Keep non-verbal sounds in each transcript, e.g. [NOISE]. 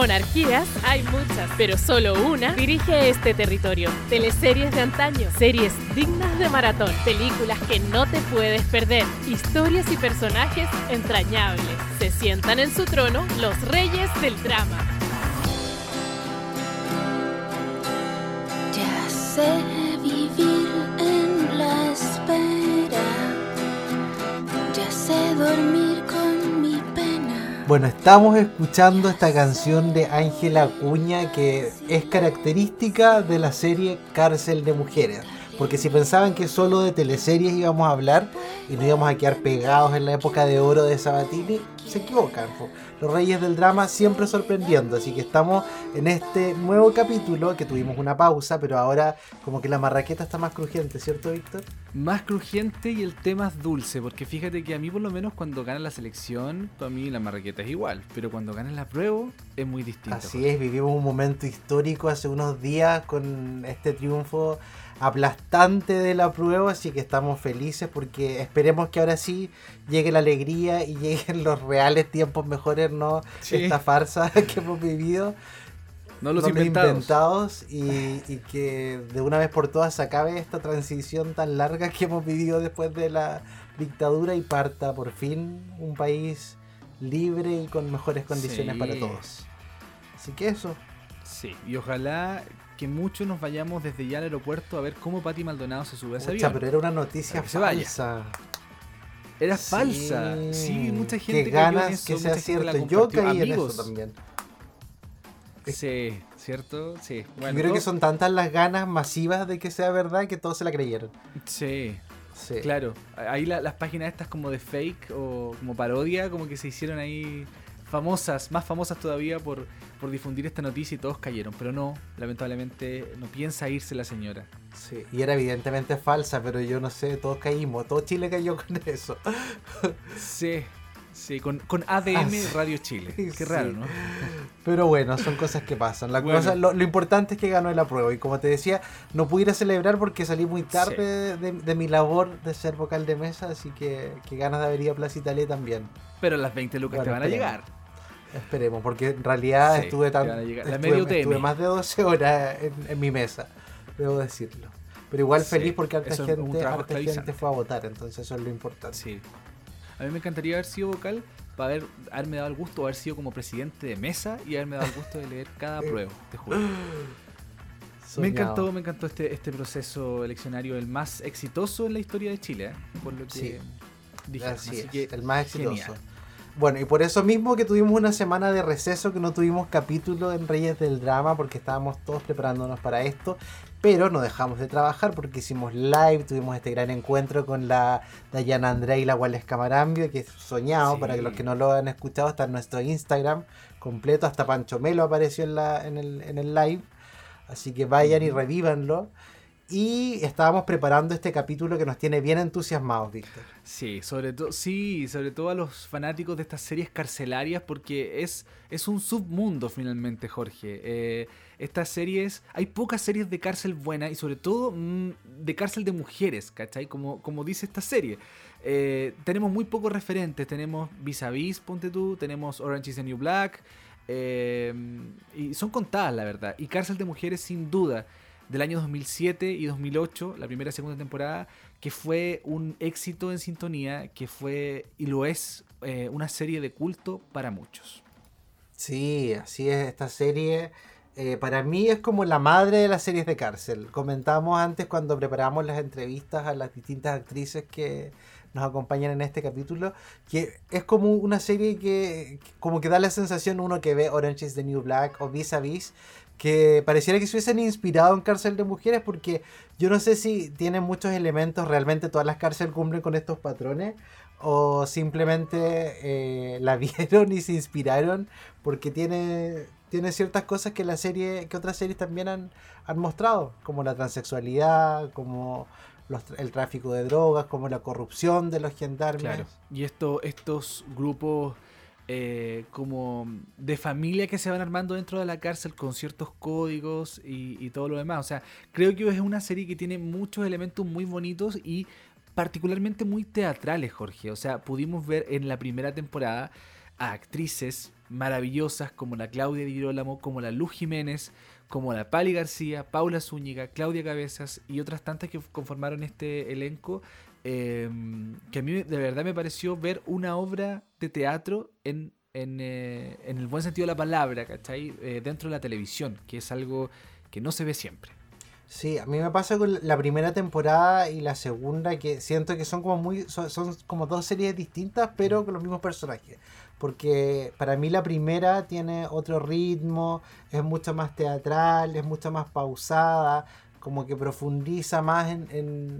Monarquías hay muchas, pero solo una dirige este territorio. Teleseries de antaño, series dignas de maratón, películas que no te puedes perder, historias y personajes entrañables. Se sientan en su trono los reyes del drama. Ya sé vivir en la espera, ya sé dormir. Bueno, estamos escuchando esta canción de Ángela Acuña que es característica de la serie Cárcel de Mujeres. Porque si pensaban que solo de teleseries íbamos a hablar y nos íbamos a quedar pegados en la época de oro de Sabatini, se equivocan. Los reyes del drama siempre sorprendiendo. Así que estamos en este nuevo capítulo que tuvimos una pausa, pero ahora como que la marraqueta está más crujiente, ¿cierto, Víctor? Más crujiente y el té más dulce, porque fíjate que a mí por lo menos cuando gana la selección, para mí la marraqueta es igual, pero cuando gana la prueba es muy distinto. Así es, vivimos un momento histórico hace unos días con este triunfo aplastante de la prueba, así que estamos felices porque esperemos que ahora sí llegue la alegría y [LAUGHS] lleguen los reales tiempos mejores, no Sí. esta farsa [LAUGHS] que hemos vivido, No los no inventados. inventados, y, [LAUGHS] y que de una vez por todas se acabe esta transición tan larga que hemos vivido después de la dictadura y parta por fin un país libre y con mejores condiciones Sí. para todos. Así que eso. Sí, y ojalá que muchos nos vayamos desde ya al aeropuerto a ver cómo Pati Maldonado se sube a ese Pucha, avión. pero era una noticia falsa. Era Sí, falsa. Sí, mucha gente Que cayó en ganas eso, que sea cierto. Yo caí en eso también. Sí, ¿cierto? Sí. Bueno, creo que son tantas las ganas masivas de que sea verdad que todos se la creyeron. Sí, Sí. claro. Ahí la- las páginas estas como de fake o como parodia, como que se hicieron ahí famosas, más famosas todavía por, por difundir esta noticia y todos cayeron. Pero no, lamentablemente no piensa irse la señora. Sí, Y era evidentemente falsa, pero yo no sé, todos caímos. Todo Chile cayó con eso. [LAUGHS] Sí, sí, con, con ADM Ah, sí. Radio Chile. Qué Sí. raro, ¿no? Pero bueno, son cosas que pasan. La Bueno. cosa- lo, lo importante es que ganó la prueba. Y como te decía, no pude ir a celebrar porque salí muy tarde Sí. de, de mi labor de ser vocal de mesa. Así que, que ganas de haber ido a Plaza Italia también. Pero las 20 lucas Bueno, te van a llegar. Esperemos, porque en realidad Sí, estuve tan. Estuve, más de 12 horas en, en mi mesa, debo decirlo. Pero igual Sí, feliz porque harta gente, harta gente fue a votar, entonces eso es lo importante. Sí. A mí me encantaría haber sido vocal para haber, haberme dado el gusto, haber sido como presidente de mesa y haberme dado el gusto de leer cada [LAUGHS] prueba, te juro. Me encantó, me encantó este, este proceso eleccionario, el más exitoso en la historia de Chile, ¿eh? por lo que Sí. dijeron. Así, Así es, que el más exitoso. genial. Bueno, y por eso mismo que tuvimos una semana de receso, que no tuvimos capítulo en Reyes del Drama, porque estábamos todos preparándonos para esto, pero no dejamos de trabajar porque hicimos live, tuvimos este gran encuentro con la Dayana Andrea y la Wallace Camarambio, que es soñado, Sí. para que los que no lo han escuchado, está en nuestro Instagram completo, hasta Pancho Melo apareció en, la, en, el, en el live, así que vayan y revívanlo. Y estábamos preparando este capítulo que nos tiene bien entusiasmados, Víctor. Sí, sobre todo, sí, sobre todo a los fanáticos de estas series carcelarias, porque es, es un submundo finalmente, Jorge. Eh, estas series, hay pocas series de cárcel buenas y sobre todo mm, de cárcel de mujeres, ¿cachai? Como, como dice esta serie. Eh, tenemos muy pocos referentes, tenemos Vis a Vis, ponte tú, tenemos Orange is the New Black, eh, y son contadas, la verdad. Y Cárcel de Mujeres, sin duda, del año 2007 y 2008, la primera y segunda temporada, que fue un éxito en sintonía, que fue y lo es eh, una serie de culto para muchos. Sí, así es, esta serie eh, para mí es como la madre de las series de cárcel. Comentamos antes cuando preparamos las entrevistas a las distintas actrices que nos acompañan en este capítulo, que es como una serie que como que da la sensación uno que ve Orange is the New Black o Vis a Vis, que pareciera que se hubiesen inspirado en Cárcel de Mujeres porque yo no sé si tienen muchos elementos, realmente todas las cárceles cumplen con estos patrones o simplemente eh, la [LAUGHS] vieron y se inspiraron porque tiene, tiene ciertas cosas que la serie, que otras series también han, han mostrado, como la transexualidad, como los el tráfico de drogas, como la corrupción de los gendarmes. Claro. Y esto, estos grupos eh, como de familia que se van armando dentro de la cárcel con ciertos códigos y, y todo lo demás. O sea, creo que es una serie que tiene muchos elementos muy bonitos y particularmente muy teatrales, Jorge. O sea, pudimos ver en la primera temporada a actrices maravillosas como la Claudia Di Girolamo, como la Luz Jiménez, como la Pali García, Paula Zúñiga, Claudia Cabezas y otras tantas que conformaron este elenco, eh, que a mí de verdad me pareció ver una obra de teatro en, en, eh, en el buen sentido de la palabra, ¿cachai? Eh, dentro de la televisión, que es algo que no se ve siempre. Sí, a mí me pasa con la primera temporada y la segunda que siento que son como muy son, son como dos series distintas pero con los mismos personajes. Porque para mí la primera tiene otro ritmo, es mucho más teatral, es mucho más pausada, como que profundiza más en,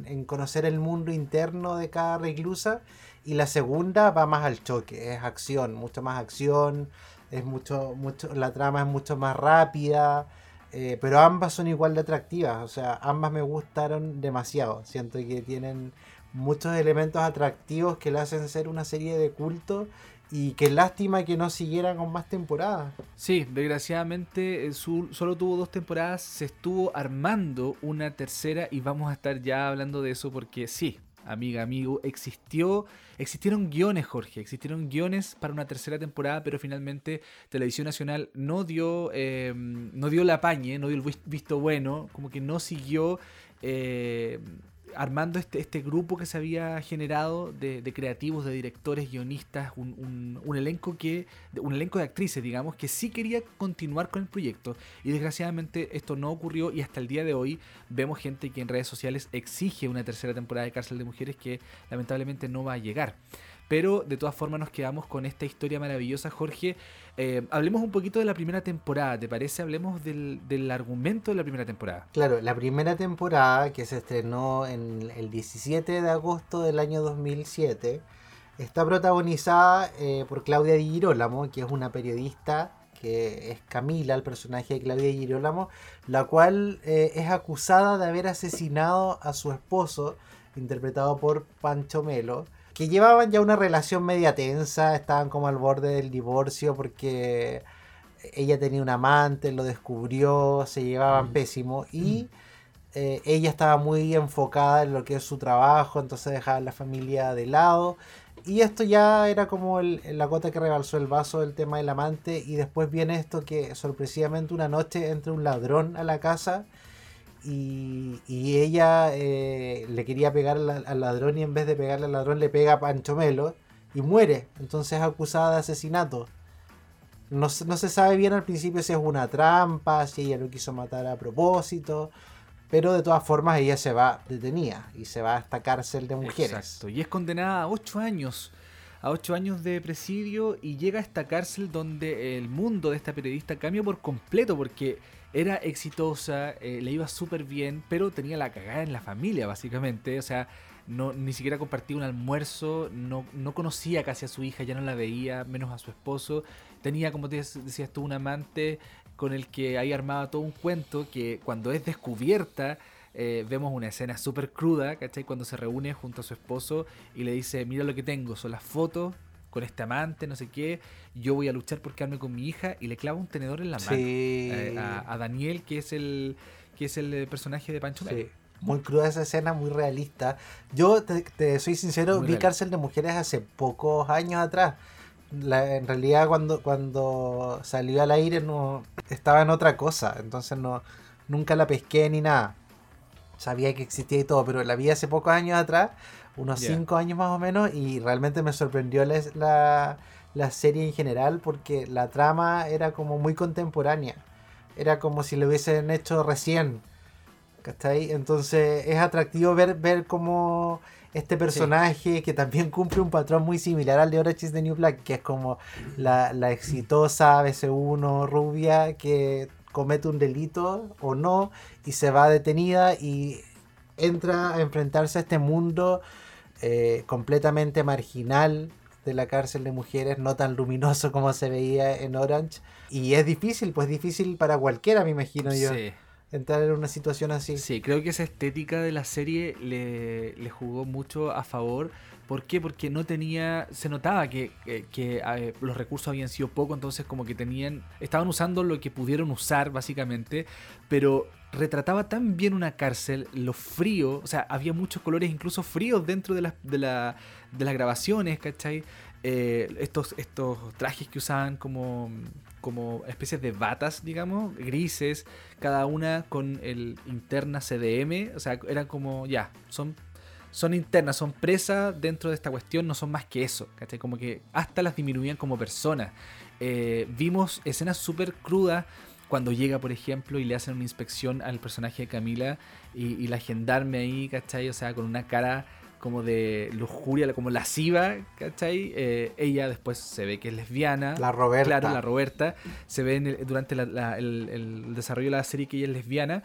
en- conocer el mundo interno de cada reclusa. Y la segunda va más al choque, es acción, mucho más acción, es mucho, mucho, la trama es mucho más rápida. Eh, pero ambas son igual de atractivas, o sea, ambas me gustaron demasiado. Siento que tienen muchos elementos atractivos que le hacen ser una serie de culto y qué lástima que no siguieran con más temporadas. Sí, desgraciadamente eh, solo tuvo dos temporadas, se estuvo armando una tercera y vamos a estar ya hablando de eso porque sí, amiga, amigo, existió, existieron guiones, Jorge, existieron guiones para una tercera temporada, pero finalmente Televisión Nacional no dio, eh, no dio la pañe, no dio el vis- visto bueno, como que no siguió eh, armando este, este grupo que se había generado de, creativos, de directores, guionistas, un, un- un elenco que, un elenco de actrices, digamos, que sí quería continuar con el proyecto. Y desgraciadamente esto no ocurrió y hasta el día de hoy vemos gente que en redes sociales exige una tercera temporada de Cárcel de Mujeres que lamentablemente no va a llegar. Pero de todas formas nos quedamos con esta historia maravillosa, Jorge. Eh, hablemos un poquito de la primera temporada, ¿te parece? Hablemos del, argumento de la primera temporada. Claro, la primera temporada que se estrenó en el 17 de agosto del año 2007 está protagonizada eh, por Claudia Di Girolamo, que es una periodista que es Camila, el personaje de Claudia Di Girolamo, la cual eh, es acusada de haber asesinado a su esposo, interpretado por Pancho Melo, que llevaban ya una relación media tensa, estaban como al borde del divorcio porque ella tenía un amante, lo descubrió, se llevaban Mm. pésimo y eh, ella estaba muy enfocada en lo que es su trabajo, entonces dejaba la familia de lado. Y esto ya era como el- la gota que rebalsó el vaso del tema del amante. Y después viene esto que sorpresivamente una noche entra un ladrón a la casa y, ella eh, le quería pegar al, ladrón y en vez de pegarle al ladrón le pega a Pancho Melo y muere. Entonces es acusada de asesinato. No, no se sabe bien al principio si es una trampa, si ella lo quiso matar a propósito. Pero de todas formas ella se va detenida y se va a esta cárcel de mujeres. Exacto. Y es condenada a ocho años. A ocho años de presidio y llega a esta cárcel donde el mundo de esta periodista cambia por completo porque era exitosa, eh, le iba súper bien, pero tenía la cagada en la familia, básicamente. O sea, no, ni siquiera compartía un almuerzo, no, no conocía casi a su hija, ya no la veía, menos a su esposo. Tenía, como te dec- decías tú, un amante con el que ahí armaba todo un cuento que cuando es descubierta eh, vemos una escena súper cruda, ¿cachai? Cuando se reúne junto a su esposo y le dice, mira lo que tengo, son las fotos con este amante, no sé qué, yo voy a luchar por quedarme con mi hija y le clava un tenedor en la mano Sí. eh, a, a Daniel, que es el que es el eh, personaje de Pancho. Sí. Muy cruda esa escena, muy realista. Yo te, te soy sincero, Muy vi. Cárcel de Mujeres hace pocos años atrás. La- en realidad cuando, cuando salió al aire no estaba en otra cosa, entonces no nunca la pesqué ni nada. Sabía que existía y todo, pero la vi hace pocos años atrás, unos Ya. 5 años más o menos, y realmente me sorprendió la, la, la serie en general porque la trama era como muy contemporánea. Era como si lo hubiesen hecho recién. ¿Cachai? Entonces es atractivo ver, ver cómo este personaje que también cumple un patrón muy similar al de Orange is the New Black, que es como la, la exitosa BC1 rubia que comete un delito o no y se va detenida y entra a enfrentarse a este mundo eh, completamente marginal de la cárcel de mujeres, no tan luminoso como se veía en Orange. Y es difícil, pues difícil para cualquiera, me imagino yo Sí. Entrar en una situación así. Sí, creo que esa estética de la serie le, le jugó mucho a favor. ¿Por qué? Porque no tenía. Se notaba que, que- los recursos habían sido poco, entonces, como que tenían. Estaban usando lo que pudieron usar, básicamente. Pero retrataba tan bien una cárcel, lo frío. O sea, había muchos colores, incluso fríos, dentro de las, de la- de las grabaciones, ¿cachai? eh, estos, estos trajes que usaban como, como especies de batas, digamos, grises, cada una con el interna CDM, o sea, eran como, ya, son, son internas, son presas dentro de esta cuestión, no son más que eso, ¿cachai? Como que hasta las disminuían como personas. Eh, vimos escenas súper crudas cuando llega, por ejemplo, y le hacen una inspección al personaje de Camila y, y la gendarme ahí, ¿cachai? O sea, con una cara como de lujuria, como lasciva, ¿cachai? Eh, ella después se ve que es lesbiana. La Roberta. Claro, la Roberta. Se ve en el- durante la- la- el, el desarrollo de la serie que ella es lesbiana.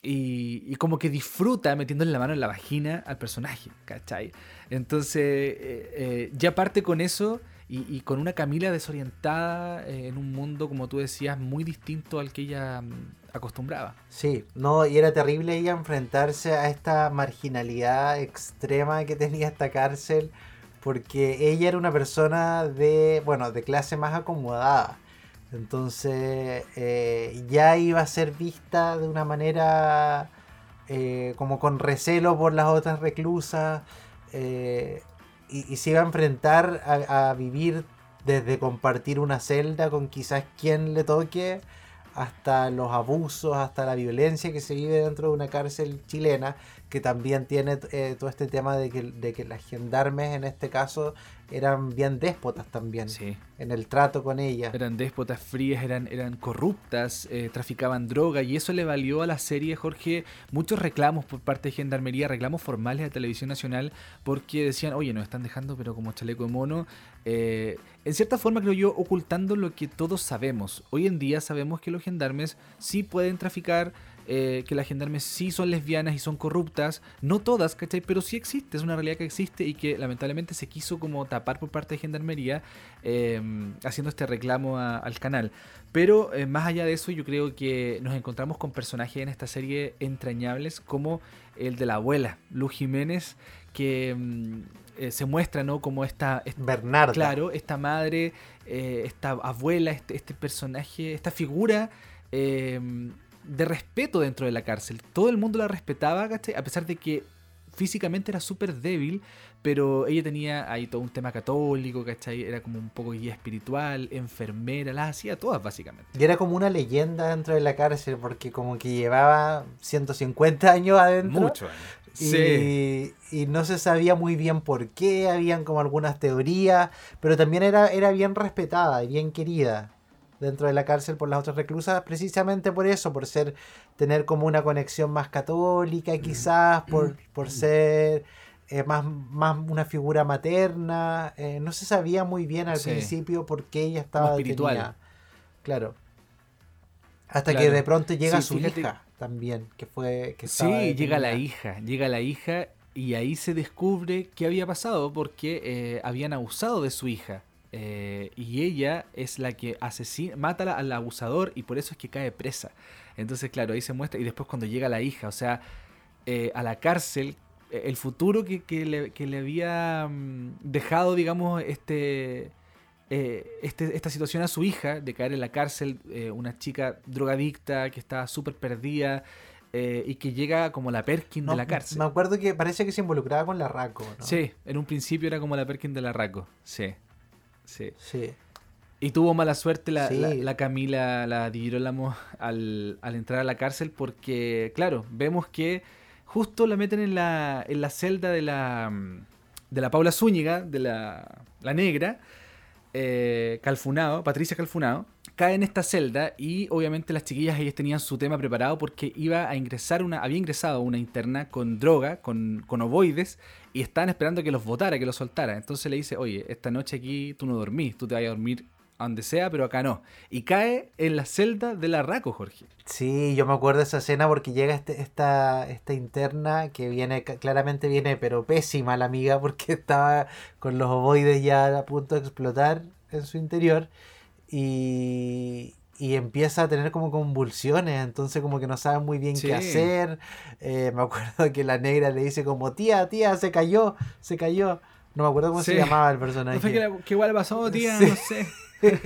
Y, y como que disfruta metiéndole la mano en la vagina al personaje, ¿cachai? Entonces, eh, eh, ya parte con eso y, con una Camila desorientada eh, en un mundo, como tú decías, muy distinto al que ella mm, acostumbraba. Sí, no, y era terrible ella enfrentarse a esta marginalidad extrema que tenía esta cárcel, porque ella era una persona de, bueno, de clase más acomodada. Entonces eh, ya iba a ser vista de una manera eh, como con recelo por las otras reclusas y, y se iba a enfrentar a, a vivir desde compartir una celda con quizás quien le toque hasta los abusos, hasta la violencia que se vive dentro de una cárcel chilena, que también tiene eh, todo este tema de que, de que las gendarmes en este caso eran bien déspotas también Sí. en el trato con ellas. Eran déspotas frías, eran, eran corruptas, eh, traficaban droga y eso le valió a la serie, Jorge, muchos reclamos por parte de Gendarmería, reclamos formales a Televisión Nacional porque decían, oye, nos están dejando pero como chaleco de mono. Eh, en cierta forma, creo yo, ocultando lo que todos sabemos. Hoy en día sabemos que los gendarmes sí pueden traficar, eh, que las gendarmes sí son lesbianas y son corruptas. No todas, ¿cachai? Pero sí existe, es una realidad que existe y que lamentablemente se quiso como tapar por parte de Gendarmería eh, haciendo este reclamo a- al canal. Pero eh, más allá de eso, yo creo que nos encontramos con personajes en esta serie entrañables como el de la abuela, Luz Jiménez, que mm, eh, se muestra, ¿no? Como esta, esta- Bernarda. Claro, esta madre, eh, esta abuela, este, este personaje, esta figura eh, de respeto dentro de la cárcel. Todo el mundo la respetaba, ¿cachai? A pesar de que físicamente era súper débil, pero ella tenía ahí todo un tema católico, ¿cachai? Era como un poco guía espiritual, enfermera, las hacía todas básicamente. Y era como una leyenda dentro de la cárcel, porque como que llevaba 150 años adentro. Y, y no se sabía muy bien por qué, habían como algunas teorías, pero también era, era bien respetada y bien querida dentro de la cárcel por las otras reclusas, precisamente por eso, por ser, tener como una conexión más católica quizás, por, [CLEARS THROAT] por ser eh, más, más una figura materna, eh, no se sabía muy bien al Sí. principio por qué ella estaba espiritual. detenida. Claro. Hasta que de pronto llega Sí, su fíjate- hija también, que fue... Que Sí, llega la hija, llega la hija y ahí se descubre qué había pasado porque eh, habían abusado de su hija. Eh, y ella es la que asesina, mata al- abusador y por eso es que cae presa. Entonces, claro, ahí se muestra. Y después cuando llega la hija, o sea, eh, a la cárcel, eh, el futuro que, que le, que le había mm, dejado, digamos, este, eh, este- esta situación a su hija, de caer en la cárcel, una chica drogadicta que estaba súper perdida eh, y que llega como la Perkin No, de la cárcel. Me acuerdo que parece que se involucraba con la Raco, ¿no? Sí, en un principio era como la Perkin de la Raco. Sí, sí. Sí. Y tuvo mala suerte la, Sí. la- la Camila, la Di Girolamo, al, al entrar a la cárcel porque, claro, vemos que justo la meten en la, en la celda de la, mm, de la Paula Zúñiga, de la, la negra, eh, Calfunado, Patricia Calfunado, cae en esta celda y obviamente las chiquillas ellas tenían su tema preparado porque iba a ingresar una, había ingresado una interna con droga, con, con ovoides, y estaban esperando que los votara, que los soltara. Entonces le dice, oye, esta noche aquí tú no dormís, tú te vas a dormir donde sea, pero acá no. Y cae en la celda de la Raco, Jorge. Sí, yo me acuerdo de esa escena porque llega este, esta, esta interna que viene, claramente viene, pero pésima la amiga porque [LAUGHS] estaba con los ovoides ya a punto de explotar en su interior y, y empieza a tener como convulsiones, entonces como que no sabe muy bien Sí. qué hacer. Eh, me [LAUGHS] acuerdo que la negra le dice como, tía, tía, se cayó, se cayó. No me acuerdo cómo se llamaba el personaje. No la- qué igual pasó, [LAUGHS] tía, Sí. no sé. [LAUGHS]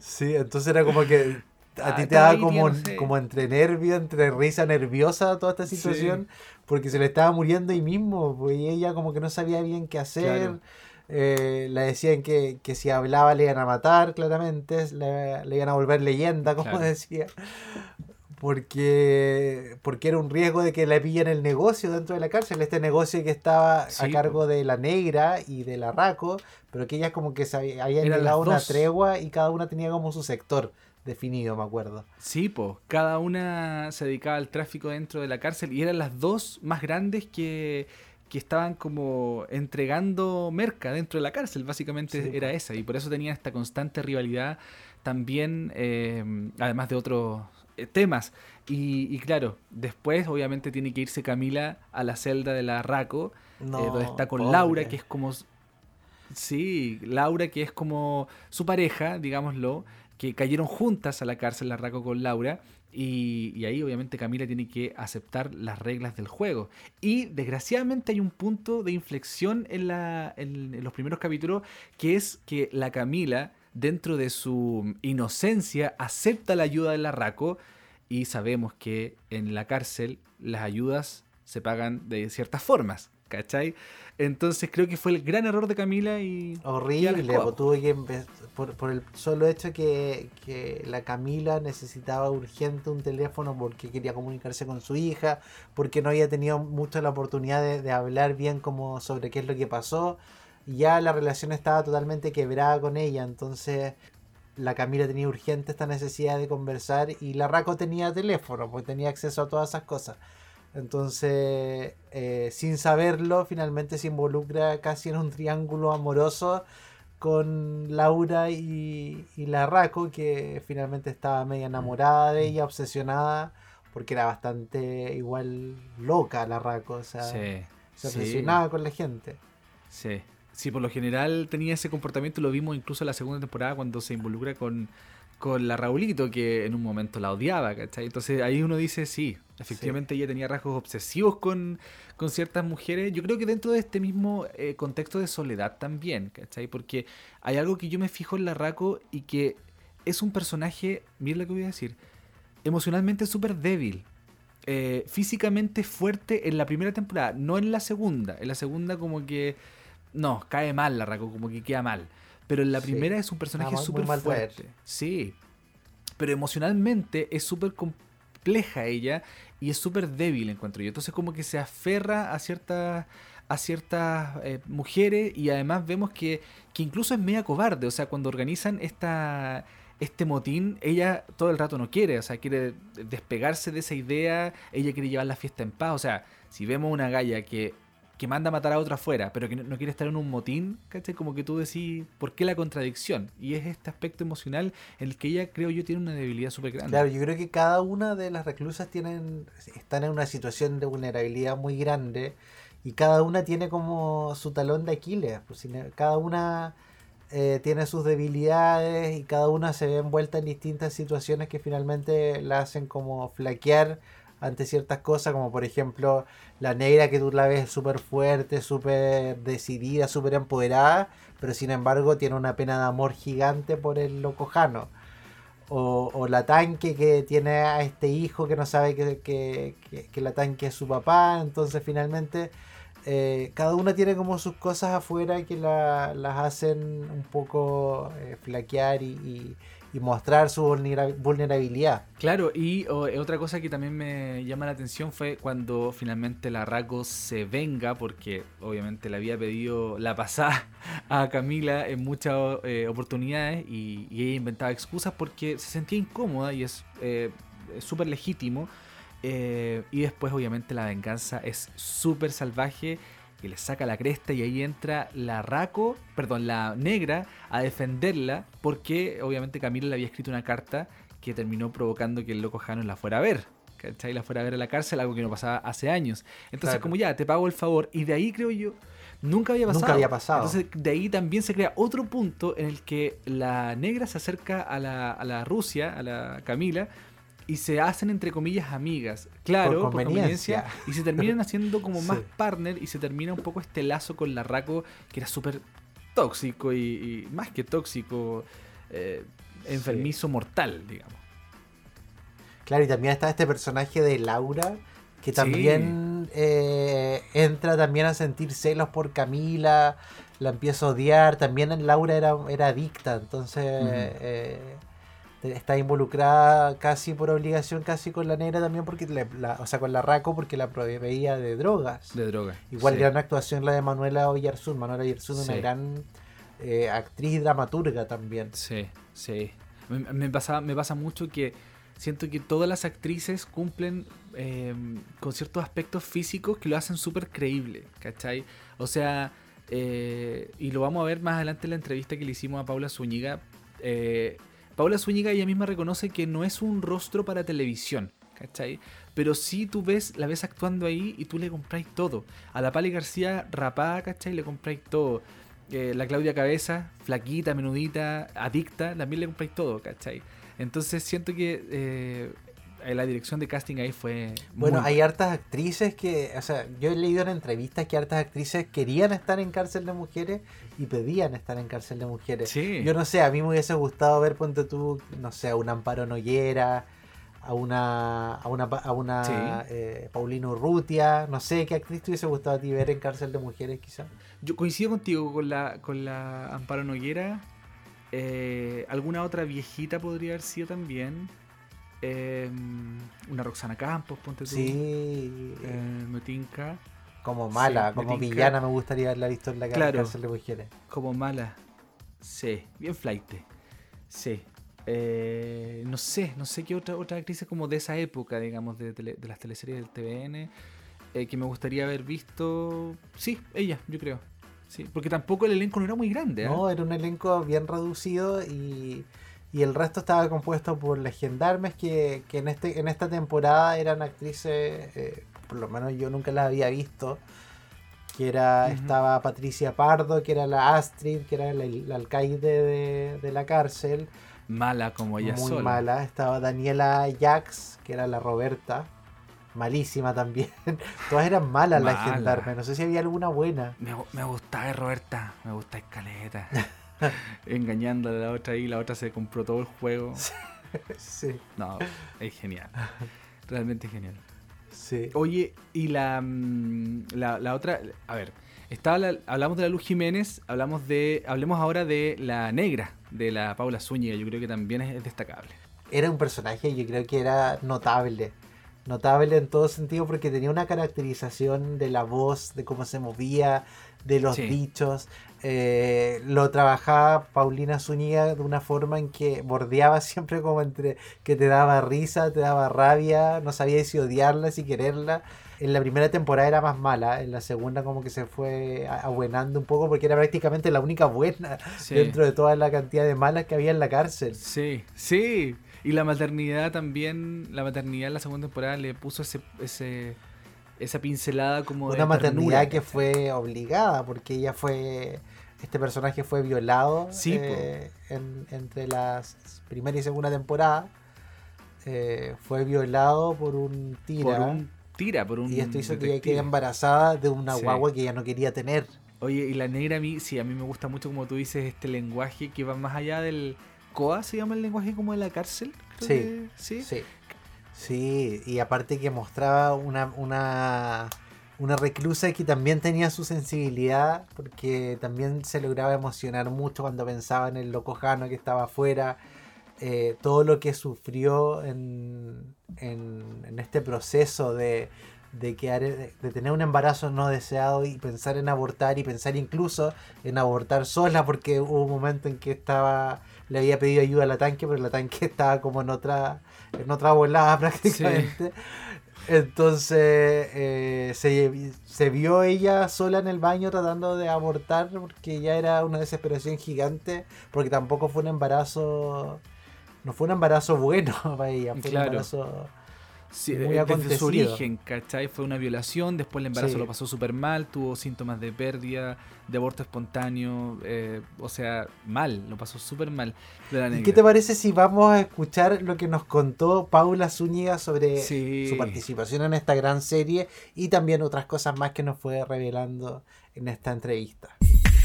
Sí, entonces era como que a Ah, ti te daba como, tía, no sé. como entre nervio, entre risa nerviosa toda esta situación, porque se le estaba muriendo ahí mismo, pues, y ella como que no sabía bien qué hacer. Claro. Eh, le decían que, que, si hablaba le iban a matar, claramente, le, le iban a volver leyenda, como decía. Porque, porque era un riesgo de que le pillen el negocio dentro de la cárcel, este negocio que estaba a cargo de la negra y de la Raco, pero que ellas como que se habían llegado una tregua y cada una tenía como su sector definido, me acuerdo. Sí, pues, cada una se dedicaba al tráfico dentro de la cárcel y eran las dos más grandes que, que estaban como entregando merca dentro de la cárcel, básicamente era esa, y por eso tenía esta constante rivalidad también, eh, además de otros eh, temas. Y, claro, después obviamente tiene que irse Camila a la celda de la Raco, eh, donde está con Laura, que es como... Sí, Laura, que es como su pareja, digámoslo, que cayeron juntas a la cárcel la Raco con Laura. Y, ahí obviamente Camila tiene que aceptar las reglas del juego. Y desgraciadamente hay un punto de inflexión en, la, en los primeros capítulos, que es que la Camila dentro de su inocencia, acepta la ayuda de la RACO y sabemos que en la cárcel las ayudas se pagan de ciertas formas, ¿cachai? Entonces creo que fue el gran error de Camila y... Horrible, pues, que por, por, el solo hecho que, que la Camila necesitaba urgente un teléfono porque quería comunicarse con su hija, porque no había tenido mucho la oportunidad de, de hablar bien como sobre qué es lo que pasó ya la relación estaba totalmente quebrada con ella, entonces la Camila tenía urgente esta necesidad de conversar y la Raco tenía teléfono, pues tenía acceso a todas esas cosas. Entonces, eh, sin saberlo, finalmente se involucra casi en un triángulo amoroso con Laura y, la Raco, que finalmente estaba media enamorada de ella, obsesionada, porque era bastante igual loca la Raco, o sea, se obsesionaba con la gente. Sí. Sí, por lo general tenía ese comportamiento, lo vimos incluso en la segunda temporada cuando se involucra con, con la Raulito, que en un momento la odiaba, ¿cachai? Entonces ahí uno dice, sí, efectivamente ella tenía rasgos obsesivos con, con, ciertas mujeres. Yo creo que dentro de este mismo eh, contexto de soledad también, ¿cachai? Porque hay algo que yo me fijo en la Raco y que es un personaje, miren lo que voy a decir, emocionalmente súper débil. Eh, físicamente fuerte en la primera temporada, no en la segunda. En la segunda como que no, cae mal la Raco, como que queda mal. Pero en la primera es un personaje súper fuerte. Sí. Pero emocionalmente es súper compleja ella y es súper débil, encuentro yo. Entonces como que se aferra a ciertas a ciertas eh, mujeres y además vemos que, que incluso es media cobarde. O sea, cuando organizan esta, este motín, ella todo el rato no quiere, o sea, quiere despegarse de esa idea, ella quiere llevar la fiesta en paz. O sea, si vemos una galla que que manda a matar a otra afuera, pero que no, quiere estar en un motín, ¿cachai? Como que tú decís, ¿por qué la contradicción? Y es este aspecto emocional en el que ella, creo yo, tiene una debilidad súper grande. Claro, yo creo que cada una de las reclusas tienen, están en una situación de vulnerabilidad muy grande y cada una tiene como su talón de Aquiles. Pues, cada una eh, tiene sus debilidades y cada una se ve envuelta en distintas situaciones que finalmente la hacen como flaquear ante ciertas cosas, como por ejemplo la negra que tú la ves súper fuerte, súper decidida, súper empoderada, pero sin embargo tiene una pena de amor gigante por el locojano. O, o la tanque que tiene a este hijo que no sabe que, que, que, la tanque es su papá, entonces finalmente eh, cada una tiene como sus cosas afuera que la, las hacen un poco eh, flaquear y mostrar su vulnerabilidad. Claro, y eh, otra cosa que también me llama la atención fue cuando finalmente la Raco se venga, porque obviamente le había pedido la pasada [LAUGHS] a Camila en muchas eh, oportunidades y, ella inventaba excusas porque se sentía incómoda y es eh, súper legítimo. y después obviamente la venganza es súper salvaje que le saca la cresta y ahí entra la Raco, perdón, la negra a defenderla porque obviamente Camila le había escrito una carta que terminó provocando que el loco Jano la fuera a ver. ¿Cachai? La fuera a ver a la cárcel, algo que no pasaba hace años. Entonces, como ya, te pago el favor. Y de ahí creo yo, nunca había pasado. Nunca había pasado. Entonces, de ahí también se crea otro punto en el que la negra se acerca a la, a la Rusia, a la Camila, y se hacen entre comillas amigas, claro, por conveniencia, y se terminan [LAUGHS] haciendo como más partner y se termina un poco este lazo con la Raco que era súper tóxico y, más que tóxico, eh, enfermizo mortal, digamos. Claro, y también está este personaje de Laura que también eh, entra también a sentir celos por Camila, la empieza a odiar. También Laura era, era adicta, entonces eh, está involucrada casi por obligación, casi con la negra también, porque la- o sea, con la Raco, porque la proveía de drogas. De droga. Igual sí. gran actuación la de Manuela Oyarzún. Manuela Oyarzún es una gran eh, actriz dramaturga también. Sí, sí. Me, me pasa, me pasa mucho que siento que todas las actrices cumplen eh, con ciertos aspectos físicos que lo hacen súper creíble, ¿cachai? O sea, eh, y lo vamos a ver más adelante en la entrevista que le hicimos a Paula Zúñiga. eh, Paula Zúñiga ella misma reconoce que no es un rostro para televisión, ¿cachai? Pero sí tú ves, la ves actuando ahí y tú le compráis todo. A la Pali García rapada, ¿cachai? Le compráis todo. Eh, la Claudia Cabeza, flaquita, menudita, adicta, también le compráis todo, ¿cachai? Entonces siento que eh, la dirección de casting ahí fue... Bueno, muy hay hartas actrices que, o sea, yo he leído en entrevistas que hartas actrices querían estar en cárcel de mujeres y pedían estar en cárcel de mujeres. Sí. Yo no sé, a mí me hubiese gustado ver, ponte tú, no sé, a un Amparo Noguera, a una, a una, a una Sí. eh, Paulina Urrutia, no sé, ¿qué actriz te hubiese gustado a ti ver en cárcel de mujeres quizás? Yo coincido contigo con la, con la Amparo Noguera. Eh, alguna otra viejita podría haber sido también. Eh, una Roxana Campos, ponte tú. Sí, Eh, me tinca. como mala, sí, como villana me gustaría haberla visto en la Claro. cárcel de mujeres. Como mala. Sí, bien flight. Sí. Eh, no sé, no sé qué otra, otra actriz como de esa época, digamos, de, tele- de las teleseries del TVN, eh, que me gustaría haber visto. Sí, ella, yo creo. Sí, porque tampoco el elenco no era muy grande. ¿ah? No, era un elenco bien reducido y, y el resto estaba compuesto por las gendarmes que, que en, este, en esta temporada eran actrices, eh, por lo menos yo nunca las había visto, que era, estaba Patricia Pardo, que era la Astrid, que era la, la alcaide de, de la cárcel, Mala como ella muy sola. mala, estaba Daniela Jax, que era la Roberta, malísima también, [LAUGHS] todas eran malas las gendarmes, no sé si había alguna buena. Me, me gustaba Roberta, me gusta Escaleta. [LAUGHS] [LAUGHS] Engañando a la otra y la otra se compró todo el juego. [LAUGHS] Sí, No, es genial. Realmente genial. sí. Oye, y la, mm, la, la otra, a ver, estaba la- hablamos de la Luz Jiménez, hablamos de, hablemos ahora de la negra, de la Paula Zúñiga, yo creo que también es, es destacable. era un personaje, yo creo que era notable. Notable en todo sentido porque tenía una caracterización de la voz, de cómo se movía, de los Sí. dichos. Eh, lo trabajaba Paulina Zúñiga de una forma en que bordeaba siempre como entre que te daba risa, te daba rabia, no sabía si odiarla, si quererla. En la primera temporada era más mala, en la segunda como que se fue abuenando un poco porque era prácticamente la única buena Sí. dentro de toda la cantidad de malas que había en la cárcel. Sí, sí. Y la maternidad también, la maternidad en la segunda temporada le puso ese, ese esa pincelada como de una maternidad ternura, que fue obligada porque ella fue este personaje fue violado Sí, eh, en- entre las primera y segunda temporada Eh, fue violado por un tira por un tira, por un y esto hizo que ella quede embarazada de una Sí. guagua que ella no quería tener Oye, y la negra a mí, sí, a mí me gusta mucho como tú dices este lenguaje que va más allá del COA, se llama el lenguaje como de la cárcel. Creo Sí. que- sí. sí sí y aparte que mostraba una una una reclusa que también tenía su sensibilidad porque también se lograba emocionar mucho cuando pensaba en el loco Jano que estaba afuera eh, todo lo que sufrió en, en, en este proceso de, de, quedar- de tener un embarazo no deseado y pensar en abortar y pensar incluso en abortar sola porque hubo un momento en que estaba le había pedido ayuda a la tanque pero la tanque [LAUGHS] estaba como en otra en otra volada prácticamente entonces eh, se, se vio ella sola en el baño tratando de abortar porque ya era una desesperación gigante porque tampoco fue un embarazo no fue un embarazo bueno [LAUGHS] para ella fue Claro. un embarazo Sí, Muy desde su origen, ¿cachai? Fue una violación, después el embarazo Sí. lo pasó súper mal, tuvo síntomas de pérdida, de aborto espontáneo, eh, o sea, mal, lo pasó súper mal. de la ¿Y negra. qué te parece si vamos a escuchar lo que nos contó Paula Zúñiga sobre Sí. su participación en esta gran serie y también otras cosas más que nos fue revelando en esta entrevista?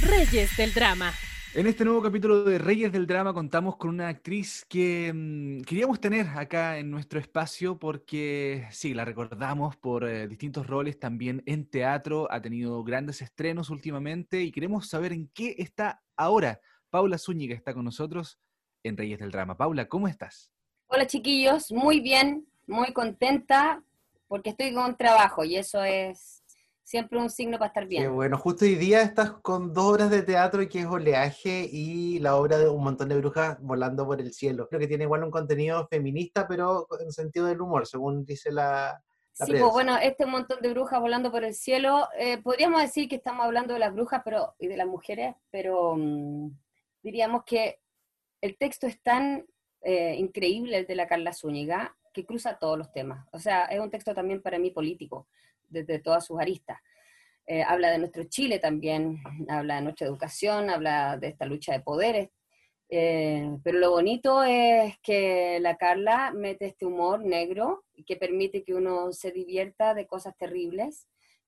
Reyes del drama. En este nuevo capítulo de Reyes del Drama contamos con una actriz que mm, queríamos tener acá en nuestro espacio porque sí, la recordamos por eh, distintos roles también en teatro, ha tenido grandes estrenos últimamente y queremos saber en qué está ahora. Paula Zúñiga está con nosotros en Reyes del Drama. Paula, ¿cómo estás? Hola chiquillos, muy bien, muy contenta porque estoy con trabajo y eso es siempre un signo para estar bien. bueno, justo hoy día estás con dos obras de teatro que es Oleaje y la obra de Un montón de brujas volando por el cielo. Creo que tiene igual un contenido feminista, pero en sentido del humor, según dice la... sí, pues bueno, este montón de brujas volando por el cielo, eh, podríamos decir que estamos hablando de las brujas pero, y de las mujeres, pero mm, diríamos que el texto es tan eh, increíble, el de la Carla Zúñiga, que cruza todos los temas. O sea, es un texto también para mí político desde todas sus aristas. Eh, habla de nuestro Chile también, habla de nuestra educación, habla de esta lucha de poderes. Eh, pero lo bonito es que la Carla mete este humor negro que permite que uno se divierta de cosas terribles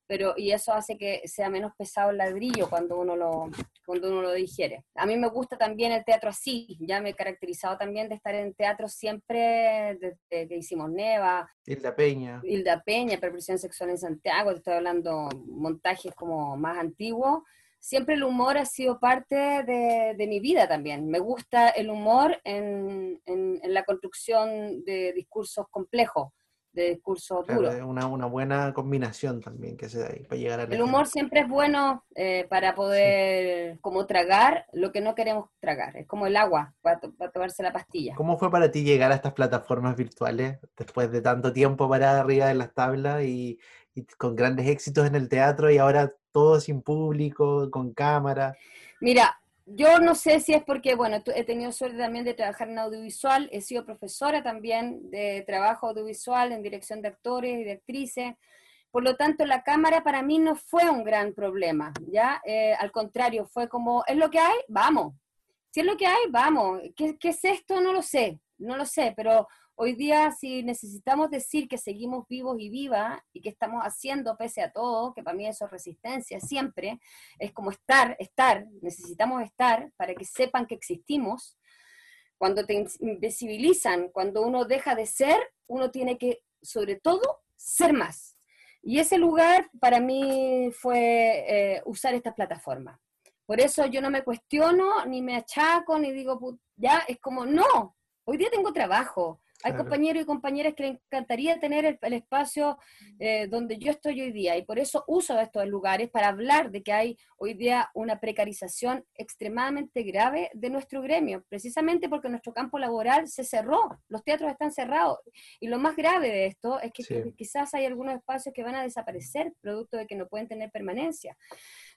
pero y eso hace que sea menos pesado el ladrillo cuando uno lo cuando uno lo digiere. A mí me gusta también el teatro así, ya me he caracterizado también de estar en teatro siempre desde que hicimos Neva, Hilda Peña, Hilda Peña, Perversión sexual en Santiago, te estoy hablando montajes como más antiguos. Siempre el humor ha sido parte de, de mi vida también. Me gusta el humor en, en, en la construcción de discursos complejos de discurso duro. Una, una, buena combinación también que se da ahí para llegar a El humor siempre es bueno eh, para poder como tragar lo que no queremos tragar. Es como el agua para, tomarse la pastilla. ¿Cómo fue para ti llegar a estas plataformas virtuales después de tanto tiempo para arriba de las tablas y, y con grandes éxitos en el teatro y ahora todo sin público, con cámara? Mira, yo no sé si es porque, bueno, he tenido suerte también de trabajar en audiovisual, he sido profesora también de trabajo audiovisual en dirección de actores y de actrices. Por lo tanto, la cámara para mí no fue un gran problema, ¿ya? Eh, al contrario, fue como, ¿es lo que hay? Vamos. Si es lo que hay, vamos. ¿Qué, ¿Qué es esto? No lo sé, no lo sé, pero Hoy día, si necesitamos decir que seguimos vivos y vivas y que estamos haciendo pese a todo, que para mí eso es resistencia siempre, es como estar, estar, necesitamos estar para que sepan que existimos. Cuando te invisibilizan, cuando uno deja de ser, uno tiene que, sobre todo, ser más. Y ese lugar para mí fue eh, usar esta plataforma. Por eso yo no me cuestiono, ni me achaco, ni digo, ya, es como, no, hoy día tengo trabajo, hay compañeros y compañeras que les encantaría tener el, espacio eh, donde yo estoy hoy día y por eso uso estos lugares para hablar de que hay hoy día una precarización extremadamente grave de nuestro gremio, precisamente porque nuestro campo laboral se cerró, los teatros están cerrados y lo más grave de esto es que, quizás hay algunos espacios que van a desaparecer producto de que no pueden tener permanencia.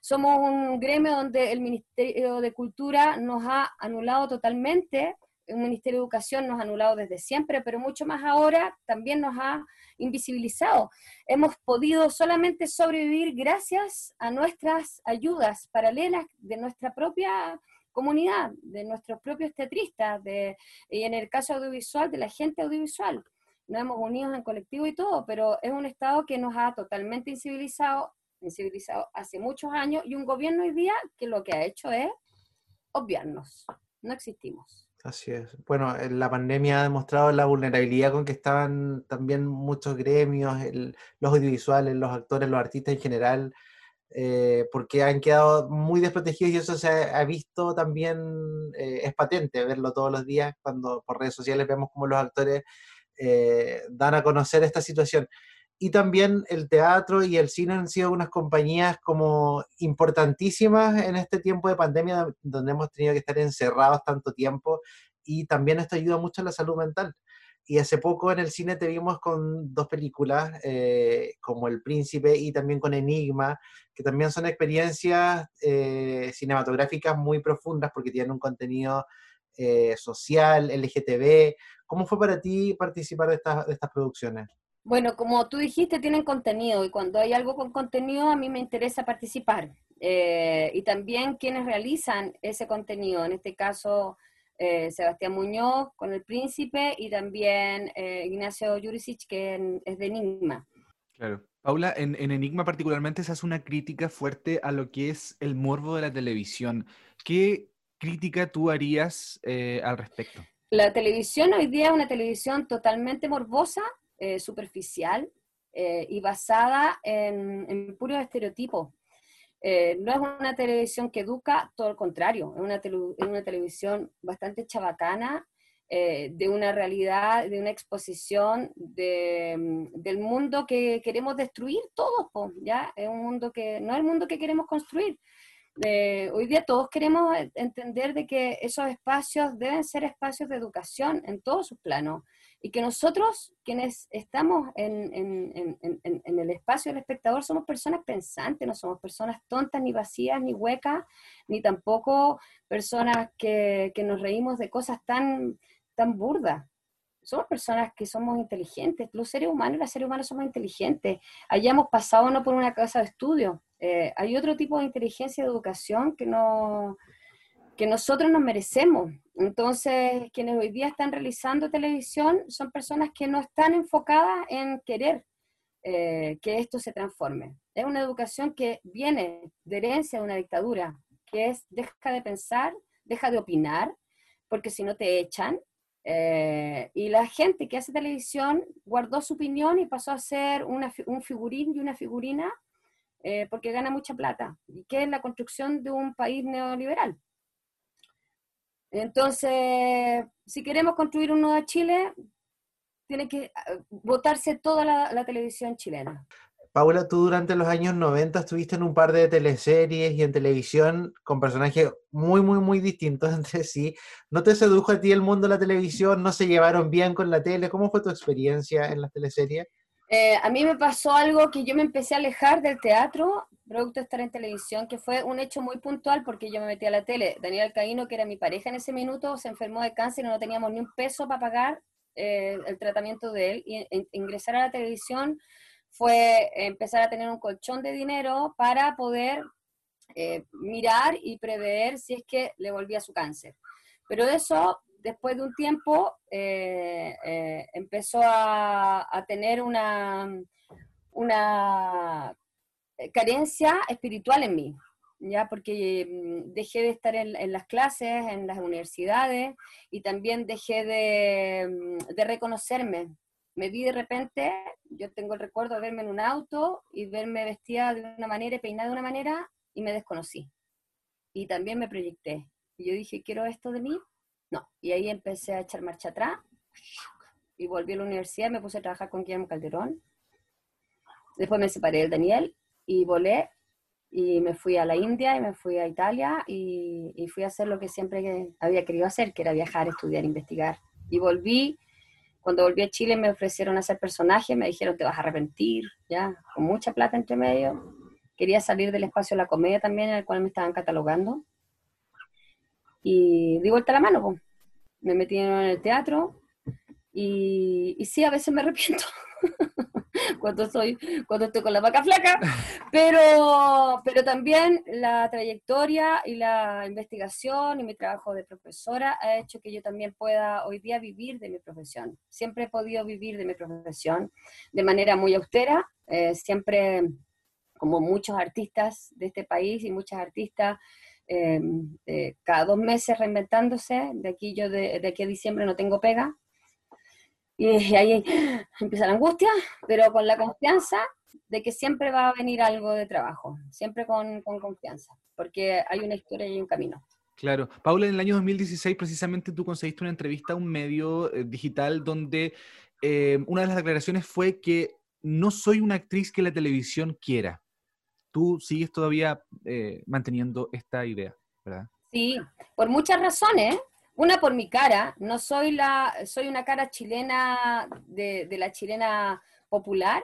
Somos un gremio donde el Ministerio de Cultura nos ha anulado totalmente el Ministerio de Educación nos ha anulado desde siempre, pero mucho más ahora también nos ha invisibilizado. Hemos podido solamente sobrevivir gracias a nuestras ayudas paralelas de nuestra propia comunidad, de nuestros propios teatristas, de, y en el caso audiovisual, de la gente audiovisual. Nos hemos unido en colectivo y todo, pero es un Estado que nos ha totalmente incivilizado, incivilizado hace muchos años, y un gobierno hoy día que lo que ha hecho es obviarnos. No existimos. Así es. Bueno, la pandemia ha demostrado la vulnerabilidad con que estaban también muchos gremios, los audiovisuales, los actores, los artistas en general, eh, porque han quedado muy desprotegidos y eso se ha, visto también, eh, es patente verlo todos los días cuando por redes sociales vemos cómo los actores eh, dan a conocer esta situación y también el teatro y el cine han sido unas compañías como importantísimas en este tiempo de pandemia donde hemos tenido que estar encerrados tanto tiempo y también esto ayuda mucho a la salud mental. Y hace poco en el cine te vimos con dos películas, eh, como El Príncipe y también con Enigma, que también son experiencias eh, cinematográficas muy profundas porque tienen un contenido eh, social, LGTB. ¿Cómo fue para ti participar de estas, de estas producciones? Bueno, como tú dijiste, tienen contenido y cuando hay algo con contenido a mí me interesa participar. Eh, y también quienes realizan ese contenido, en este caso eh, Sebastián Muñoz con El Príncipe y también eh, Ignacio Jurisic que es de Enigma. Claro. Paula, en, en, Enigma particularmente se hace una crítica fuerte a lo que es el morbo de la televisión. ¿Qué crítica tú harías eh, al respecto? La televisión hoy día es una televisión totalmente morbosa, eh, superficial eh, y basada en, en puros estereotipos. no es una televisión que educa, todo lo contrario, es una, es una televisión bastante chabacana, de una realidad, de una exposición de, del mundo que queremos destruir todos, ¿ya? Es un mundo que no es el mundo que queremos construir hoy día todos queremos entender de que esos espacios deben ser espacios de educación en todos sus planos y que nosotros, quienes estamos en, en, en, el espacio del espectador, somos personas pensantes, no somos personas tontas, ni vacías, ni huecas, ni tampoco personas que, que nos reímos de cosas tan, tan burdas. Somos personas que somos inteligentes, los seres humanos, los seres humanos somos inteligentes, hayamos pasado no por una casa de estudio, eh, hay otro tipo de inteligencia de educación que, no, que nosotros nos merecemos. Entonces, quienes hoy día están realizando televisión son personas que no están enfocadas en querer eh, que esto se transforme. Es una educación que viene de herencia de una dictadura, que es deja de pensar, deja de opinar, porque si no te echan, eh, y la gente que hace televisión guardó su opinión y pasó a ser un figurín y una figurina eh, porque gana mucha plata, y que es la construcción de un país neoliberal. Entonces, si queremos construir un nuevo Chile, tiene que ah, votarse toda la, televisión chilena. Paula, tú durante los años 90 estuviste en un par de teleseries y en televisión con personajes muy, muy, muy distintos [LAUGHS] entre sí. ¿No te sedujo a ti el mundo de la televisión? ¿No se llevaron bien con la tele? ¿Cómo fue tu experiencia en las teleseries? Eh, a mí me pasó algo que yo me empecé a alejar del teatro, producto de estar en televisión, que fue un hecho muy puntual porque yo me metí a la tele. Daniel Caíno, que era mi pareja en ese minuto, se enfermó de cáncer y no teníamos ni un peso para pagar eh, el tratamiento de él. Y ingresar a la televisión fue empezar a tener un colchón de dinero para poder eh, mirar y prever si es que le volvía su cáncer. Pero eso después de un tiempo eh, eh, empezó a, tener una, carencia espiritual en mí, ¿ya? porque mm, dejé de estar en, las clases, en las universidades, y también dejé de, mm, de, reconocerme. Me vi de repente, yo tengo el recuerdo de verme en un auto y verme vestida de una manera y peinada de una manera, y me desconocí. Y también me proyecté. Y yo dije, quiero esto de mí, no, y ahí empecé a echar marcha atrás y volví a la universidad, me puse a trabajar con Guillermo Calderón. Después me separé del Daniel y volé y me fui a la India y me fui a Italia y, y, fui a hacer lo que siempre había querido hacer, que era viajar, estudiar, investigar. Y volví, cuando volví a Chile me ofrecieron hacer personajes, me dijeron te vas a arrepentir, ya, con mucha plata entre medio. Quería salir del espacio de la comedia también, en el cual me estaban catalogando y di vuelta la mano, me metí en el teatro y, y sí, a veces me arrepiento [LAUGHS] cuando, soy, cuando estoy con la vaca flaca, pero, pero también la trayectoria y la investigación y mi trabajo de profesora ha hecho que yo también pueda hoy día vivir de mi profesión. Siempre he podido vivir de mi profesión de manera muy austera, eh, siempre como muchos artistas de este país y muchas artistas Em, eh, cada dos meses reinventándose, de aquí yo de, aquí a diciembre no tengo pega, y, ahí empieza la angustia, pero con la confianza de que siempre va a venir algo de trabajo, siempre con, confianza, porque hay una historia y un camino. Claro. Paula, en el año 2016 precisamente tú conseguiste una entrevista a un medio eh, digital donde eh, una de las declaraciones fue que no soy una actriz que la televisión quiera tú sigues todavía eh, manteniendo esta idea, ¿verdad? Sí, por muchas razones. Una por mi cara, no soy la, soy una cara chilena de, la chilena popular,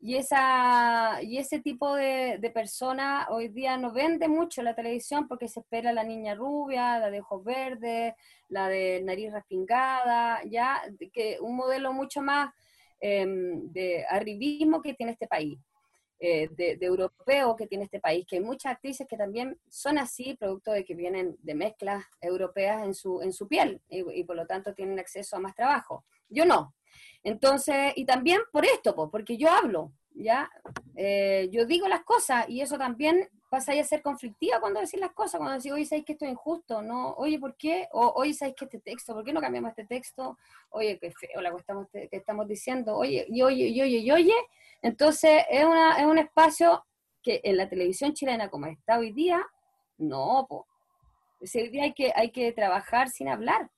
y, esa, y ese tipo de, de, persona hoy día no vende mucho la televisión porque se espera la niña rubia, la de ojos verdes, la de nariz respingada, ya, que un modelo mucho más em, de arribismo que tiene este país. Eh, de, europeo que tiene este país, que hay muchas actrices que también son así, producto de que vienen de mezclas europeas en su, en su piel y, por lo tanto tienen acceso a más trabajo. Yo no. Entonces, y también por esto, porque yo hablo, ¿ya? Eh, yo digo las cosas y eso también pasáis a ser conflictiva cuando decís las cosas, cuando decís, oye, ¿sabéis que esto es injusto? No, oye, ¿por qué? O, oye, ¿sabéis que este texto? ¿Por qué no cambiamos este texto? Oye, qué feo la que estamos, que estamos diciendo. Oye, y oye, y oye, y oye. Entonces, es, una, es un espacio que en la televisión chilena, como está hoy día, no, po. hoy día hay que, hay que trabajar sin hablar.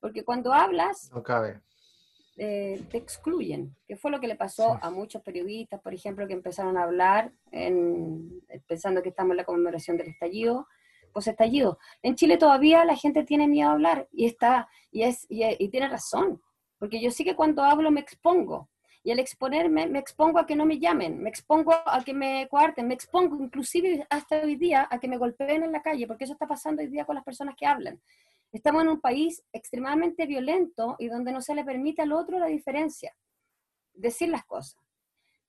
Porque cuando hablas... No cabe eh, te excluyen, que fue lo que le pasó a muchos periodistas, por ejemplo, que empezaron a hablar en, pensando que estamos en la conmemoración del estallido, pues estallido. En Chile todavía la gente tiene miedo a hablar y está y es y, tiene razón, porque yo sí que cuando hablo me expongo y al exponerme me expongo a que no me llamen, me expongo a que me cuarten, me expongo inclusive hasta hoy día a que me golpeen en la calle, porque eso está pasando hoy día con las personas que hablan. Estamos en un país extremadamente violento y donde no se le permite al otro la diferencia, decir las cosas.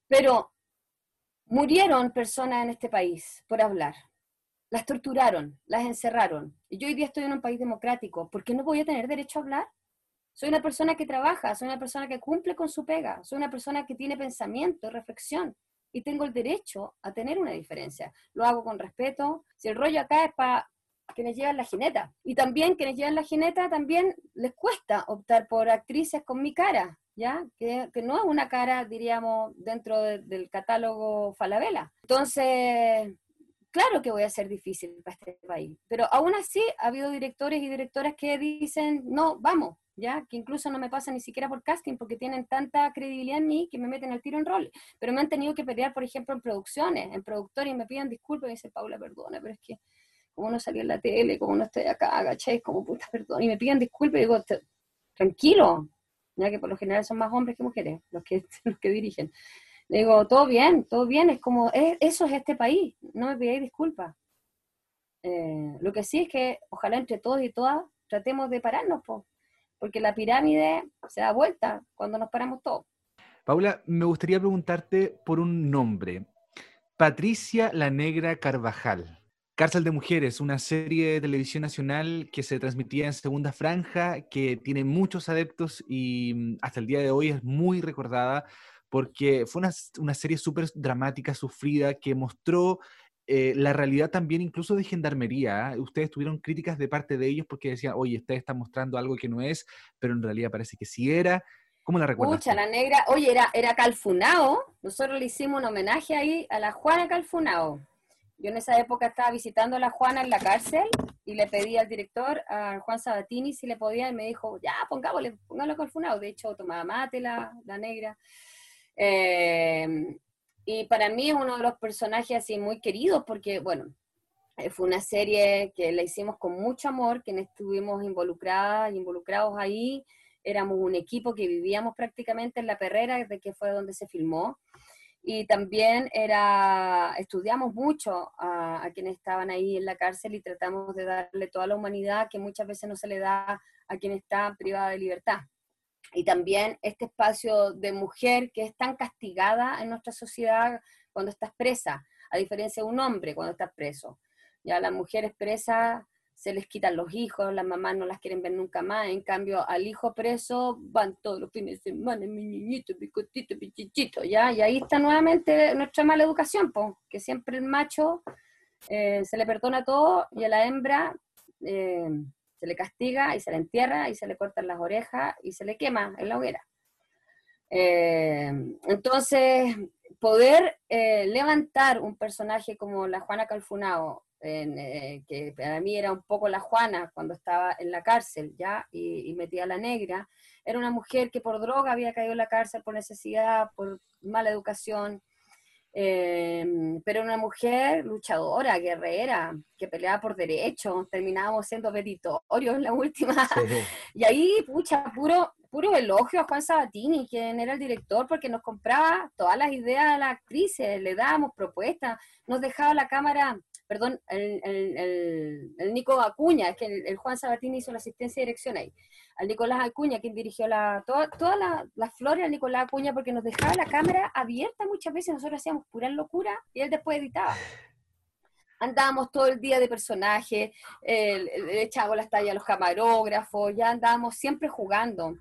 Pero murieron personas en este país por hablar. Las torturaron, las encerraron. Y yo hoy día estoy en un país democrático. ¿Por qué no voy a tener derecho a hablar? Soy una persona que trabaja, soy una persona que cumple con su pega, soy una persona que tiene pensamiento, reflexión y tengo el derecho a tener una diferencia. Lo hago con respeto. Si el rollo acá es para quienes llevan la jineta. Y también quienes llevan la jineta también les cuesta optar por actrices con mi cara, ¿ya? Que, no es una cara, diríamos, dentro del catálogo Falabella. Entonces, claro que voy a ser difícil para este país, pero aún así ha habido directores y directoras que dicen, no, vamos, ¿ya? Que incluso no me pasa ni siquiera por casting porque tienen tanta credibilidad en mí que me meten al tiro en rol. Pero me han tenido que pelear, por ejemplo, en producciones, en productores y me piden disculpas y dicen, Paula, perdona, pero es que como no salí en la tele, como no estoy acá, ¿cachai? Como puta, perdón. Y me piden disculpas y digo, tranquilo, ya que por lo general son más hombres que mujeres los que, [LAUGHS] los que dirigen. Digo, todo bien, todo bien, es como, eso es este país, no me pidáis disculpas. Eh, lo que sí es que ojalá entre todos y todas tratemos de pararnos, porque la pirámide se da vuelta cuando nos paramos todos. Paula, me gustaría preguntarte por un nombre. Patricia la Negra Carvajal. Cárcel de Mujeres, una serie de televisión nacional que se transmitía en segunda franja, que tiene muchos adeptos y mm, hasta el día de hoy es muy recordada porque fue una, serie súper dramática, sufrida, que mostró eh, la realidad también incluso de gendarmería. ¿ah? Ustedes tuvieron críticas de parte de ellos porque decían, oye, usted está mostrando algo que no es, pero en realidad parece que sí era. ¿Cómo la recuerdas? Mucha, la negra, oye, era, era Calfunao. Nosotros le hicimos un homenaje ahí a la Juana Calfunao. Yo en esa época estaba visitando a la Juana en la cárcel y le pedí al director, a Juan Sabatini, si le podía, y me dijo, ya, pongámosle, póngalo con Funao. De hecho, tomaba mate la, la negra. Eh, y para mí es uno de los personajes así muy queridos porque, bueno, eh, fue una serie que la hicimos con mucho amor, que estuvimos involucradas, involucrados ahí. Éramos un equipo que vivíamos prácticamente en la perrera, de que fue donde se filmó y también era, estudiamos mucho a, quienes estaban ahí en la cárcel y tratamos de darle toda la humanidad que muchas veces no se le da a quien está privada de libertad. Y también este espacio de mujer que es tan castigada en nuestra sociedad cuando estás presa, a diferencia de un hombre cuando estás preso. Ya la mujer es presa se les quitan los hijos, las mamás no las quieren ver nunca más, en cambio al hijo preso van todos los fines de semana, mi niñito, mi cotito, mi ¿ya? Y ahí está nuevamente nuestra mala educación, pues, que siempre el macho eh, se le perdona todo y a la hembra eh, se le castiga y se le entierra y se le cortan las orejas y se le quema en la hoguera. Eh, entonces, poder levantar un personaje como la Juana Calfunao, eh, que para mí era un poco la Juana cuando estaba en la cárcel, ¿ya? Y, metía a la negra. Era una mujer que por droga había caído en la cárcel por necesidad, por mala educación, eh, pero una mujer luchadora, guerrera, que peleaba por derechos, terminábamos siendo petitorios en la última. [LAUGHS] Y ahí, pucha, puro, puro elogio a Juan Sabatini, quien era el director, porque nos compraba todas las ideas de las actrices, le dábamos propuestas, nos dejaba la cámara perdón, el, el, Nico Acuña, es que el, Juan Sabatini hizo la asistencia de dirección ahí, al Nicolás Acuña, quien dirigió la, todas toda las flores al Nicolás Acuña, porque nos dejaba la cámara abierta muchas veces, nosotros hacíamos pura locura y él después editaba. Andábamos todo el día de personaje, le echábamos las tallas a los camarógrafos, ya andábamos siempre jugando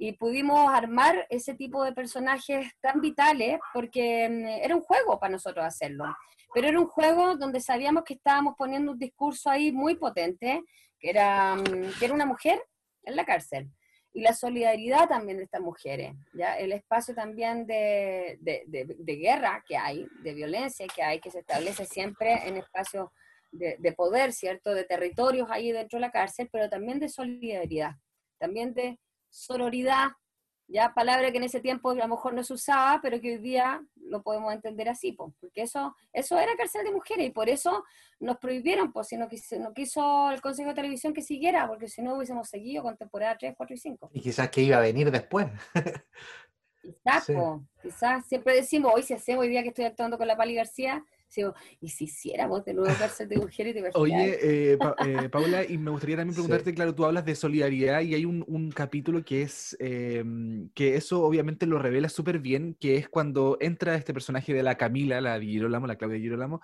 y pudimos armar ese tipo de personajes tan vitales porque mm, era un juego para nosotros hacerlo. Pero era un juego donde sabíamos que estábamos poniendo un discurso ahí muy potente, que era, mm, que era una mujer en la cárcel. Y la solidaridad también de estas mujeres, ¿ya? el espacio también de, de, de, guerra que hay, de violencia que hay, que se establece siempre en espacios de, de poder, ¿cierto? De territorios ahí dentro de la cárcel, pero también de solidaridad, también de sororidad, ya palabra que en ese tiempo a lo mejor no se usaba, pero que hoy día lo podemos entender así, porque eso, eso era cárcel de mujeres y por eso nos prohibieron, pues si no quiso, no quiso el Consejo de Televisión que siguiera, porque si no hubiésemos seguido con temporada 3, 4 y 5. Y quizás que iba a venir después. [LAUGHS] Quizás, quizás siempre decimos, hoy si hacemos, hoy día que estoy actuando con la Pali García, y si hiciéramos de nuevo cárcel de mujeres de [LAUGHS] Oye, eh, eh, Paula, y me gustaría también [LAUGHS] preguntarte, claro, tú hablas de solidaridad y hay un, un capítulo que es, em, que eso obviamente lo revela súper bien, que es cuando entra este personaje de la Camila, la de Girolamo, la Claudia Girolamo,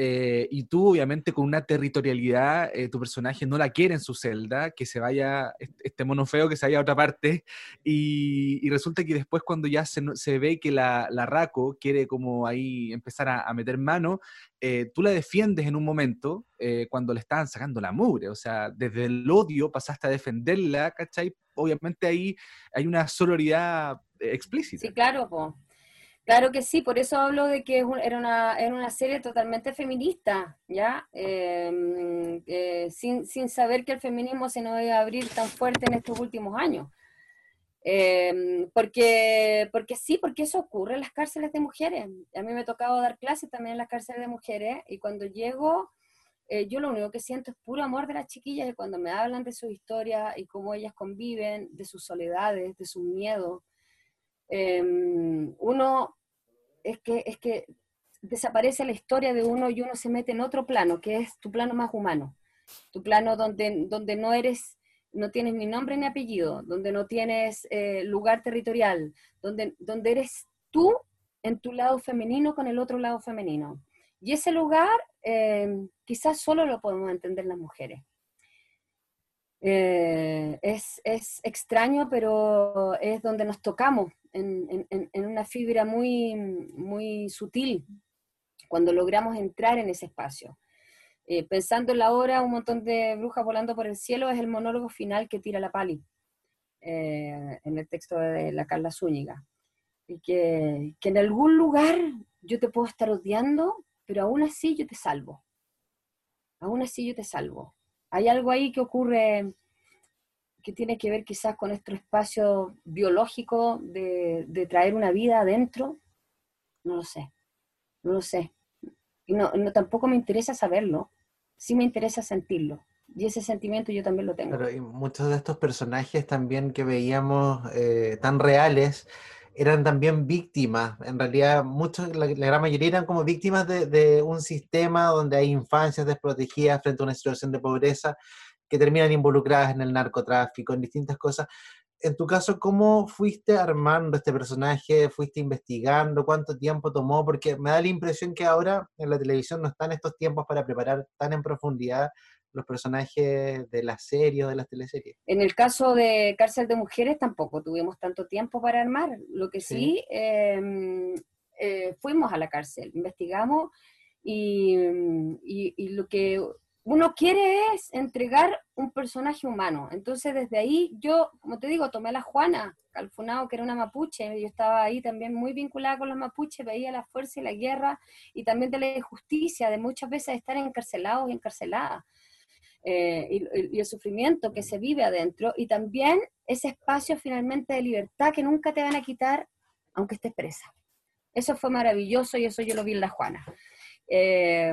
eh, y tú, obviamente, con una territorialidad, eh, tu personaje no la quiere en su celda, que se vaya, este mono feo que se vaya a otra parte, y, resulta que después cuando ya se, se ve que la, la, Raco quiere como ahí empezar a, meter mano, eh, tú la defiendes en un momento cuando le estaban sacando la mugre, o sea, desde el odio pasaste a defenderla, ¿cachai? Obviamente ahí hay una sororidad explícita. Sí, claro, po. Claro que sí, por eso hablo de que era una, era una serie totalmente feminista, ¿ya? Em, eh, sin, sin, saber que el feminismo se nos iba a abrir tan fuerte en estos últimos años. Em, porque, porque sí, porque eso ocurre en las cárceles de mujeres. A mí me ha tocado dar clases también en las cárceles de mujeres y cuando llego, eh, yo lo único que siento es puro amor de las chiquillas y cuando me hablan de su historia y cómo ellas conviven, de sus soledades, de sus miedos. Em, uno es que, es que desaparece la historia de uno y uno se mete en otro plano, que es tu plano más humano, tu plano donde, donde no eres, no tienes ni nombre ni apellido, donde no tienes eh, lugar territorial, donde, donde eres tú en tu lado femenino con el otro lado femenino. Y ese lugar eh, quizás solo lo podemos entender las mujeres. Eh, es, es, extraño, pero es donde nos tocamos en, una fibra muy, muy sutil cuando logramos entrar en ese espacio. Eh, pensando en la hora, un montón de brujas volando por el cielo es el monólogo final que tira la Pali eh, en el texto de la Carla Zúñiga. Y que, que en algún lugar yo te puedo estar odiando, pero aún así yo te salvo. Aún así yo te salvo hay algo ahí que ocurre que tiene que ver quizás con nuestro espacio biológico de, traer una vida adentro. No lo sé, no lo sé. Y no, tampoco me interesa saberlo, sí me interesa sentirlo. Y ese sentimiento yo también lo tengo. Pero muchos de estos personajes también que veíamos eh, tan reales eran también víctimas. En realidad, muchos, la, gran mayoría eran como víctimas de, de, un sistema donde hay infancias desprotegidas frente a una situación de pobreza que terminan involucradas en el narcotráfico, en distintas cosas. En tu caso, ¿cómo fuiste armando este personaje? ¿Fuiste investigando? ¿Cuánto tiempo tomó? Porque me da la impresión que ahora en la televisión no están estos tiempos para preparar tan en profundidad los personajes de las series o de las teleseries. En el caso de Cárcel de Mujeres tampoco tuvimos tanto tiempo para armar. Lo que sí, em, eh, fuimos a la cárcel, investigamos y, y, lo que uno quiere es entregar un personaje humano. Entonces desde ahí yo, como te digo, tomé a la Juana Calfunao, que era una mapuche, yo estaba ahí también muy vinculada con los mapuches, veía la fuerza y la guerra y también de la injusticia, de muchas veces estar encarcelados y encarceladas. Eh, y, el sufrimiento que se vive adentro y también ese espacio finalmente de libertad que nunca te van a quitar aunque estés presa. Eso fue maravilloso y eso yo lo vi en La Juana. Eh,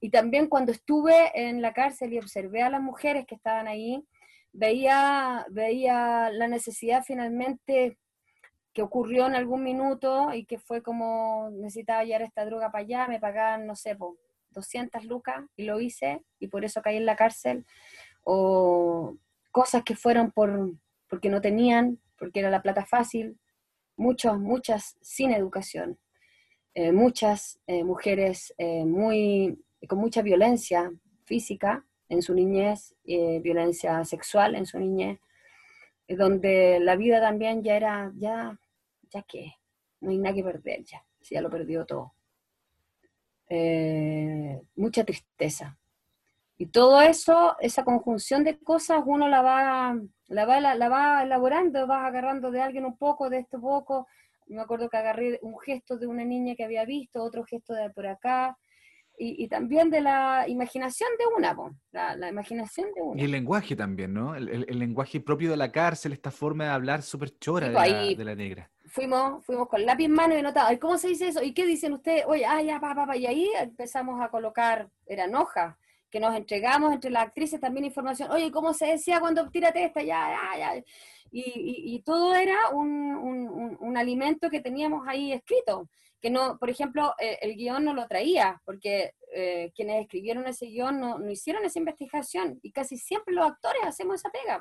y también cuando estuve en la cárcel y observé a las mujeres que estaban ahí, veía, veía la necesidad finalmente que ocurrió en algún minuto y que fue como necesitaba llevar esta droga para allá, me pagaban, no sé, 200 lucas y lo hice y por eso caí en la cárcel, o cosas que fueron por, porque no tenían, porque era la plata fácil, muchas, muchas sin educación, eh, muchas eh, mujeres eh, muy, con mucha violencia física en su niñez, violencia sexual en su niñez, donde la vida también ya era, ya, ya que, no hay nada que perder ya, ya lo perdió todo. mucha tristeza. Y todo eso, esa conjunción de cosas, uno la va, la va, la, va elaborando, vas agarrando de alguien un poco, de esto poco. Me acuerdo que agarré un gesto de una niña que había visto, otro gesto de por acá, y, también de la imaginación de una, la, imaginación de una. Y el lenguaje también, ¿no? El, lenguaje propio de la cárcel, esta forma de hablar súper chora de, la, negra. Fuimos, fuimos con lápiz en mano y notaba, ¿cómo se dice eso? ¿Y qué dicen ustedes? Oye, ah, ya, pa, pa, pa. Y ahí empezamos a colocar, eran hojas, que nos entregamos entre las actrices también información. Oye, ¿cómo se decía cuando tírate esta? Ya. Y, todo era un, un, un, alimento que teníamos ahí escrito que no, por ejemplo, eh, el guion no lo traía, porque eh, quienes escribieron ese guion no, no, hicieron esa investigación, y casi siempre los actores hacemos esa pega,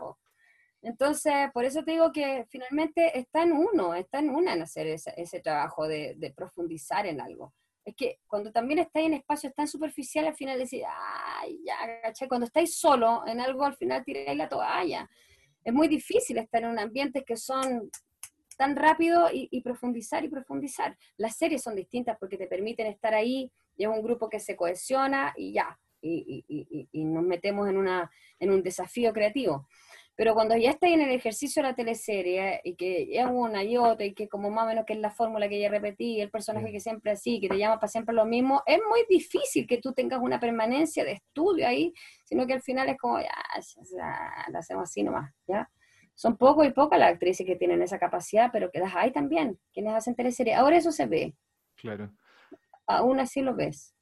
Entonces, por eso te digo que finalmente está en uno, está en una en hacer ese, ese trabajo de, profundizar en algo. Es que cuando también estáis en espacios tan superficiales, al final decís, ay, ya. Cuando estáis solo en algo, al final tiráis la toalla. Es muy difícil estar en un ambiente que son tan rápido y, profundizar y profundizar. Las series son distintas porque te permiten estar ahí, y es un grupo que se cohesiona y ya, y, nos metemos en, una, en un desafío creativo. Pero cuando ya estás en el ejercicio de la teleserie y que es una y otra y que como más o menos que es la fórmula que ya repetí, el personaje que siempre así, que te llama para siempre lo mismo, es muy difícil que tú tengas una permanencia de estudio ahí, sino que al final es como, ya, ya, lo hacemos así nomás, ¿ya? son poco y pocas las actrices que tienen esa capacidad, pero que las hay también, quienes hacen teleseries. Ahora eso se ve. Claro. Aún así lo ves.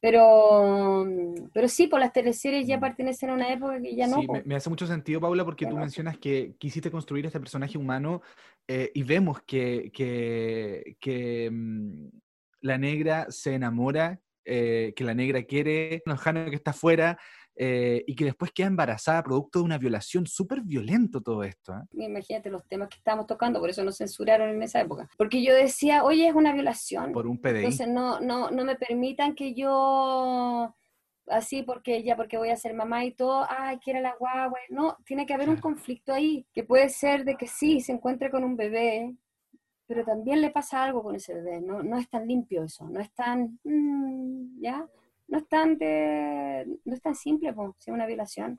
Pero, pero sí, por las teleseries ya mm. pertenecen a una época que ya no. Sí, me, hace mucho sentido, Paula, porque tú mencionas que quisiste construir este personaje humano eh, y vemos que, que, que mm, la negra se enamora, eh, que la negra quiere, Jano que está afuera, eh, y que después queda embarazada producto de una violación, súper violento todo esto. ¿eh? Imagínate los temas que estábamos tocando, por eso nos censuraron en esa época. Porque yo decía, oye, es una violación. Por un PDI. Entonces no, no, no me permitan que yo así porque ya porque voy a ser mamá y todo, ay, quiere la guagua. No, tiene que haber un conflicto ahí, que puede ser de que sí, se encuentre con un bebé, pero también le pasa algo con ese bebé, no, no es tan limpio eso, no es tan, mm, ¿ya? No es tan, no es tan simple, pues, es una violación.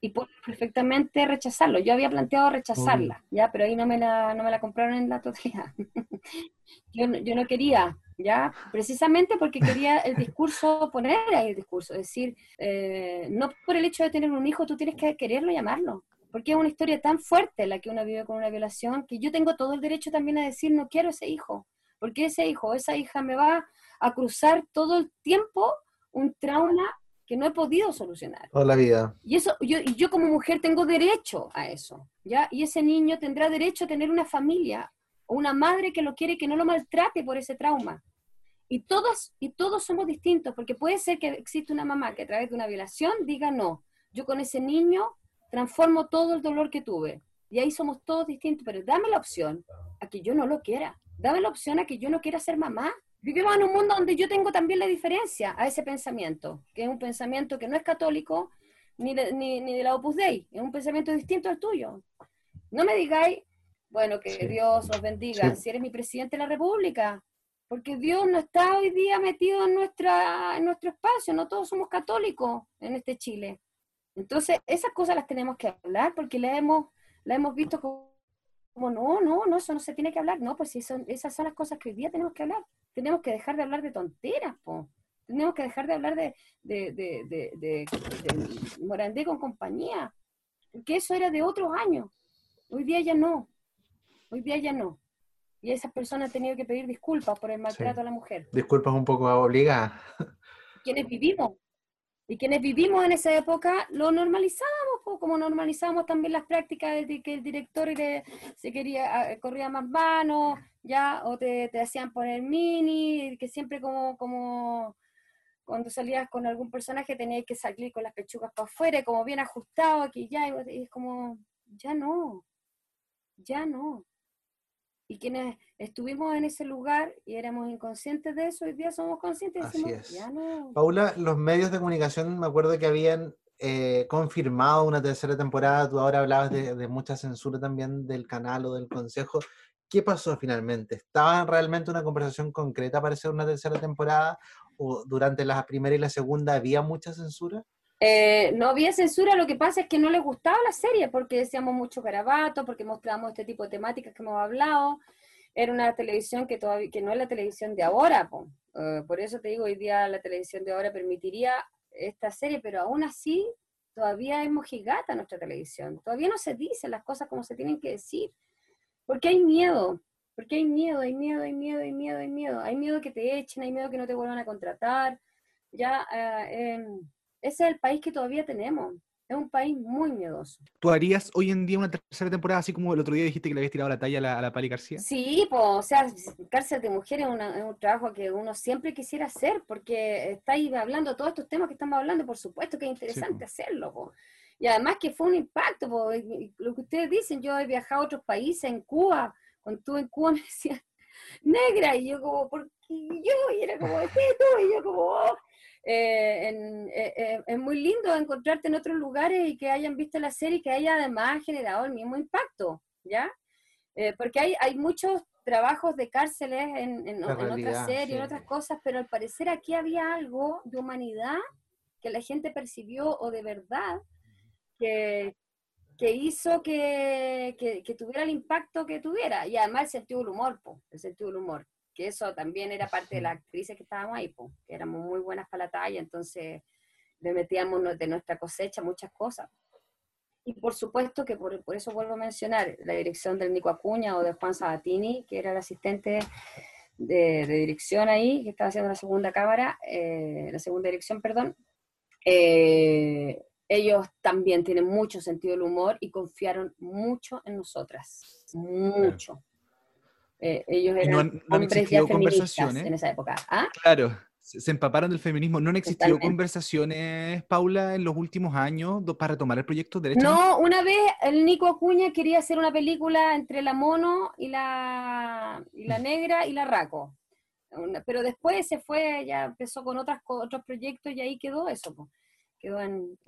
Y puedo perfectamente rechazarlo. Yo había planteado rechazarla, ¿ya? Pero ahí no me la, no me la compraron en la totalidad. [LAUGHS] yo, yo no quería, ¿ya? Precisamente porque quería el discurso, poner ahí el discurso, es decir, eh, no por el hecho de tener un hijo tú tienes que quererlo y amarlo, porque es una historia tan fuerte la que uno vive con una violación que yo tengo todo el derecho también a decir no quiero ese hijo, porque ese hijo o esa hija me va a cruzar todo el tiempo un trauma que no he podido solucionar. Toda la vida. Y eso, yo, yo como mujer tengo derecho a eso, ¿ya? Y ese niño tendrá derecho a tener una familia o una madre que lo quiere que no lo maltrate por ese trauma. Y todos, y todos somos distintos, porque puede ser que exista una mamá que a través de una violación diga no, yo con ese niño transformo todo el dolor que tuve. Y ahí somos todos distintos, pero dame la opción a que yo no lo quiera. Dame la opción a que yo no quiera ser mamá vivimos en un mundo donde yo tengo también la diferencia a ese pensamiento, que es un pensamiento que no es católico ni de, ni, ni de la Opus Dei, es un pensamiento distinto al tuyo. No me digáis, bueno, que Dios os bendiga, si eres mi presidente de la República, porque Dios no está hoy día metido en, nuestra, en nuestro espacio, no todos somos católicos en este Chile. Entonces, esas cosas las tenemos que hablar porque las hemos, la hemos visto como como, no, no, no, eso no se tiene que hablar. No, pues si son, esas son las cosas que hoy día tenemos que hablar. Tenemos que dejar de hablar de tonteras, po. Tenemos que dejar de hablar de, de, de, de, Morandé con compañía. Porque eso era de otros años. Hoy día ya no. Hoy día ya no. Y esas personas han tenido que pedir disculpas por el maltrato a la mujer. Disculpas un poco obligadas. Quienes vivimos y quienes vivimos en esa época lo normalizamos, como normalizamos también las prácticas de que el director se quería, ah, corría más vano, ya, o te, te, hacían poner mini, que siempre como, como cuando salías con algún personaje tenías que salir con las pechugas para afuera, como bien ajustado, aquí ya, y es como, ya no, ya no. Y quienes estuvimos en ese lugar y éramos inconscientes de eso, hoy día somos conscientes. Así es. Paula, los medios de comunicación me acuerdo que habían eh, confirmado una tercera temporada, tú ahora hablabas de, mucha censura también del canal o del consejo. ¿qué pasó finalmente? ¿Estaba realmente una conversación concreta para hacer una tercera temporada? ¿O durante la primera y la segunda había mucha censura? Eh, no había censura, lo que pasa es que no les gustaba la serie porque decíamos mucho garabato, porque mostrábamos este tipo de temáticas que hemos hablado. Era una televisión que todavía que no es la televisión de ahora, eh, por eso te digo, hoy día la televisión de ahora permitiría esta serie, pero aún así todavía es mojigata nuestra televisión. Todavía no se dicen las cosas como se tienen que decir, porque hay miedo, porque hay miedo, hay miedo, hay miedo, hay miedo, hay miedo. Hay miedo que te echen, hay miedo que no te vuelvan a contratar. Ya, eh, em, ese es el país que todavía tenemos. Es un país muy miedoso. ¿Tú harías hoy en día una tercera temporada, así como el otro día dijiste que le habías tirado la talla a la, a la Pali García? Sí, pues, o sea, cárcel de mujeres es, un trabajo que uno siempre quisiera hacer, porque estáis hablando todos estos temas que estamos hablando, por supuesto que es interesante hacerlo, po. Y además que fue un impacto, po, lo que ustedes dicen, yo he viajado a otros países, en Cuba, cuando estuve en Cuba [LAUGHS] me decían, negra, y yo como, ¿por qué yo? Y era como, ¿qué tú? Y yo como, oh". Eh, eh, eh, es muy lindo encontrarte en otros lugares y que hayan visto la serie y que haya además generado el mismo impacto, ¿ya? porque hay, hay muchos trabajos de cárceles en, en, otras series, en otras cosas, pero al parecer aquí había algo de humanidad que la gente percibió o de verdad que, que hizo que, que, tuviera el impacto que tuviera. Y además el sentido del humor, el sentido del humor que eso también era parte de las actrices que estábamos ahí, pues, que éramos muy buenas para la talla, entonces le metíamos de nuestra cosecha muchas cosas. Y por supuesto que por, por, eso vuelvo a mencionar la dirección del Nico Acuña o de Juan Sabatini, que era el asistente de, de dirección ahí, que estaba haciendo la segunda cámara, eh, la segunda dirección, perdón. Eh, ellos también tienen mucho sentido del humor y confiaron mucho en nosotras, mucho. Eh, ellos eran no hombres ya conversaciones en esa época. ¿Ah? Claro, se empaparon del feminismo. ¿No han existido conversaciones, Paula, en los últimos años para retomar el proyecto de No, una vez el Nico Acuña quería hacer una película entre la mono y la, y la negra y la raco. Pero después se fue, ya empezó con otras, otros proyectos y ahí quedó eso. Quedó en,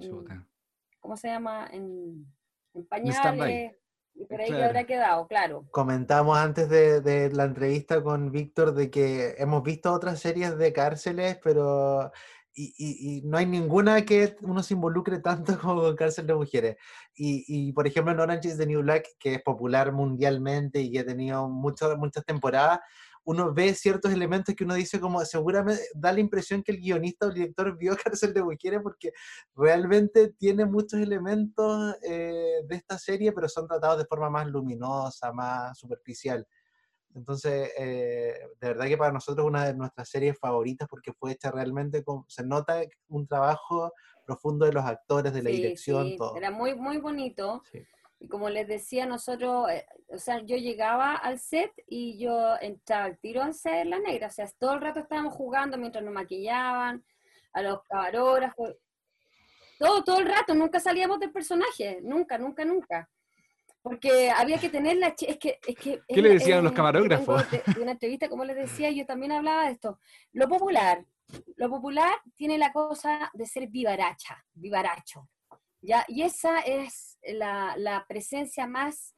¿cómo se llama? En, en pañales. Y por ahí habrá quedado, claro. Comentamos antes de, la entrevista con Víctor de que hemos visto otras series de cárceles, pero y, no hay ninguna que uno se involucre tanto [LAUGHS] como con cárcel de mujeres. Y, y, por ejemplo en Orange is the New Black, que es popular mundialmente y que ha tenido muchas muchas temporadas, uno ve ciertos elementos que uno dice como seguramente da la impresión que el guionista o el director vio [LAUGHS] Cárcel de Mujeres porque realmente tiene muchos elementos eh, de esta serie, pero son tratados de forma más luminosa, más superficial. Entonces, eh, de verdad que para nosotros es una de nuestras series favoritas porque fue hecha realmente, con, se nota un trabajo profundo de los actores, de la dirección, sí. todo. Era muy, muy bonito. Sí. Y como les decía, nosotros, eh, o sea, yo llegaba al set y yo entraba al tiro a ser la negra. O sea, todo el rato estábamos jugando mientras nos maquillaban, a los camarógrafos. Todo, todo el rato, nunca salíamos del personaje, nunca, nunca, nunca. Porque había que tener la... Es que, es que, ¿Qué le decían los camarógrafos? De, una entrevista, como les decía, yo también hablaba de esto. Lo popular, lo popular tiene la cosa de ser vivaracha, vivaracho. ¿ya? Y esa es la, presencia más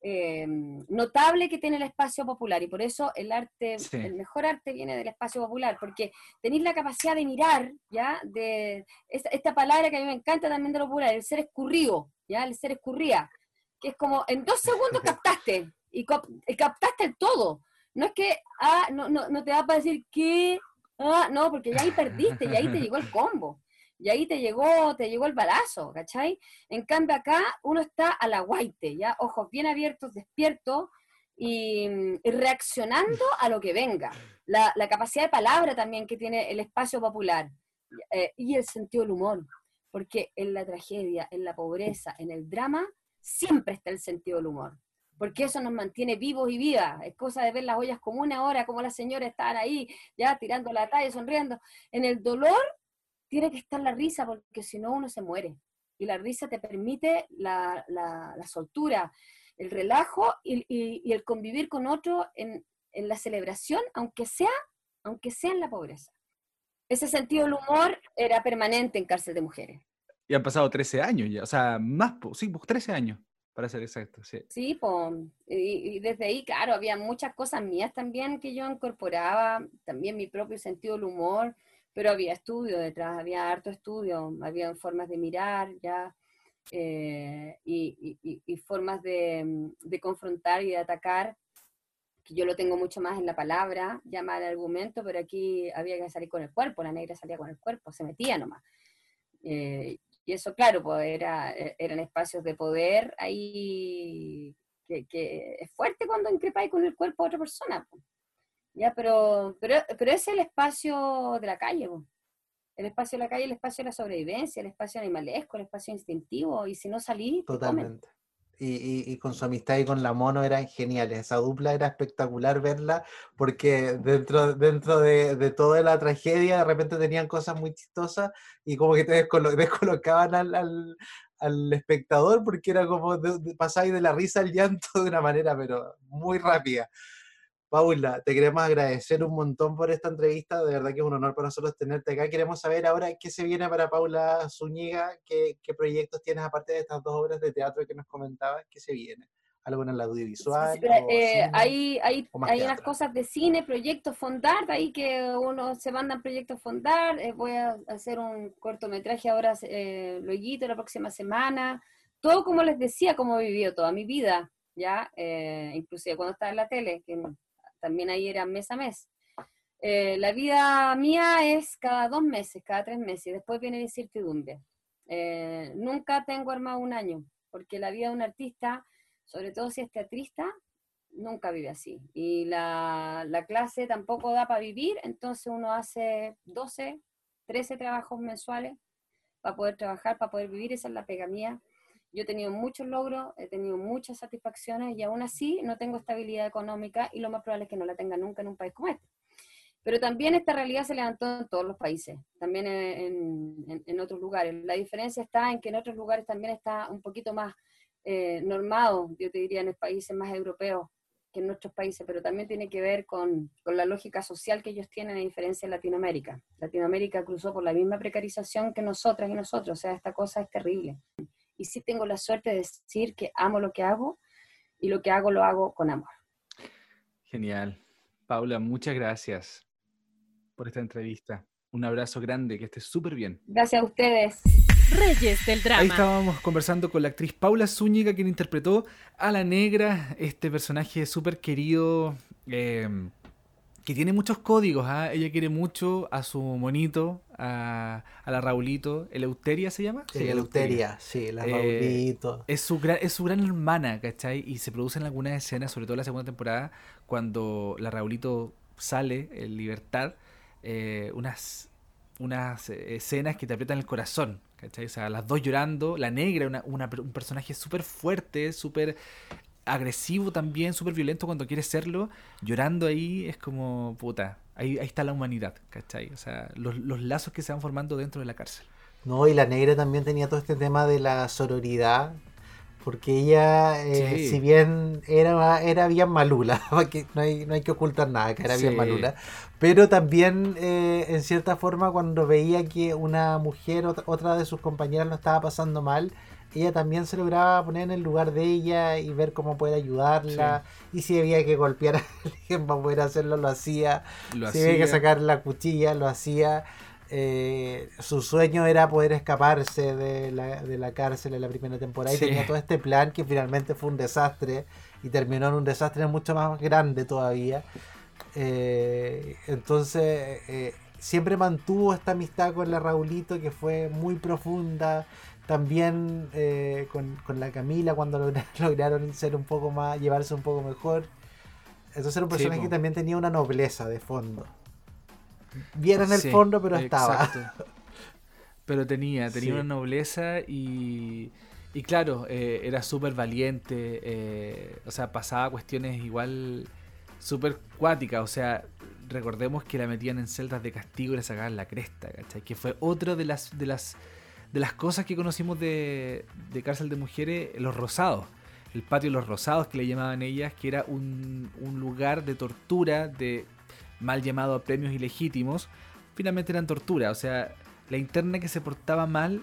eh, notable que tiene el espacio popular y por eso el arte, el mejor arte viene del espacio popular, porque tenéis la capacidad de mirar, ¿ya? De esta, palabra que a mí me encanta también de lo popular, el ser escurrido, ¿ya? El ser escurría, que es como en dos segundos [LAUGHS] captaste y, captaste el todo. No es que, ah, no, no, no te va a decir que, ah, no, porque ya ahí perdiste, y ahí te llegó el combo y ahí te llegó, te llegó el balazo, ¿cachai? En cambio acá uno está a la guaite, ¿ya? Ojos bien abiertos, despiertos y, reaccionando a lo que venga. La, capacidad de palabra también que tiene el espacio popular eh, y el sentido del humor, porque en la tragedia, en la pobreza, en el drama, siempre está el sentido del humor porque eso nos mantiene vivos y vivas. Es cosa de ver las ollas comunes ahora, como las señoras están ahí, ya tirando la talla, sonriendo. En el dolor tiene que estar la risa, porque si no uno se muere. Y la risa te permite la, soltura, el relajo y, el convivir con otro en, la celebración, aunque sea, aunque sea en la pobreza. Ese sentido del humor era permanente en cárcel de mujeres. Y han pasado 13 años ya, o sea, más, sí, 13 pues, años. para ser exacto, sí. Sí, pues, y, y, desde ahí, claro, había muchas cosas mías también que yo incorporaba, también mi propio sentido del humor, pero había estudio detrás, había harto estudio, había formas de mirar ya, eh, y, y, y, formas de, de, confrontar y de atacar, que yo lo tengo mucho más en la palabra, llamar argumento, pero aquí había que salir con el cuerpo, la negra salía con el cuerpo, se metía nomás. Eh, y eso, claro, pues era, e, eran espacios de poder ahí que, que es fuerte cuando increpáis con el cuerpo a otra persona. Pues. Ya, pero, pero, pero es el espacio de la calle, el espacio de la calle, el espacio de la sobrevivencia, el espacio animalesco, el espacio instintivo, y si no salís, totalmente. Y, y, y, con su amistad y con la mono eran geniales. Esa dupla era espectacular verla porque dentro, dentro de, de, toda la tragedia de repente tenían cosas muy chistosas y como que te descolo [LAUGHS] descolocaban al, al, al, espectador porque era como de, de, pasáis de la risa al llanto de una manera pero muy rápida. Paula, te queremos agradecer un montón por esta entrevista, de verdad que es un honor para nosotros tenerte acá. Queremos saber ahora qué se viene para Paula Zúñiga, qué, qué proyectos tienes aparte de estas dos obras de teatro que nos comentabas, qué se viene. ¿Algo en el audiovisual? Sí, sí, eh, hay hay, hay unas cosas de cine, proyectos Fondar, ahí que uno se mandan proyectos Fondar. Eh, voy a hacer un cortometraje ahora, eh, luego, la próxima semana. Todo como les decía, como he vivido toda mi vida, ya, eh, inclusive cuando estaba en la tele, que también ahí era mes a mes. Eh, la vida mía es cada dos meses, cada tres meses, después viene la incertidumbre. Eh, nunca tengo armado un año, porque la vida de un artista, sobre todo si es teatrista, nunca vive así. Y la, la clase tampoco da para vivir, entonces uno hace 12, 13 trabajos mensuales para poder trabajar, para poder vivir, esa es la pega mía. Yo he tenido muchos logros, he tenido muchas satisfacciones y aún así no tengo estabilidad económica y lo más probable es que no la tenga nunca en un país como este. Pero también esta realidad se levantó en todos los países, también en, en, otros lugares. La diferencia está en que en otros lugares también está un poquito más eh, normado, yo te diría en los países más europeos que en nuestros países, pero también tiene que ver con, con, la lógica social que ellos tienen a diferencia de Latinoamérica. Latinoamérica cruzó por la misma precarización que nosotras y nosotros, o sea, esta cosa es terrible y sí tengo la suerte de decir que amo lo que hago y lo que hago lo hago con amor. Genial. Paula, muchas gracias por esta entrevista. Un abrazo grande, que estés súper bien. Gracias a ustedes. Reyes del drama. Ahí estábamos conversando con la actriz Paula Zúñiga, quien interpretó a la negra, este personaje súper querido. Eh, que tiene muchos códigos. ¿eh? Ella quiere mucho a su monito, a, a la Raulito. ¿Eleuteria se llama? Sí, Eleuteria, sí, la Raulito. Eh, es, su gran, es su gran hermana, ¿cachai? Y se producen algunas escenas, sobre todo en la segunda temporada, cuando la Raulito sale en libertad, eh, unas, unas escenas que te aprietan el corazón. ¿cachai? O sea, las dos llorando, la negra, una, una, un personaje súper fuerte, súper agresivo también, súper violento cuando quiere serlo, llorando ahí es como, puta, ahí, ahí está la humanidad, ¿cachai? O sea, los, los, lazos que se van formando dentro de la cárcel. No, y la negra también tenía todo este tema de la sororidad, porque ella, eh, sí. si bien era, era bien malula, [LAUGHS] porque no hay, no hay que ocultar nada, que era sí. bien malula, pero también eh, en cierta forma cuando veía que una mujer, otra de sus compañeras lo estaba pasando mal, ella también se lograba poner en el lugar de ella y ver cómo poder ayudarla. Sí. Y si había que golpear [LAUGHS] a alguien para poder hacerlo, lo hacía. Lo si hacía. había que sacar la cuchilla, lo hacía. Eh, su sueño era poder escaparse de la, de la cárcel en la primera temporada sí. y tenía todo este plan que finalmente fue un desastre y terminó en un desastre mucho más grande todavía. Eh, entonces, eh, siempre mantuvo esta amistad con la Raulito que fue muy profunda también eh, con, con, la Camila cuando lograron, [LAUGHS] lograron, ser un poco más, llevarse un poco mejor. Entonces era un personaje sí, que también tenía una nobleza de fondo. Bien en el sí, fondo, pero estaba. Exacto. Pero tenía, tenía sí. una nobleza y, y claro, eh, era súper valiente, eh, o sea, pasaba cuestiones igual súper cuáticas, o sea, recordemos que la metían en celdas de castigo y le sacaban la cresta, ¿cachai? Que fue otra de las, de las de las cosas que conocimos de, de cárcel de mujeres, los rosados. El patio de los rosados que le llamaban ellas, que era un, un lugar de tortura, de mal llamado a premios ilegítimos, finalmente eran tortura. O sea, la interna que se portaba mal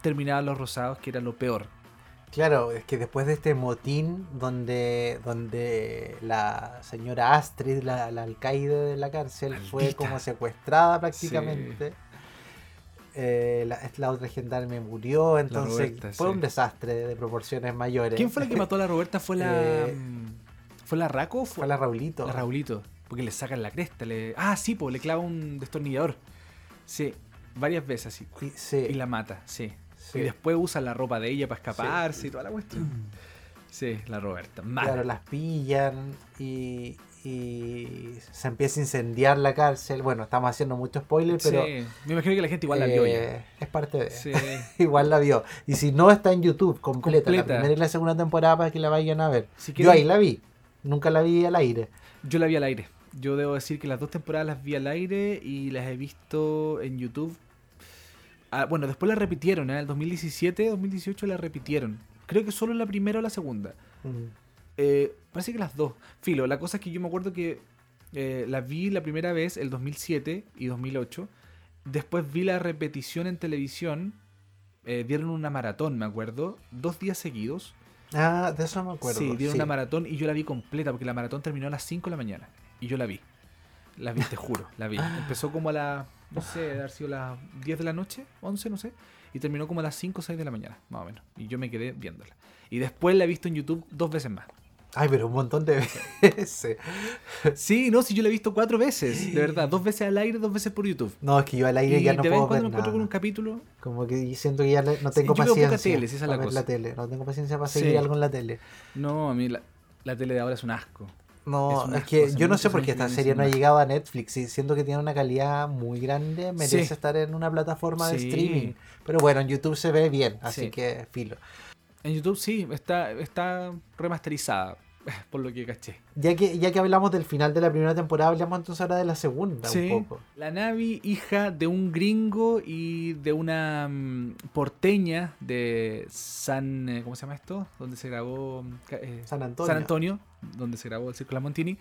terminaba los rosados, que era lo peor. Claro, es que después de este motín donde, donde la señora Astrid, la, la alcaide de la cárcel, fue como secuestrada prácticamente. Eh, la, la otra gendarme murió, entonces Roberta, fue sí. un desastre de proporciones mayores. ¿Quién fue la que mató a la Roberta? ¿Fue la. Eh, mm, ¿Fue la Raco o Fue la Raulito. La Raulito. Porque le sacan la cresta. Le... Ah, sí, pues le clava un destornillador. Sí, varias veces así. Y- sí, Y la mata, sí. sí. Y después usa la ropa de ella para escaparse y toda la cuestión. Sí, la Roberta. Claro, las pillan y, y se empieza a incendiar la cárcel. Bueno, estamos haciendo mucho spoiler, pero Sí, me imagino que la gente igual la vio ya. eh, es parte de... Sí. [LAUGHS] Igual la vio. Y si no, está en YouTube completa, la Completa. primera y la segunda temporada para que la vayan a ver. Si Yo ahí la vi. Nunca la vi al aire. Yo la vi al aire. Yo debo decir que las dos temporadas las vi al aire y las he visto en YouTube. Ah, bueno, después la repitieron, ¿eh? El 2017, 2018 la repitieron. Creo que solo la primera o la segunda. Mm. Eh, parece que las dos. Filo, la cosa es que yo me acuerdo que eh, la vi la primera vez el 2007 y 2008. Después vi la repetición en televisión. Eh, dieron una maratón, me acuerdo. Dos días seguidos. Ah, de eso me acuerdo. Sí, dieron sí. una maratón y yo la vi completa porque la maratón terminó a las 5 de la mañana. Y yo la vi. La vi, te juro, la vi. Empezó como a las, no sé, haber sido las 10 de la noche, 11, no sé. Y terminó como a las 5 o 6 de la mañana, más o menos. Y yo me quedé viéndola. Y después la he visto en YouTube dos veces más. Ay, pero un montón de [LAUGHS] veces. Sí, no, sí, yo la he visto cuatro veces, de verdad. Dos veces al aire, dos veces por YouTube. No, es que yo al aire Y ya no de vez puedo ver cuando me encuentro nada. con un capítulo. Como que siento que ya le- no Sí, tengo yo veo poca paciencia tele, si esa es la para ver cosa. tele. No tengo paciencia para Sí. seguir algo en la tele. No, a mí la, la tele de ahora es un asco. No, Es que hace yo no sé por qué esta serie no ha llegado a Netflix y siento que tiene una calidad muy grande, merece Sí. estar en una plataforma de Sí. streaming. Pero bueno, en YouTube se ve bien, así Sí. que filo. En YouTube sí, está, está remasterizada, [LAUGHS] por lo que caché. Ya que, ya que hablamos del final de la primera temporada, hablamos entonces ahora de la segunda Sí. un poco. La Navi, hija de un gringo y de una mm, porteña de San. eh, ¿Cómo se llama esto? Donde se grabó. eh, San Antonio. San Antonio, donde se grabó el Círculo Montini.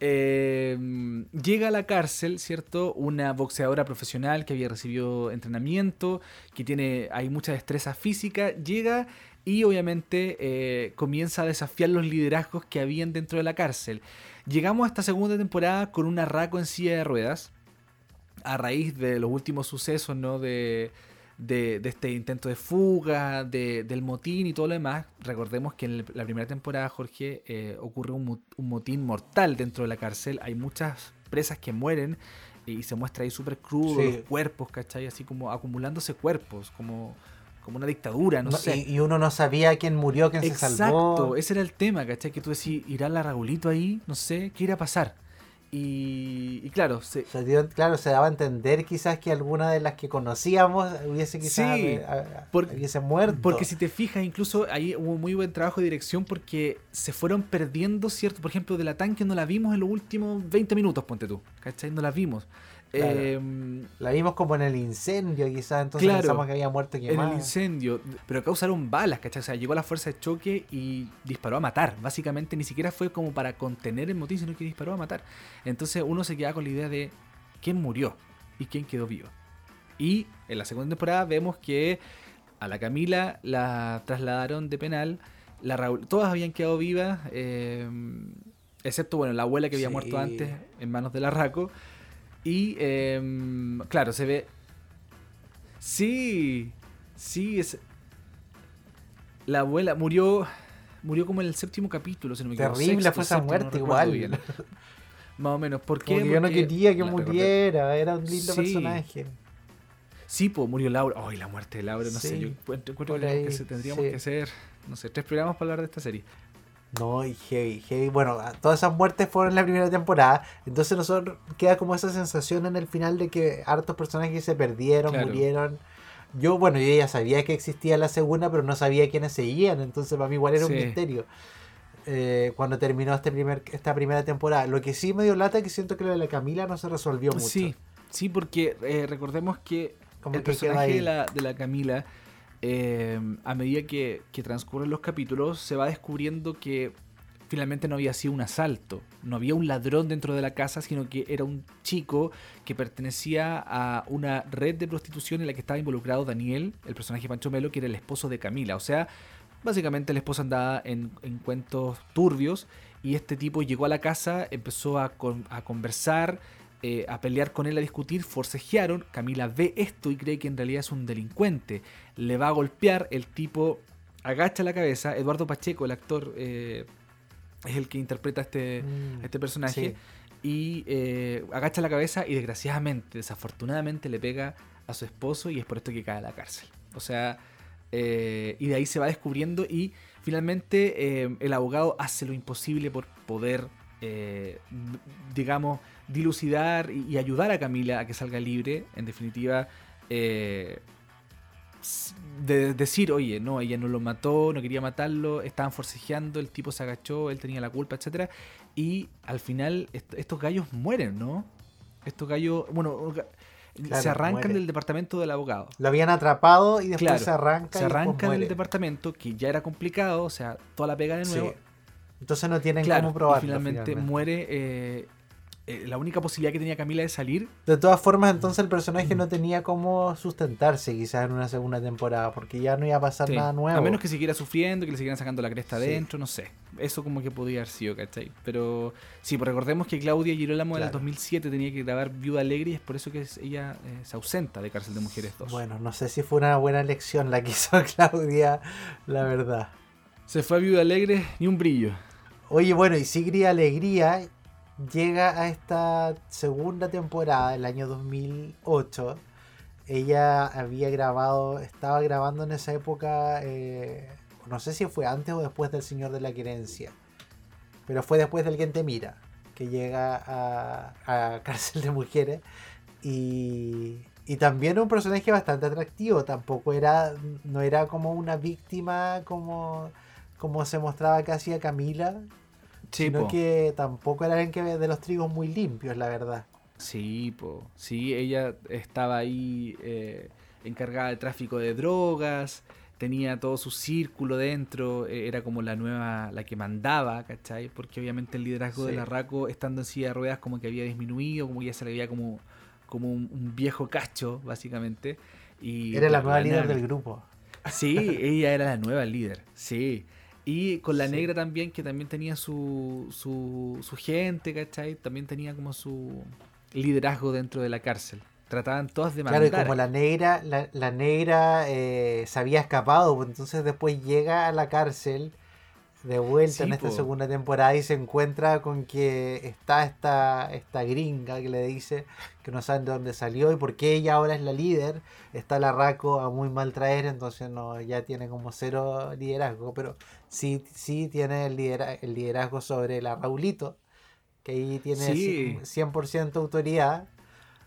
eh, llega a la cárcel, ¿cierto? Una boxeadora profesional que había recibido entrenamiento, que tiene hay mucha destreza física, llega y obviamente eh, comienza a desafiar los liderazgos que habían dentro de la cárcel. Llegamos a esta segunda temporada con un arraco en silla de ruedas, a raíz de los últimos sucesos, ¿no? De, de, de este intento de fuga, de- del motín y todo lo demás. Recordemos que en la primera temporada, Jorge, eh, ocurre un motín mortal dentro de la cárcel. Hay muchas presas que mueren y se muestra ahí súper crudo Sí. los cuerpos, ¿cachai? Así como acumulándose cuerpos, como, como una dictadura, no, No, sé. y, y uno no sabía quién murió, quién se Exacto, salvó. ese era el tema, ¿cachai? Que tú decís, irá la Raulito ahí, no sé, ¿qué irá a pasar? Y, y claro, se, Se dio- claro, se daba a entender quizás que alguna de las que conocíamos hubiese quizás Sí, eh, a- por- hubiese muerto. Porque si te fijas, incluso ahí hubo muy buen trabajo de dirección porque se fueron perdiendo, ¿cierto? Por ejemplo, de la tanque no la vimos en los últimos 20 minutos, ponte tú. ¿Cachai? No la vimos. Claro. Eh, La vimos como en el incendio, quizás, entonces Claro, pensamos que había muerto en quemada. el incendio. Pero causaron balas, ¿cachai? O sea, llegó la fuerza de choque y disparó a matar. Básicamente ni siquiera fue como para contener el motín, sino que disparó a matar. Entonces uno se queda con la idea de quién murió y quién quedó vivo. Y en la segunda temporada vemos que a la Camila la trasladaron de penal. La Raúl, todas habían quedado vivas, eh, excepto bueno, la abuela que había Sí. muerto antes en manos de la Raco. Y eh, claro, se ve. Sí, sí, es. La abuela murió. Murió como en el séptimo capítulo, si no me equivoco. Terrible sexto, fue esa séptimo, muerte, igual. bien. [LAUGHS] Más o menos. ¿Por qué? Como que yo no Porque quería que recordé. muriera, era un lindo Sí. personaje. Sí, pues murió Laura. Ay, la muerte de Laura, no sé. Yo encuentro que, tendríamos sí. que hacer, no sé, tres programas para hablar de esta serie. No, y heavy, heavy. Bueno, a- todas esas muertes fueron en la primera temporada. Entonces nosotros queda como esa sensación en el final de que hartos personajes se perdieron, Claro. murieron. Yo, bueno, yo ya sabía que existía la segunda, pero no sabía quiénes seguían. Entonces para mí igual era un misterio. eh, cuando terminó este primer, esta primera temporada. Lo que sí me dio lata es que siento que lo de la Camila no se resolvió mucho. Sí, sí, porque eh, recordemos que Como el que personaje de la, de la Camila, eh, a medida que, transcurren los capítulos, se va descubriendo que finalmente no había sido un asalto, no había un ladrón dentro de la casa, sino que era un chico que pertenecía a una red de prostitución en la que estaba involucrado Daniel, el personaje Pancho Melo, que era el esposo de Camila. O sea, Básicamente la esposa andaba en, en cuentos turbios y este tipo llegó a la casa, empezó a conversar, eh, a pelear con él, a discutir, forcejearon. Camila ve esto y cree que en realidad es un delincuente. Le va a golpear, el tipo agacha la cabeza. Eduardo Pacheco, el actor, eh, es el que interpreta a este, Mm, a este personaje. sí. Y eh, agacha la cabeza y desgraciadamente, desafortunadamente, le pega a su esposo y es por esto que cae a la cárcel. O sea, y de ahí se va descubriendo y finalmente el abogado hace lo imposible por poder, digamos, dilucidar y, y ayudar a Camila a que salga libre. En definitiva, eh, de decir, oye, no, ella no lo mató, no quería matarlo, estaban forcejeando, el tipo se agachó, él tenía la culpa, etcétera Y al final est- estos gallos mueren, ¿no? Estos gallos, bueno, Claro, se arrancan del departamento del abogado. Lo habían atrapado y después Claro, se arranca. Se arranca del departamento, que ya era complicado, o sea, toda la pega de Sí. nuevo. Entonces no tienen Claro, cómo probarlo. y finalmente, finalmente. muere. eh, eh, la única posibilidad que tenía Camila de salir. De todas formas, entonces el personaje no tenía cómo sustentarse quizás en una segunda temporada, porque ya no iba a pasar Sí, nada nuevo. A menos que siguiera sufriendo, que le siguieran sacando la cresta Sí. adentro, no sé. Eso como que podía haber sido, ¿cachai? Pero sí, pues recordemos que Claudia Girolamo en el Claro. 2007 tenía que grabar Viuda Alegre y es por eso que ella eh, se ausenta de Cárcel de Mujeres 2. Bueno, no sé si fue una buena elección la que [LAUGHS] hizo Claudia, la verdad. Se fue a Viuda Alegre, ni un brillo. Oye, bueno, y Sigrid Alegría llega a esta segunda temporada, el año 2008. Ella había grabado, estaba grabando en esa época, eh, no sé si fue antes o después del Señor de la Querencia, pero fue después del Quien te mira, que llega a, a Cárcel de Mujeres. Y, y también un personaje bastante atractivo, tampoco era, no era como una víctima como, como se mostraba casi a Camila, Sí, sino po. que tampoco era alguien que de los trigos muy limpios, la verdad. Sí, po. Sí, ella estaba ahí eh, encargada de tráfico de drogas, tenía todo su círculo dentro, eh, era como la nueva, la que mandaba, ¿cachai? Porque obviamente el liderazgo de la Raco, estando en silla de ruedas, como que había disminuido, como que ya se le veía como, como un, un viejo cacho, básicamente. Y Era la nueva líder del grupo. Sí, ella era la nueva líder, sí. Y con la Sí. negra también, que también tenía su, su, su gente, ¿cachai? También tenía como su liderazgo dentro de la cárcel. Trataban todas de Claro, mandar. y como la negra, la, la negra eh, se había escapado, pues entonces después llega a la cárcel de vuelta Sí, en esta po. segunda temporada y se encuentra con que está esta, esta gringa que le dice que no saben de dónde salió y por qué ella ahora es la líder. Está la Raco a muy mal traer, entonces no, ya tiene como cero liderazgo, pero sí, sí tiene el, lidera- el liderazgo sobre la Raulito, que ahí tiene Sí. 100% autoridad.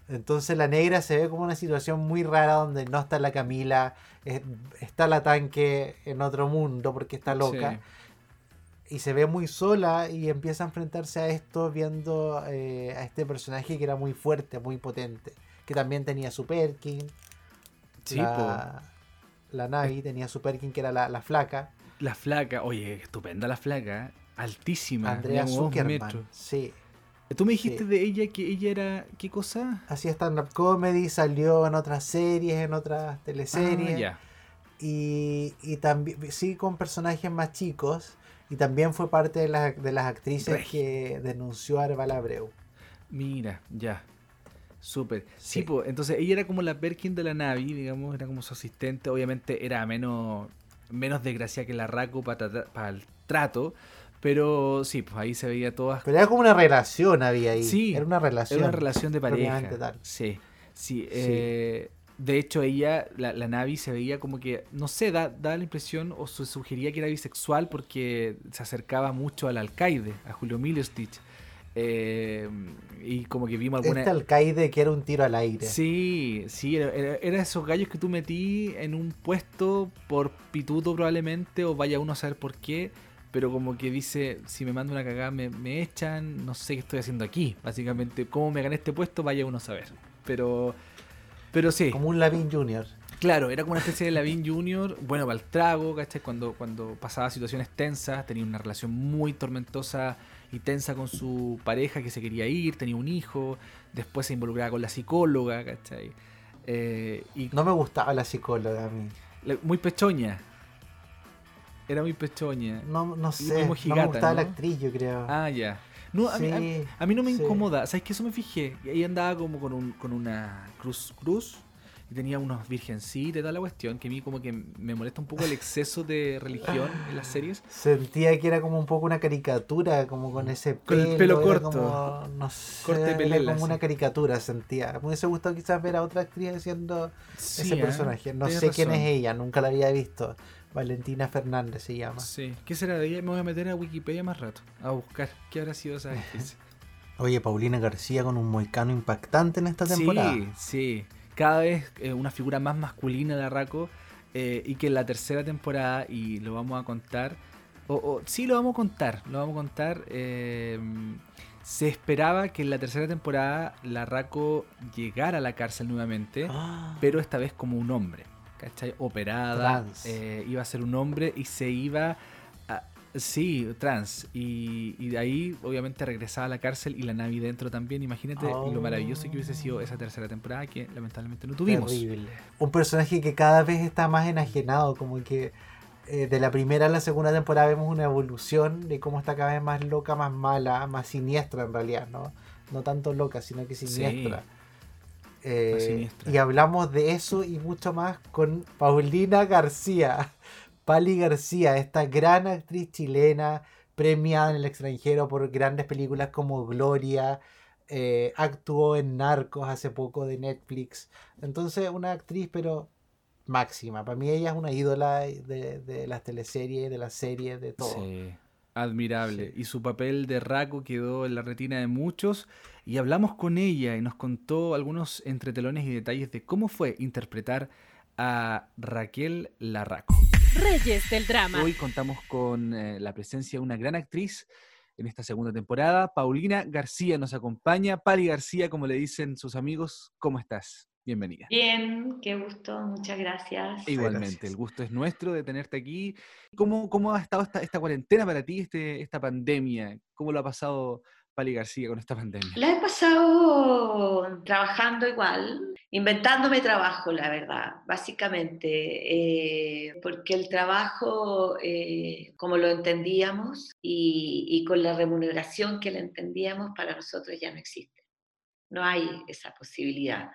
Entonces la negra se ve como una situación muy rara donde no está la Camila, es- está la tanque en otro mundo porque está loca Sí. Y se ve muy sola y empieza a enfrentarse a esto viendo eh, a este personaje que era muy fuerte, muy potente, que también tenía su Perkin, Sí, la, la Navi tenía su Perkin que era la, la flaca. La flaca, oye, estupenda la flaca, altísima, Andrea Zuckerman. Sí, Tú me dijiste Sí. de ella que ella era, ¿qué cosa? hacía stand-up comedy, salió en otras series, en otras teleseries. Ah, y, y también sí con personajes más chicos y también fue parte de, las de las actrices Regi. que denunció a Arbal Abreu. Mira, ya. Súper. Sí, Sí. pues, entonces ella era como la Perkin de la Navi, digamos, era como su asistente. Obviamente era menos, menos desgraciada que la Raco para el trato, pero sí, pues ahí se veía todas. Pero era como una relación había ahí. Sí, era una relación. Era una relación de pareja. tal. Sí, sí. eh, de hecho, ella, la, la Navi, se veía como que, no sé, da, da la impresión o se sugería que era bisexual porque se acercaba mucho al alcaide, a Julio Milostich. Eh, y como que vimos alguna... Este alcaide que era un tiro al aire. Sí, sí, era, era- era esos gallos que tú metí en un puesto por pituto probablemente, o vaya uno a saber por qué, pero como que dice, si me mando una cagada me, me echan, no sé qué estoy haciendo aquí, básicamente, cómo me gané este puesto, vaya uno a saber. Pero, pero sí, Como un Lavín Jr. claro, era como una especie de Lavín Junior, bueno, para el trago, ¿cachai? Cuando, cuando pasaba situaciones tensas, tenía una relación muy tormentosa y tensa con su pareja que se quería ir, tenía un hijo, después se involucraba con la psicóloga, ¿cachai? Eh, y No me gustaba la psicóloga a mí. muy pechoña. Era muy pechoña. No, no sé, muy no mojigata, me gustaba la ¿no? actriz, yo creo. Ah, ya. No, a, mí, a- Sí, a mí no me sí. incomoda. ¿Sabes que Eso me fijé. Ella andaba como con, un, con una cruz cruz y tenía unos virgencitas y toda la cuestión. Que a mí como que me molesta un poco el exceso de religión en las series. Sentía que era como un poco una caricatura, como con ese Con pelo. el pelo corto. como, no sé, Corte era pelela, como una sí. caricatura, sentía. Me hubiese gustado quizás ver a otra actriz haciendo Sí, ese ¿eh? personaje. No sé quién razón. es ella, nunca la había visto. Valentina Fernández se llama. Sí. ¿Qué será de ella? Me voy a meter a Wikipedia más rato. A buscar. ¿Qué habrá sido esa actriz? [LAUGHS] Oye, Paulina García con un moicano impactante en esta temporada. Sí, sí. Cada vez eh, una figura más masculina de Arraco eh, y que en la tercera temporada, y lo vamos a contar, o, o- sí lo vamos a contar, lo vamos a contar, eh, se esperaba que en la tercera temporada la Raco llegara a la cárcel nuevamente, Ah, [GASPS] pero esta vez como un hombre, ¿cachai? Operada, eh, iba a ser un hombre y se iba a... Sí, trans. Y, y de ahí, obviamente, regresaba a la cárcel y la Navi dentro también. Imagínate Oh. lo maravilloso que hubiese sido esa tercera temporada que lamentablemente no tuvimos. Terrible. Un personaje que cada vez está más enajenado, como que eh, de la primera a la segunda temporada vemos una evolución de cómo está cada vez más loca, más mala, más siniestra en realidad, ¿no? No tanto loca, sino que siniestra. Eh, y hablamos de eso y mucho más con Paulina García. Pali García, esta gran actriz chilena, premiada en el extranjero por grandes películas como Gloria, eh, actuó en Narcos hace poco de Netflix. Entonces, una actriz, pero máxima. Para mí ella es una ídola de, de las teleseries, de las series, de todo. Sí, admirable. Sí. Y su papel de Raco quedó en la retina de muchos. Y hablamos con ella y nos contó algunos entretelones y detalles de cómo fue interpretar a Raquel Larraco. Reyes del drama. Hoy contamos con eh, la presencia de una gran actriz en esta segunda temporada. Paulina García nos acompaña. Pali García, como le dicen sus amigos, ¿cómo estás? Bienvenida. Bien, qué gusto, muchas gracias. Igualmente, gracias. el gusto es nuestro de tenerte aquí. ¿Cómo, cómo ha estado esta, esta cuarentena para ti, este, esta pandemia? ¿Cómo lo ha pasado Pali García con esta pandemia? La he pasado trabajando igual, inventándome trabajo, la verdad, básicamente, eh, porque el trabajo, eh, como lo entendíamos y, y con la remuneración que le entendíamos, para nosotros ya no existe. No hay esa posibilidad.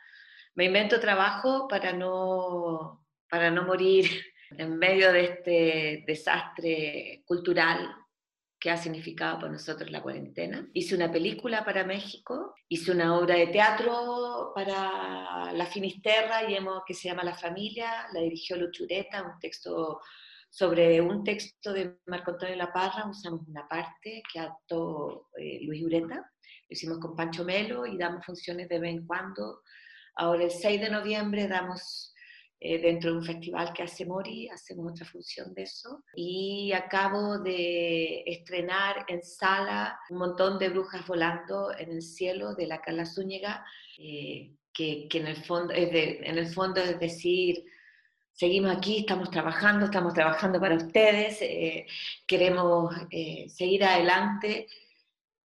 Me invento trabajo para no, para no morir [LAUGHS] en medio de este desastre cultural que ha significado para nosotros la cuarentena. Hice una película para México, hice una obra de teatro para la Finisterra y hemos, que se llama La Familia, la dirigió Luchureta, un texto sobre un texto de Marco Antonio La Parra, usamos una parte que adaptó eh, Luis Ureta, lo hicimos con Pancho Melo y damos funciones de vez en cuando. Ahora el 6 de noviembre damos eh, dentro de un festival que hace Mori, hacemos otra función de eso. Y acabo de estrenar en sala un montón de brujas volando en el cielo de la Carla Zúñiga, eh, que, que en, el fondo, es de- en el fondo es decir, seguimos aquí, estamos trabajando, estamos trabajando para ustedes, eh, queremos seguir adelante.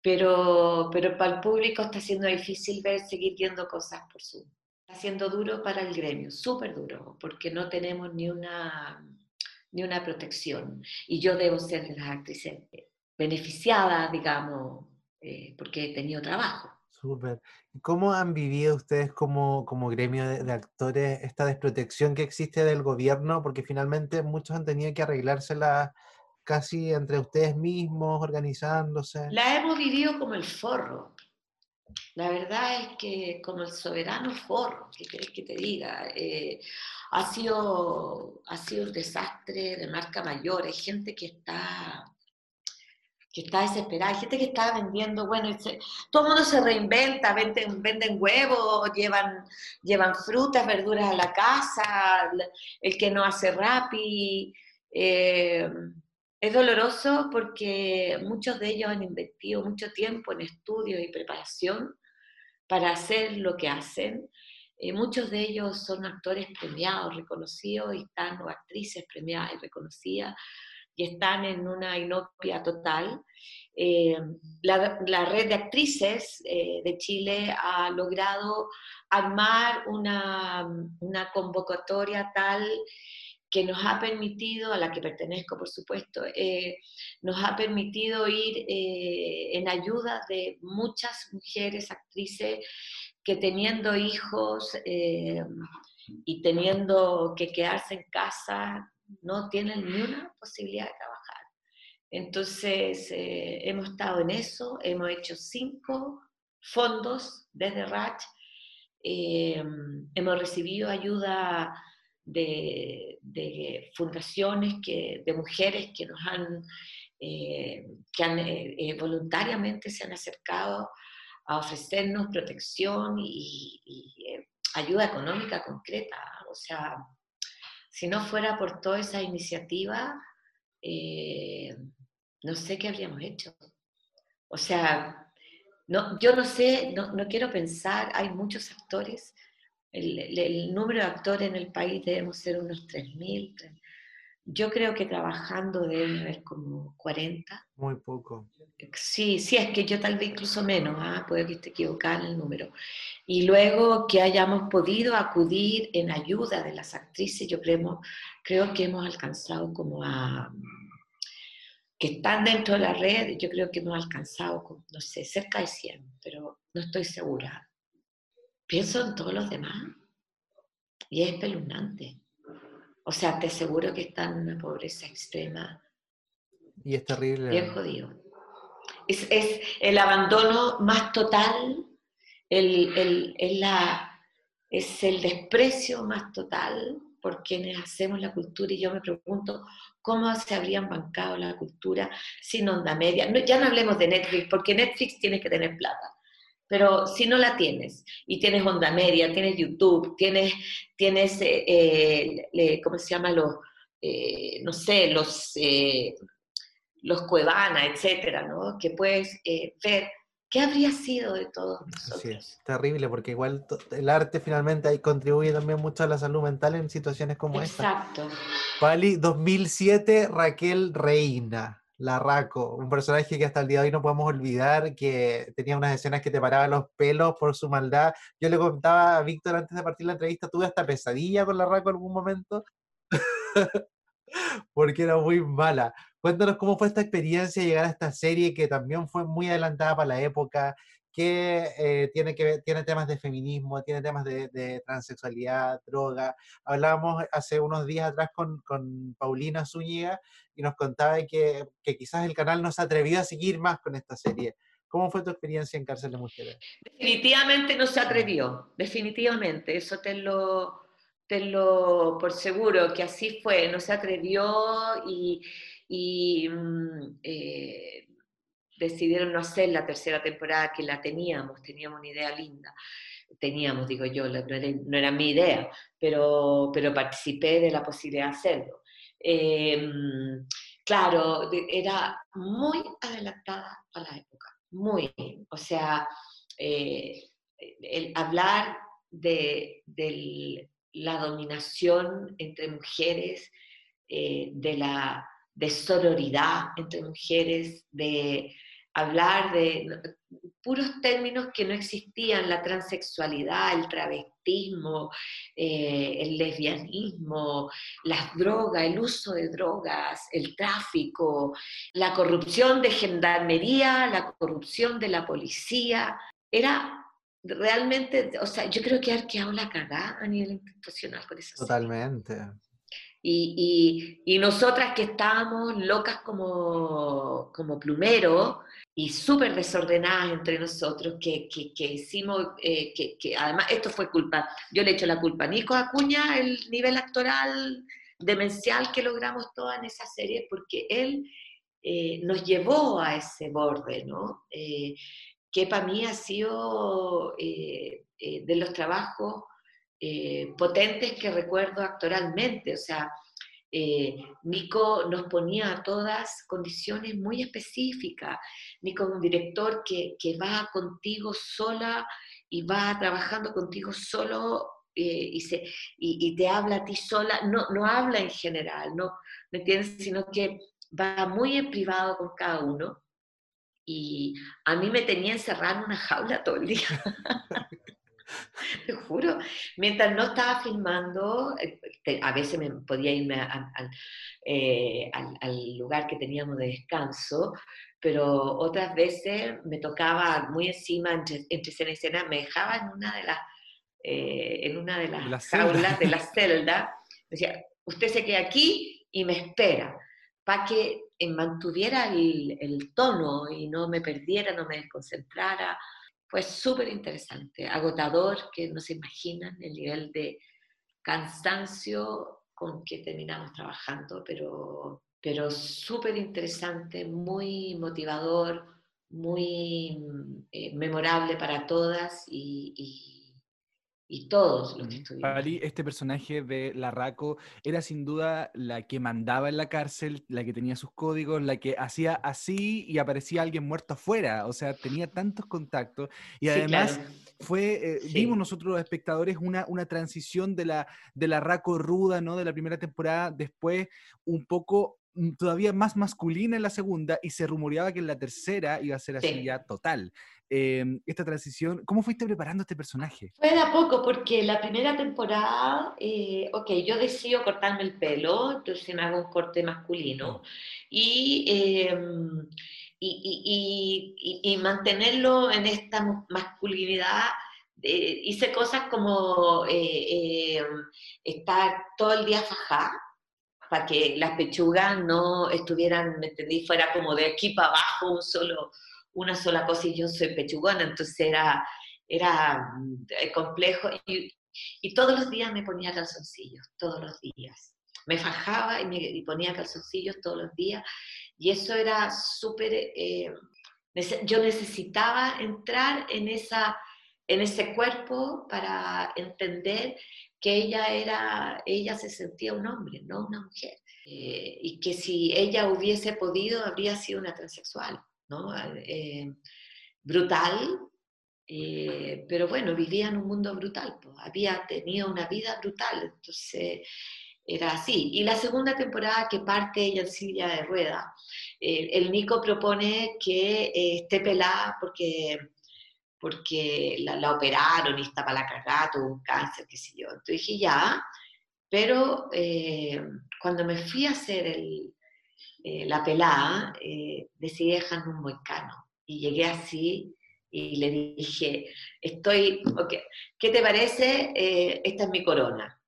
Pero, pero para el público está siendo difícil ver, seguir viendo cosas por Zoom. Está siendo duro para el gremio, súper duro, porque no tenemos ni una, ni una protección. Y yo debo ser de las actrices beneficiadas, digamos, eh, porque he tenido trabajo. Súper. ¿Y ¿Cómo han vivido ustedes como, como gremio de, de actores esta desprotección que existe del gobierno? Porque finalmente muchos han tenido que arreglársela casi entre ustedes mismos, organizándose. La hemos vivido como el forro. La verdad es que como el soberano forro, ¿qué querés que te diga? Eh, ha, sido, ha sido un desastre de marca mayor. Hay gente que está, que está desesperada, hay gente que está vendiendo, bueno, ese- todo el mundo se reinventa, venden, venden huevos, llevan, llevan frutas, verduras a la casa, el que no hace rapi. eh, es doloroso porque muchos de ellos han invertido mucho tiempo en estudios y preparación para hacer lo que hacen. Eh, muchos de ellos son actores premiados, reconocidos, y están, o actrices premiadas y reconocidas, y están en una inopia total. Eh, la, red de actrices eh, de Chile ha logrado armar una convocatoria tal que nos ha permitido, a la que pertenezco por supuesto, eh, nos ha permitido ir eh, en ayuda de muchas mujeres actrices que teniendo hijos eh, y teniendo que quedarse en casa no tienen ni una posibilidad de trabajar. Entonces, hemos estado en eso, hemos hecho cinco fondos desde RACH, hemos recibido ayuda de, fundaciones, que, de mujeres que nos han, eh, que han eh, eh, voluntariamente se han acercado a ofrecernos protección y, ayuda económica concreta. O sea, si no fuera por toda esa iniciativa, no sé qué habríamos hecho. O sea, no, yo no sé, no, no quiero pensar, hay muchos actores el, número de actores en el país debemos ser unos 3.000. Yo creo que trabajando deben haber como 40. Muy poco. Sí, sí, es que yo tal vez incluso menos, ¿ah? puede que esté equivocada en el número. Y luego que hayamos podido acudir en ayuda de las actrices, yo creo, creo que hemos alcanzado como a que están dentro de la red, yo creo que hemos alcanzado, no sé, cerca de 100, pero no estoy segura pienso en todos los demás y es espeluznante. O sea, te aseguro que están en una pobreza extrema. Y es terrible. Bien jodido. Es, es el abandono más total, el, el, la, es el desprecio más total por quienes hacemos la cultura y yo me pregunto cómo se habrían bancado la cultura sin onda media. ya no hablemos de Netflix, porque Netflix tiene que tener plata. Pero si no la tienes, y tienes Onda Media, tienes YouTube, tienes, tienes eh, eh, ¿cómo se llama? Los, eh, no sé, los, los Cuevana, etcétera, ¿no? Que puedes ver qué habría sido de todos nosotros. Sí, es terrible, porque igual el arte finalmente ahí contribuye también mucho a la salud mental en situaciones como esta. Exacto. Pali, 2007, Raquel Reina. Larraco, un personaje que hasta el día de hoy no podemos olvidar, que tenía unas escenas que te paraban los pelos por su maldad. Yo le contaba a Víctor antes de partir la entrevista, tuve hasta pesadilla con Larraco en algún momento, [LAUGHS] porque era muy mala. Cuéntanos cómo fue esta experiencia llegar a esta serie que también fue muy adelantada para la época, que eh, tiene, que tiene temas de feminismo, tiene temas de, transexualidad, droga. Hablábamos hace unos días atrás con, con Paulina Zúñiga y nos contaba que, que, quizás el canal no se atrevió a seguir más con esta serie. ¿Cómo fue tu experiencia en Cárcel de Mujeres? Definitivamente no se atrevió, definitivamente, eso te lo, te lo por seguro que así fue, no se atrevió y, y mm, eh, decidieron no hacer la tercera temporada que la teníamos, teníamos una idea linda. Teníamos, digo yo, no era, mi idea, pero, pero participé de la posibilidad de hacerlo. Em, claro, era muy adelantada a la época, muy. O sea, eh, el hablar de, la dominación entre mujeres, eh, de la de sororidad entre mujeres, de, hablar de puros términos que no existían, la transexualidad, el travestismo, eh, el lesbianismo, las drogas, el uso de drogas, el tráfico, la corrupción de gendarmería, la corrupción de la policía. Era realmente, o sea, yo creo que ha quedado la cagada a nivel institucional con eso. Totalmente. Y, y, nosotras que estábamos locas como, como plumero y súper desordenadas entre nosotros, que, que, hicimos, eh, que, además esto fue culpa, yo le echo la culpa a Nico Acuña, el nivel actoral demencial que logramos toda en esa serie, porque él eh, nos llevó a ese borde, ¿no? Eh, que para mí ha sido de los trabajos potentes que recuerdo actoralmente. O sea, eh, Nico nos ponía a todas condiciones muy específicas. Nico es un director que, que va contigo sola y va trabajando contigo solo eh, y, se, y, te habla a ti sola, no, no habla en general, no, ¿me entiendes? Sino que va muy en privado con cada uno. Y a mí me tenía encerrada en una jaula todo el día. [LAUGHS] [LAUGHS] Te juro, mientras no estaba filmando, eh, a veces me podía irme eh, al, al, lugar que teníamos de descanso, pero otras veces me tocaba muy encima, entre, escena y escena, me dejaba en una de las, eh, en una de las jaulas de la [LAUGHS] celda, decía, usted se queda aquí y me espera, para que mantuviera el, el tono y no me perdiera, no me desconcentrara fue súper interesante, agotador, que no se imaginan el nivel de cansancio con que terminamos trabajando, pero, pero súper interesante, muy motivador, muy eh, memorable para todas y todos los que. Para este personaje de Larraco era sin duda la que mandaba en la cárcel, la que tenía sus códigos, la que hacía así y aparecía alguien muerto afuera, o sea, tenía tantos contactos y además fue, eh, vimos nosotros los espectadores una, una transición de la, de la ruda, ¿no? De la primera temporada, después un poco todavía más masculina en la segunda y se rumoreaba que en la tercera iba a ser así ya total. Em, esta transición. ¿Cómo fuiste preparando este personaje? Fue de a poco, porque la primera temporada, eh, ok, yo decido cortarme el pelo, entonces me hago un corte masculino y, em, y, y, mantenerlo en esta masculinidad. hice cosas como eh, em, estar todo el día fajada, para que las pechugas no estuvieran, me entendí, fuera como de aquí para abajo un solo, una sola cosa y yo soy pechugona, entonces era, era mm, eh, complejo y, y todos los días me ponía calzoncillos, todos los días. Me fajaba y me ponía calzoncillos todos los días y eso era súper... Eh, yo necesitaba entrar en, esa, en ese cuerpo para entender que ella era, ella se sentía un hombre, no una mujer. Eh, y que si ella hubiese podido, habría sido una transexual. ¿no? Eh, brutal, eh, pero bueno, vivía en un mundo brutal, pues, había tenido una vida brutal, entonces era así. Y la segunda temporada que parte ella en silla de rueda, el Nico propone que esté pelada porque, porque la, operaron y está para la cagada, tuvo un cáncer, qué sé yo. Entonces dije, ya, pero cuando me fui a hacer el, eh, la pelada, eh, decidí dejarme un moicano. Y llegué así y le dije, estoy, ¿qué te parece? Eh, esta es mi corona.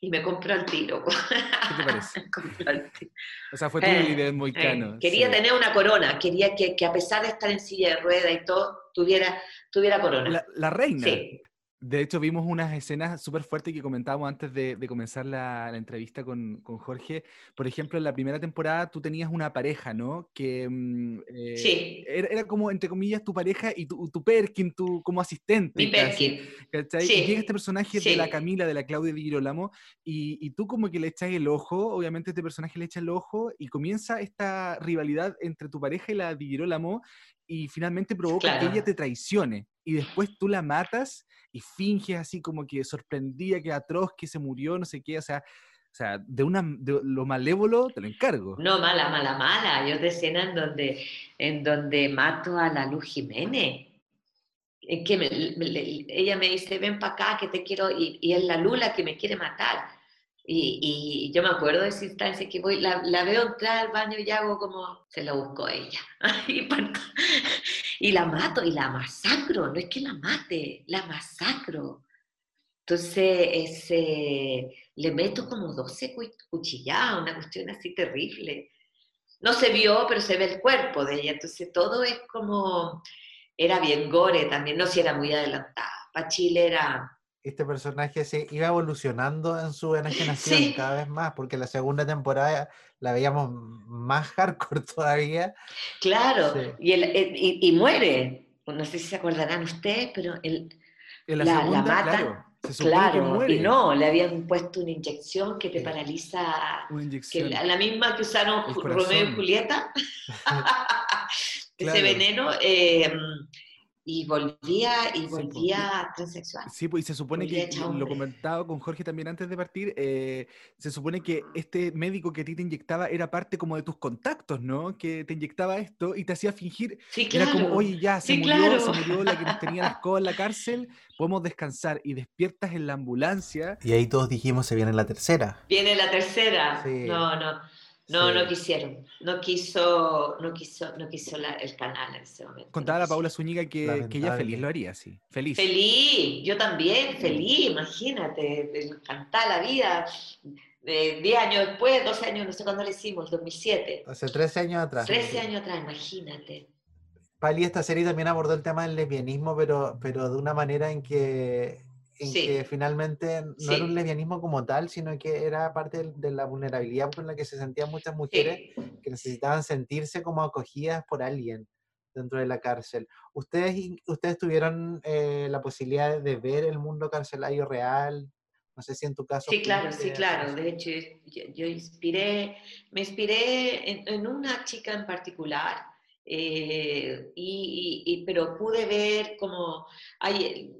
Y me compró el tiro. ¿Qué te parece? [LAUGHS] o sea, fue tu idea del moicano. quería tener una corona, quería que, a pesar de estar en silla de rueda y todo, tuviera, tuviera corona. La, la reina. Sí. De hecho, vimos unas escenas súper fuertes que comentábamos antes de, comenzar la, entrevista con, Jorge. Por ejemplo, en la primera temporada tú tenías una pareja, ¿no? Que mm, eh, sí. era, como, entre comillas, tu pareja y tu, tu Perkin, tu, como asistente. Mi Perkin. ¿cachai? Y llega este personaje de la Camila, de la Claudia de Girolamo, y, y, tú como que le echas el ojo, obviamente este personaje le echa el ojo, y comienza esta rivalidad entre tu pareja y la de Girolamo, y finalmente provoca que ella te traicione, y después tú la matas y finges así como que sorprendía, que atroz, que se murió, no sé qué, o sea, o sea, de, una, de lo malévolo te lo encargo. No, mala, mala, mala. Yo de escena en donde, en donde mato a la Luz Jiménez. En que ella me dice, ven para acá, que te quiero, y, y, es la Lula que me quiere matar. Y, y yo me acuerdo de esa instancia que voy, la, la, veo entrar al baño y hago como, se la busco ella. [LAUGHS] y, la mato y la masacro, no es que la mate, la masacro. Entonces ese, le meto como 12 cuchilladas, una cuestión así terrible. No se vio, pero se ve el cuerpo de ella. Entonces todo es como, era bien gore también, no si era muy adelantada. Para Chile era este personaje se iba evolucionando en su enajenación cada vez más, porque la segunda temporada la veíamos más hardcore [LAUGHS] todavía. Claro, y, el, y, muere. No sé si se acordarán ustedes, pero el, la, la, mata. Claro, y no, le habían puesto una inyección que te paraliza. Una inyección. la, misma que usaron Romeo y Julieta. [LAUGHS] [LAUGHS] Ese veneno. Eh, y volvía y Sí, pues, volvía transexual. Sí, pues y se supone Volvía que, lo- comentaba con Jorge también antes de partir, eh, se supone que este médico que a ti te inyectaba era parte como de tus contactos, ¿no? Que te inyectaba esto y te hacía fingir, Sí, era claro. como, oye, ya, se Sí, murió, claro. se murió la que nos tenía [LAUGHS] la escoba en la cárcel, podemos descansar y despiertas en la ambulancia. Y ahí todos dijimos se viene la tercera. Viene la tercera. Sí. No, no. No, Sí. no quisieron. No quiso, no quiso, no quiso la- el canal en ese momento. Contaba no quiso. Paula Zúñiga que, que ella feliz lo haría, sí. Feliz. Feliz, yo también, feliz, imagínate, me encanta la vida. Eh, 10 años después, 12 años, no sé cuándo lo hicimos, 2007. Hace 13 años atrás. 13 años atrás, imagínate. Pali, esta serie también abordó el tema del lesbianismo, pero, pero de una manera en que, en Sí. que finalmente no Sí. era un lesbianismo como tal, sino que era parte de la vulnerabilidad con la que se sentían muchas mujeres Sí. que necesitaban sentirse como acogidas por alguien dentro de la cárcel. ¿Ustedes, ustedes tuvieron eh, la posibilidad de ver el mundo carcelario real? No sé si en tu caso... Sí, claro, sí, claro. De hecho, yo, yo inspiré, me inspiré en, en una chica en particular, eh, y, y- y- pero pude ver como hay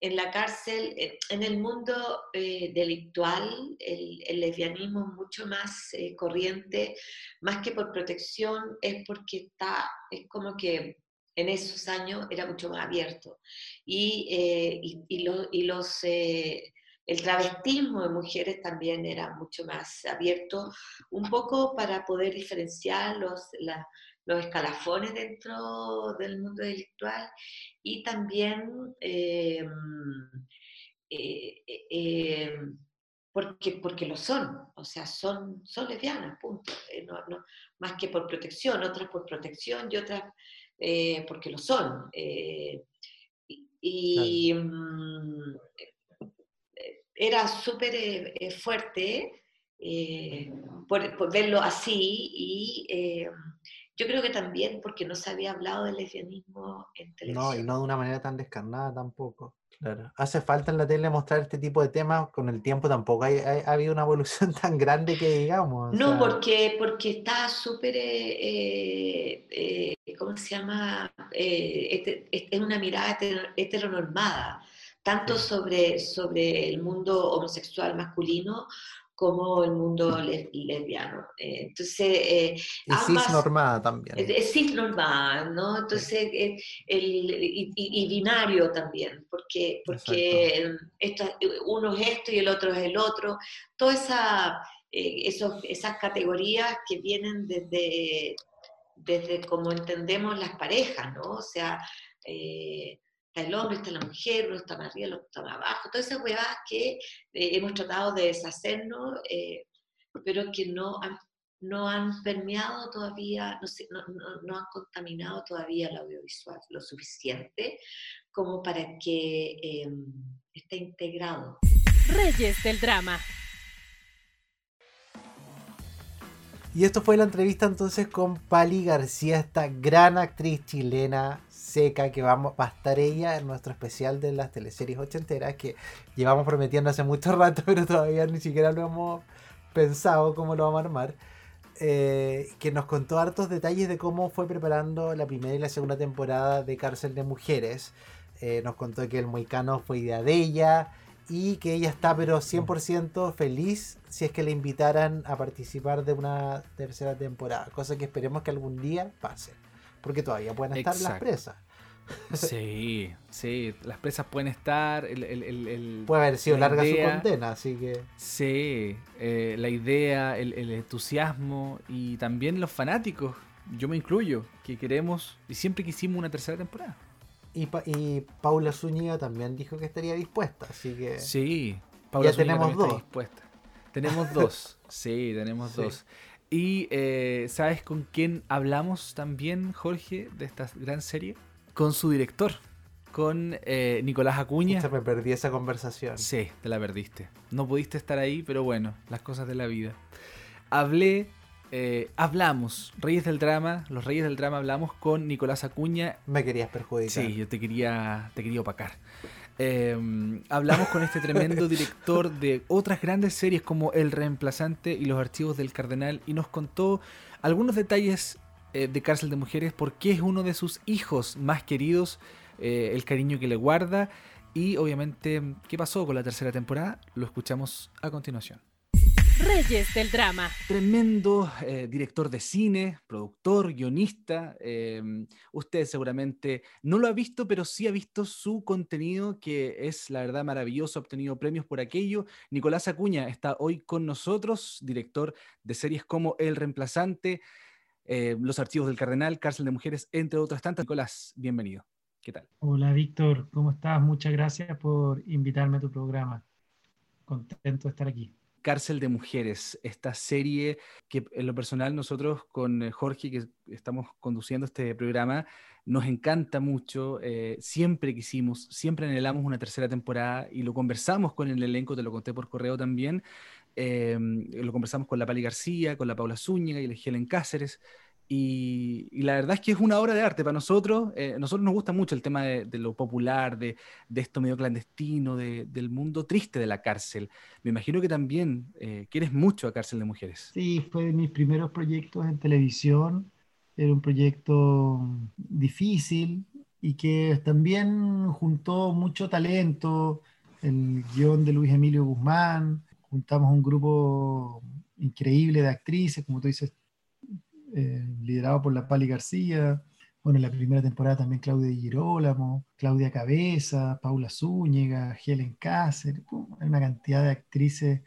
en- la cárcel, eh, en el mundo eh, delictual, el, el lesbianismo es mucho más eh, corriente, más que por protección, es porque está, es como que en esos años era mucho más abierto. Y, eh, y, y lo- y los... eh, el travestismo de mujeres también era mucho más abierto, un poco para poder diferenciar los, la- los escalafones dentro del mundo delictual y también eh, eh, eh, porque, porque lo son, o sea, son, son lesbianas, punto. No- no- más que por protección, otras por protección y otras porque lo son. Y mm, era súper fuerte por, por verlo así y yo creo que también porque no se había hablado del lesbianismo en televisión. No, y no de una manera tan descarnada tampoco. Claro. Hace falta en la tele mostrar este tipo de temas, con el tiempo tampoco hay- hay- ha habido una evolución [LAUGHS] tan grande que digamos. o No, sea, porque, porque está súper, eh, eh, eh, ¿cómo se llama? Eh, este- este- es una mirada heter- heteronormada, tanto Sí. sobre, sobre el mundo homosexual masculino como el mundo les- lesbiano. Eh, entonces, eh, Y ambas- cisnormada también. es, cisnormal, ¿no? Entonces, eh, el, y, y- binario también, porque, porque esto, uno es esto y el otro es el otro. Todas esa, eh, esos- esas categorías que vienen desde, desde como entendemos las parejas, ¿no? O sea, eh, está el hombre, está la mujer, uno está más arriba, el otro está más abajo. Todas esas huevadas que eh, hemos tratado de deshacernos, eh, pero que no han no han permeado todavía, no, sé, no, no- no han contaminado todavía el audiovisual lo suficiente como para que eh, esté integrado. Reyes del drama. Y esto fue la entrevista entonces con Pali García, esta gran actriz chilena seca que vamos, va a estar ella en nuestro especial de las teleseries ochenteras que llevamos prometiendo hace mucho [LAUGHS] rato, pero todavía ni siquiera lo hemos pensado cómo lo vamos a armar. Eh, que nos contó hartos detalles de cómo fue preparando la primera y la segunda temporada de Cárcel de Mujeres. Eh, nos contó que el Moicano fue idea de ella y que ella está pero 100% feliz si es que le invitaran a participar de una tercera temporada, cosa que esperemos que algún día pase, porque todavía pueden estar las presas. Sí, sí, las presas pueden estar, el, el- el- el- Puede haber sido la larga idea- su condena, así que Sí, eh, la idea, el, entusiasmo y también los fanáticos, yo me incluyo, que queremos y siempre quisimos una tercera temporada. y, Pa- y Paula Zúñiga también dijo que estaría dispuesta, así que Sí, Ya Zúñiga tenemos también está dos. dispuesta. Tenemos dos, [LAUGHS] sí, tenemos Sí. dos. Y eh, ¿sabes con quién hablamos también, Jorge, de esta gran serie? Con su director, con eh, Nicolás Acuña. me perdí esa conversación. Sí, te la perdiste. No pudiste estar ahí, pero bueno, las cosas de la vida. Hablé, eh, hablamos, Reyes del Drama, los Reyes del Drama hablamos con Nicolás Acuña. Me querías perjudicar. Sí, yo te quería, te quería opacar. Eh, hablamos con este tremendo [LAUGHS] director de otras grandes series como El Reemplazante y Los Archivos del Cardenal y nos contó algunos detalles eh, de Cárcel de Mujeres, por qué es uno de sus hijos más queridos eh, el cariño que le guarda y obviamente qué pasó con la tercera temporada, lo escuchamos a continuación. Reyes del Drama. Tremendo eh, director de cine, productor, guionista. Eh, usted seguramente no lo ha visto, pero sí ha visto su contenido, que es la verdad maravilloso, ha obtenido premios por aquello. Nicolás Acuña está hoy con nosotros, director de series como El Reemplazante, eh, Los Archivos del Cardenal, Cárcel de Mujeres, entre otras tantas. Nicolás, bienvenido. ¿Qué tal? Hola Víctor, ¿cómo estás? Muchas gracias por invitarme a tu programa. Contento de estar aquí. Cárcel de Mujeres, esta serie que en lo personal nosotros con eh, Jorge, que estamos conduciendo este programa, nos encanta mucho, eh, siempre quisimos, siempre anhelamos una tercera temporada y lo conversamos con el elenco, te lo conté por correo también, eh, lo conversamos con la Pali García, con la Paula Zúñiga y la Helen Cáceres, y, la verdad es que es una obra de arte para nosotros. Eh, nosotros nos gusta mucho el tema de, lo popular, de, esto medio clandestino, del mundo triste de la cárcel. Me imagino que también eh, quieres mucho a Cárcel de Mujeres. Sí, fue de mis primeros proyectos en televisión. Era un proyecto difícil y que también juntó mucho talento. El guion de Luis Emilio Guzmán. Juntamos un grupo increíble de actrices, como tú dices, eh, liderado por la Pali García. Bueno, en la primera temporada también Claudia Girolamo, Claudia Cabeza, Paula Zúñiga, Helen Cáceres, hay una cantidad de actrices,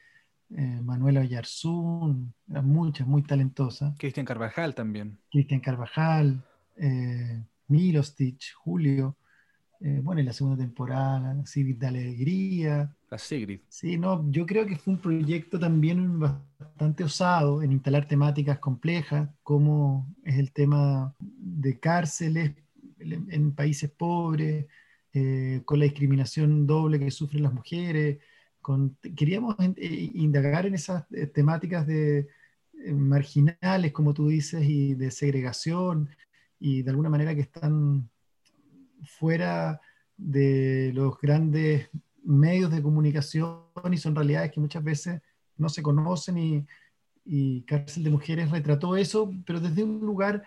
eh, Manuela Oyarzún, eran muchas, muy talentosas. Cristian Carvajal también. Cristian Carvajal, eh, Milostich, Julio. Eh, bueno, en la segunda temporada, Sigrid de Alegría. La Sigrid. Sí, no, yo creo que fue un proyecto también bastante osado en instalar temáticas complejas, como es el tema de cárceles en países pobres, eh, con la discriminación doble que sufren las mujeres. Con, queríamos eh, indagar en esas temáticas de marginales, como tú dices, y de segregación, y de alguna manera que están fuera de los grandes medios de comunicación y son realidades que muchas veces no se conocen y, Cárcel de Mujeres retrató eso, pero desde un lugar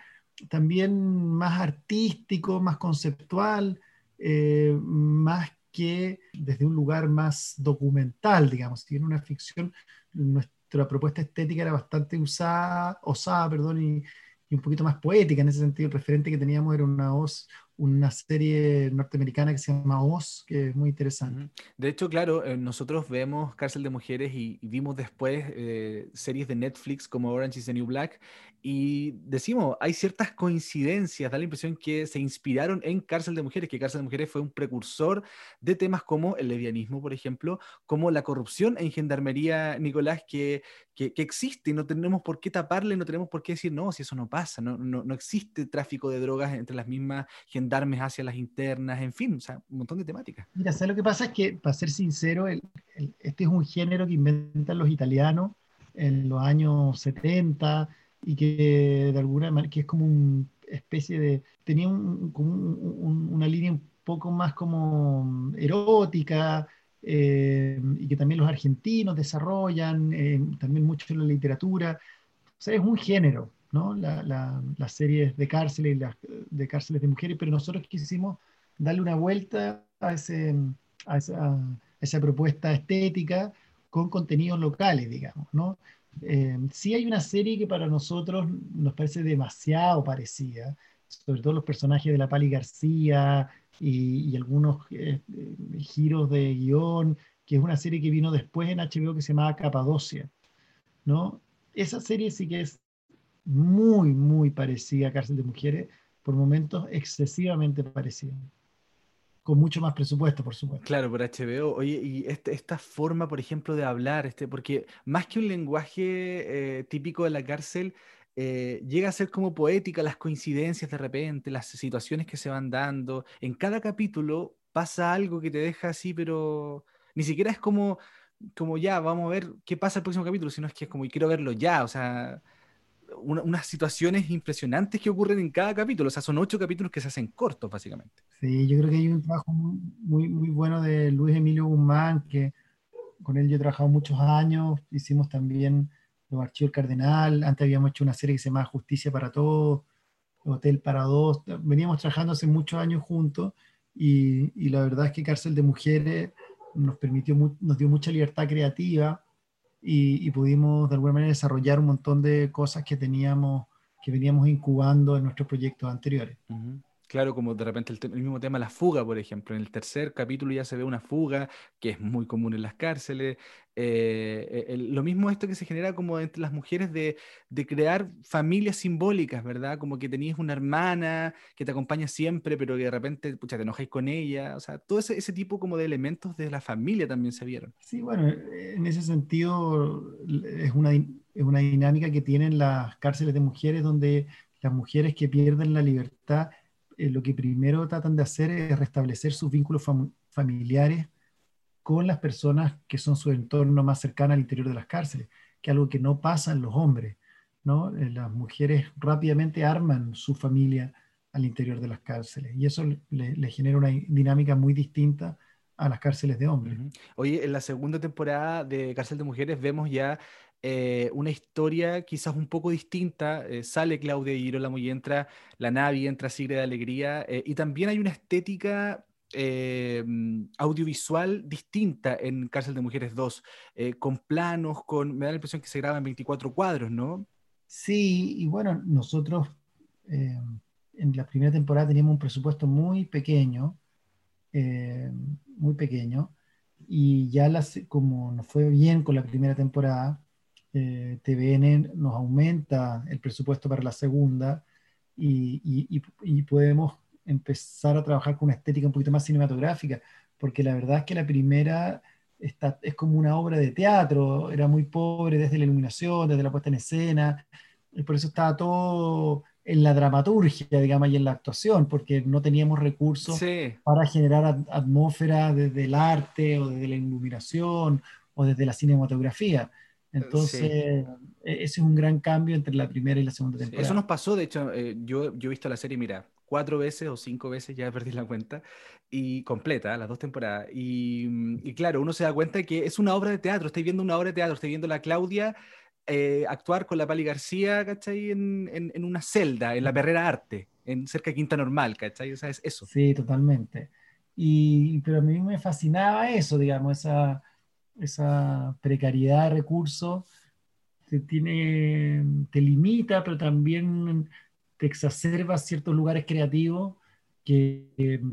también más artístico, más conceptual, eh, más que desde un lugar más documental, digamos. Tiene una ficción, nuestra propuesta estética era bastante usada, osada, perdón, y, y un poquito más poética en ese sentido. El referente que teníamos era una, voz una serie norteamericana que se llama Oz, que es muy interesante. De hecho, claro, eh, nosotros vemos Cárcel de Mujeres y, vimos después eh, series de Netflix como Orange is the New Black y decimos, hay ciertas coincidencias, da la impresión que se inspiraron en Cárcel de Mujeres, que Cárcel de Mujeres fue un precursor de temas como el lesbianismo, por ejemplo, como la corrupción en gendarmería, Nicolás, que, que, existe y no tenemos por qué taparle, no tenemos por qué decir, no, si eso no pasa, no, no, no existe tráfico de drogas entre las mismas gendarmerías darme hacia las internas, en fin, o sea, un montón de temáticas. Mira, ¿sabes lo que pasa? Es que, para ser sincero, este es un género que inventan los italianos en los años 70 y que de alguna manera, que es como una especie de, tenía una línea un poco más como erótica, eh, y que también los argentinos desarrollan, eh, también mucho en la literatura. O sea, es un género, ¿no? La, la, las series de cárceles, las, de cárceles de mujeres, pero nosotros quisimos darle una vuelta a, ese, a, esa, esa, propuesta estética con contenidos locales, digamos, ¿no? Eh, sí hay una serie que para nosotros nos parece demasiado parecida, sobre todo los personajes de la Pali García y, algunos eh, giros de guion, que es una serie que vino después en HBO que se llamaba Capadocia, ¿no? Esa serie sí que es muy, muy parecida a Cárcel de Mujeres, por momentos excesivamente parecida. Con mucho más presupuesto, por supuesto. Claro, por HBO. Oye, y este, esta forma, por ejemplo, de hablar, este, porque más que un lenguaje eh, típico de la cárcel, eh, llega a ser como poética, las coincidencias de repente, las situaciones que se van dando. En cada capítulo pasa algo que te deja así, pero ni siquiera es como, como ya, vamos a ver qué pasa el próximo capítulo, sino es que es como, y quiero verlo ya, o sea, unas situaciones impresionantes que ocurren en cada capítulo. O sea, son ocho capítulos que se hacen cortos, básicamente. Sí, yo creo que hay un trabajo muy, muy, bueno de Luis Emilio Guzmán, que con él yo he trabajado muchos años. Hicimos también los archivos Cardenal. Antes habíamos hecho una serie que se llama Justicia para Todos, Hotel para Dos. Veníamos trabajando hace muchos años juntos Y, y, la verdad es que Cárcel de Mujeres nos permitió, nos dio mucha libertad creativa y, pudimos de alguna manera desarrollar un montón de cosas que teníamos, que veníamos incubando en nuestros proyectos anteriores. Claro, como de repente el, mismo tema, la fuga, por ejemplo. En el tercer capítulo ya se ve una fuga, que es muy común en las cárceles. Eh, eh, lo mismo esto que se genera como entre las mujeres de, crear familias simbólicas, ¿verdad? Como que tenías una hermana que te acompaña siempre, pero que de repente, pucha, te enojáis con ella. O sea, todo ese, ese tipo como de elementos de la familia también se vieron. Sí, bueno, en ese sentido es una, es una dinámica que tienen las cárceles de mujeres donde las mujeres que pierden la libertad eh, lo que primero tratan de hacer es restablecer sus vínculos familiares con las personas que son su entorno más cercano al interior de las cárceles, que es algo que no pasa en los hombres. ¿no? Eh, las mujeres rápidamente arman su familia al interior de las cárceles y eso le, genera una dinámica muy distinta a las cárceles de hombres. Oye, en la segunda temporada de Cárcel de Mujeres vemos ya eh, una historia quizás un poco distinta. Eh, sale Claudia Girolamo y entra la Navi, entra Sigre de Alegría. Eh, y también hay una estética audiovisual distinta en Cárcel de Mujeres 2, con planos, con. Me da la impresión que se graba en 24 cuadros, ¿no? Sí, y bueno, nosotros en la primera temporada teníamos un presupuesto muy pequeño, muy pequeño, y ya las, como nos fue bien con la primera temporada, eh, TVN nos aumenta el presupuesto para la segunda y, podemos empezar a trabajar con una estética un poquito más cinematográfica, porque la verdad es que la primera está, es como una obra de teatro, era muy pobre desde la iluminación, desde la puesta en escena, y por eso estaba todo en la dramaturgia, digamos, y en la actuación, porque no teníamos recursos para generar atmósfera desde el arte o desde la iluminación o desde la cinematografía. Entonces, e, ese es un gran cambio entre la primera y la segunda temporada. eso nos pasó, de hecho, eh, yo, yo he visto la serie, mira, cuatro veces o cinco veces, ya [LAUGHS] perdí la cuenta, y completa, las dos temporadas. Y, claro, uno se da cuenta que es una obra de teatro, estoy viendo una obra de teatro, estoy viendo a la Claudia eh, actuar con la Pali García, ¿cachai? En, en, una celda, en la Perrera Arte, en cerca de Quinta Normal, ¿cachai? O sea, es eso. Sí, totalmente. Y, pero a mí me fascinaba eso, digamos, esa esa precariedad de recursos te, tiene, te limita, pero también te exacerba ciertos lugares creativos que,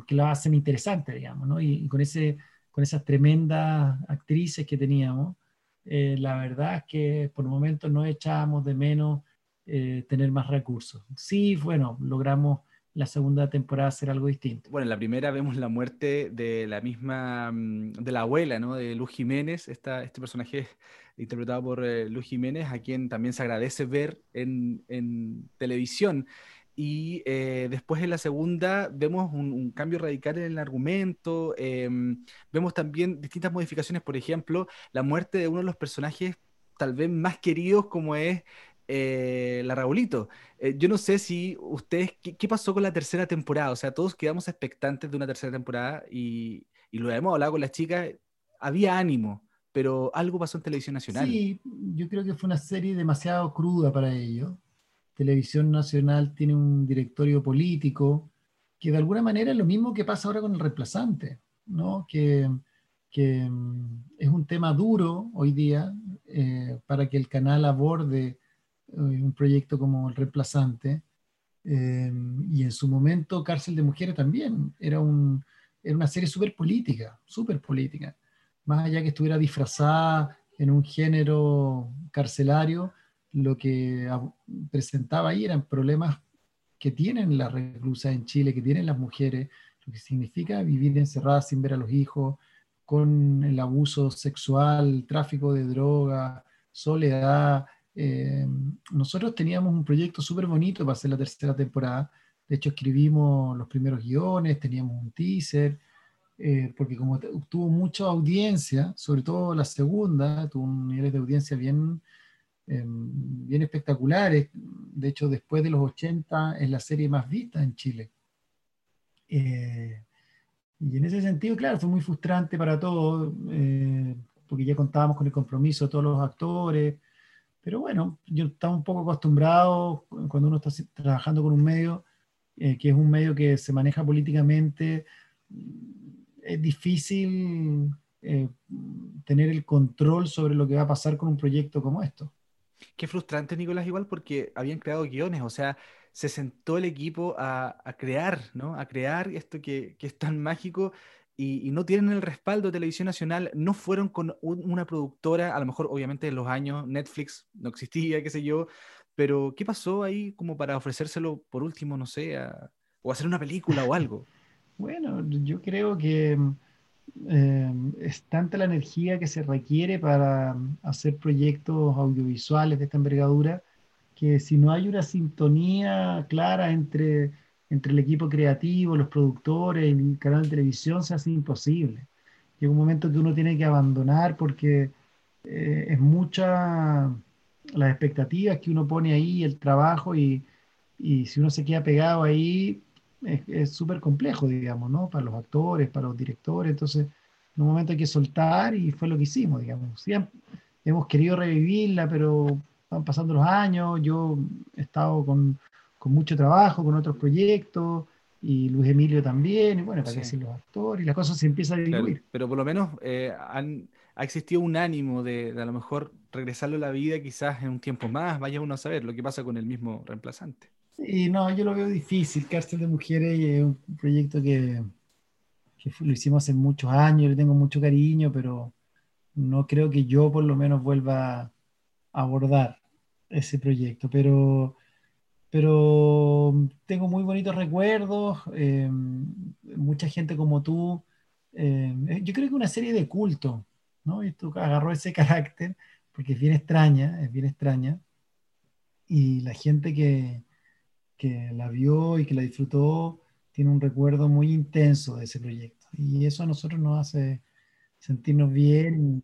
que la hacen interesante, digamos, ¿no? Y, con, ese, con esas tremendas actrices que teníamos, eh, la verdad es que por momentos no echábamos de menos eh, tener más recursos. Sí, bueno, logramos la segunda temporada hacer algo distinto. Bueno, en la primera vemos la muerte de la misma, mm, de la abuela, ¿no? De Luz Jiménez, esta, este personaje [LAUGHS] interpretado por eh, Luz Jiménez, a quien también se agradece ver en, en televisión. Y eh, después en la segunda vemos un, cambio radical en el argumento, em, vemos también distintas modificaciones, por ejemplo, la muerte de uno de los personajes tal vez más queridos como es eh, la Raulito. Eh, yo no sé si ustedes, ¿qué, pasó con la tercera temporada? O sea, todos quedamos expectantes de una tercera temporada y, y lo hemos hablado con las chicas, había ánimo, pero algo pasó en Televisión Nacional. Sí, yo creo que fue una serie demasiado cruda para ellos. Televisión Nacional tiene un directorio político que de alguna manera es lo mismo que pasa ahora con el reemplazante, ¿no? Que, que mm, es un tema duro hoy día eh, para que el canal aborde un proyecto como El Reemplazante. Eh, y en su momento Cárcel de Mujeres también era, un, era una serie súper política, súper política. Más allá que estuviera disfrazada en un género carcelario, lo que presentaba ahí eran problemas que tienen las reclusas en Chile, que tienen las mujeres, lo que significa vivir encerradas sin ver a los hijos, con el abuso sexual, tráfico de droga, soledad, eh, nosotros teníamos un proyecto súper bonito para hacer la tercera temporada. De hecho, escribimos los primeros guiones, teníamos un teaser, eh, porque como tuvo mucha audiencia, sobre todo la segunda, tuvo un nivel de audiencia bien, em, bien espectaculares. De hecho, después de los 80 es la serie más vista en Chile. Eh, y en ese sentido, claro, fue muy frustrante para todos, porque ya contábamos con el compromiso de todos los actores, pero bueno, yo estaba un poco acostumbrado cuando uno está trabajando con un medio, eh, que es un medio que se maneja políticamente, es difícil eh, tener el control sobre lo que va a pasar con un proyecto como esto. Qué frustrante, Nicolás, igual porque habían creado guiones, o sea, se sentó el equipo a, crear, ¿no? A crear esto que, es tan mágico y, no tienen el respaldo de Televisión Nacional, no fueron con una productora, a lo mejor obviamente en los años Netflix no existía, qué sé yo, pero ¿qué pasó ahí como para ofrecérselo por último, no sé, o hacer una película o algo? [LAUGHS] Bueno, yo creo que eh, es tanta la energía que se requiere para hacer proyectos audiovisuales de esta envergadura que si no hay una sintonía clara entre, entre el equipo creativo, los productores el canal de televisión, se hace imposible. Llega un momento que uno tiene que abandonar porque eh, es mucha las expectativas que uno pone ahí, el trabajo, y, y si uno se queda pegado ahí, es súper complejo, digamos, ¿no? Para los actores, para los directores. Entonces, en un momento hay que soltar y fue lo que hicimos, digamos. Siempre hemos querido revivirla, pero van pasando los años. Yo he estado con, con mucho trabajo, con otros proyectos, y Luis Emilio también, y bueno, para que los actores, y la cosa se empieza a diluir. pero por lo menos eh, han, ha existido un ánimo de, de, a lo mejor regresarlo a la vida quizás en un tiempo más, vaya uno a saber lo que pasa con el mismo reemplazante. Sí, no, yo lo veo difícil. Cárcel de Mujeres es un proyecto que, lo hicimos hace muchos años, le tengo mucho cariño, pero no creo que yo por lo menos vuelva a abordar ese proyecto. Pero, pero tengo muy bonitos recuerdos, eh, mucha gente como tú. Eh, yo creo que una serie de culto, ¿no? Y esto agarró ese [LAUGHS] carácter, porque es bien extraña, es bien extraña. Y la gente que, que la vio y que la disfrutó tiene un recuerdo muy intenso de ese proyecto. Y eso a nosotros nos hace sentirnos bien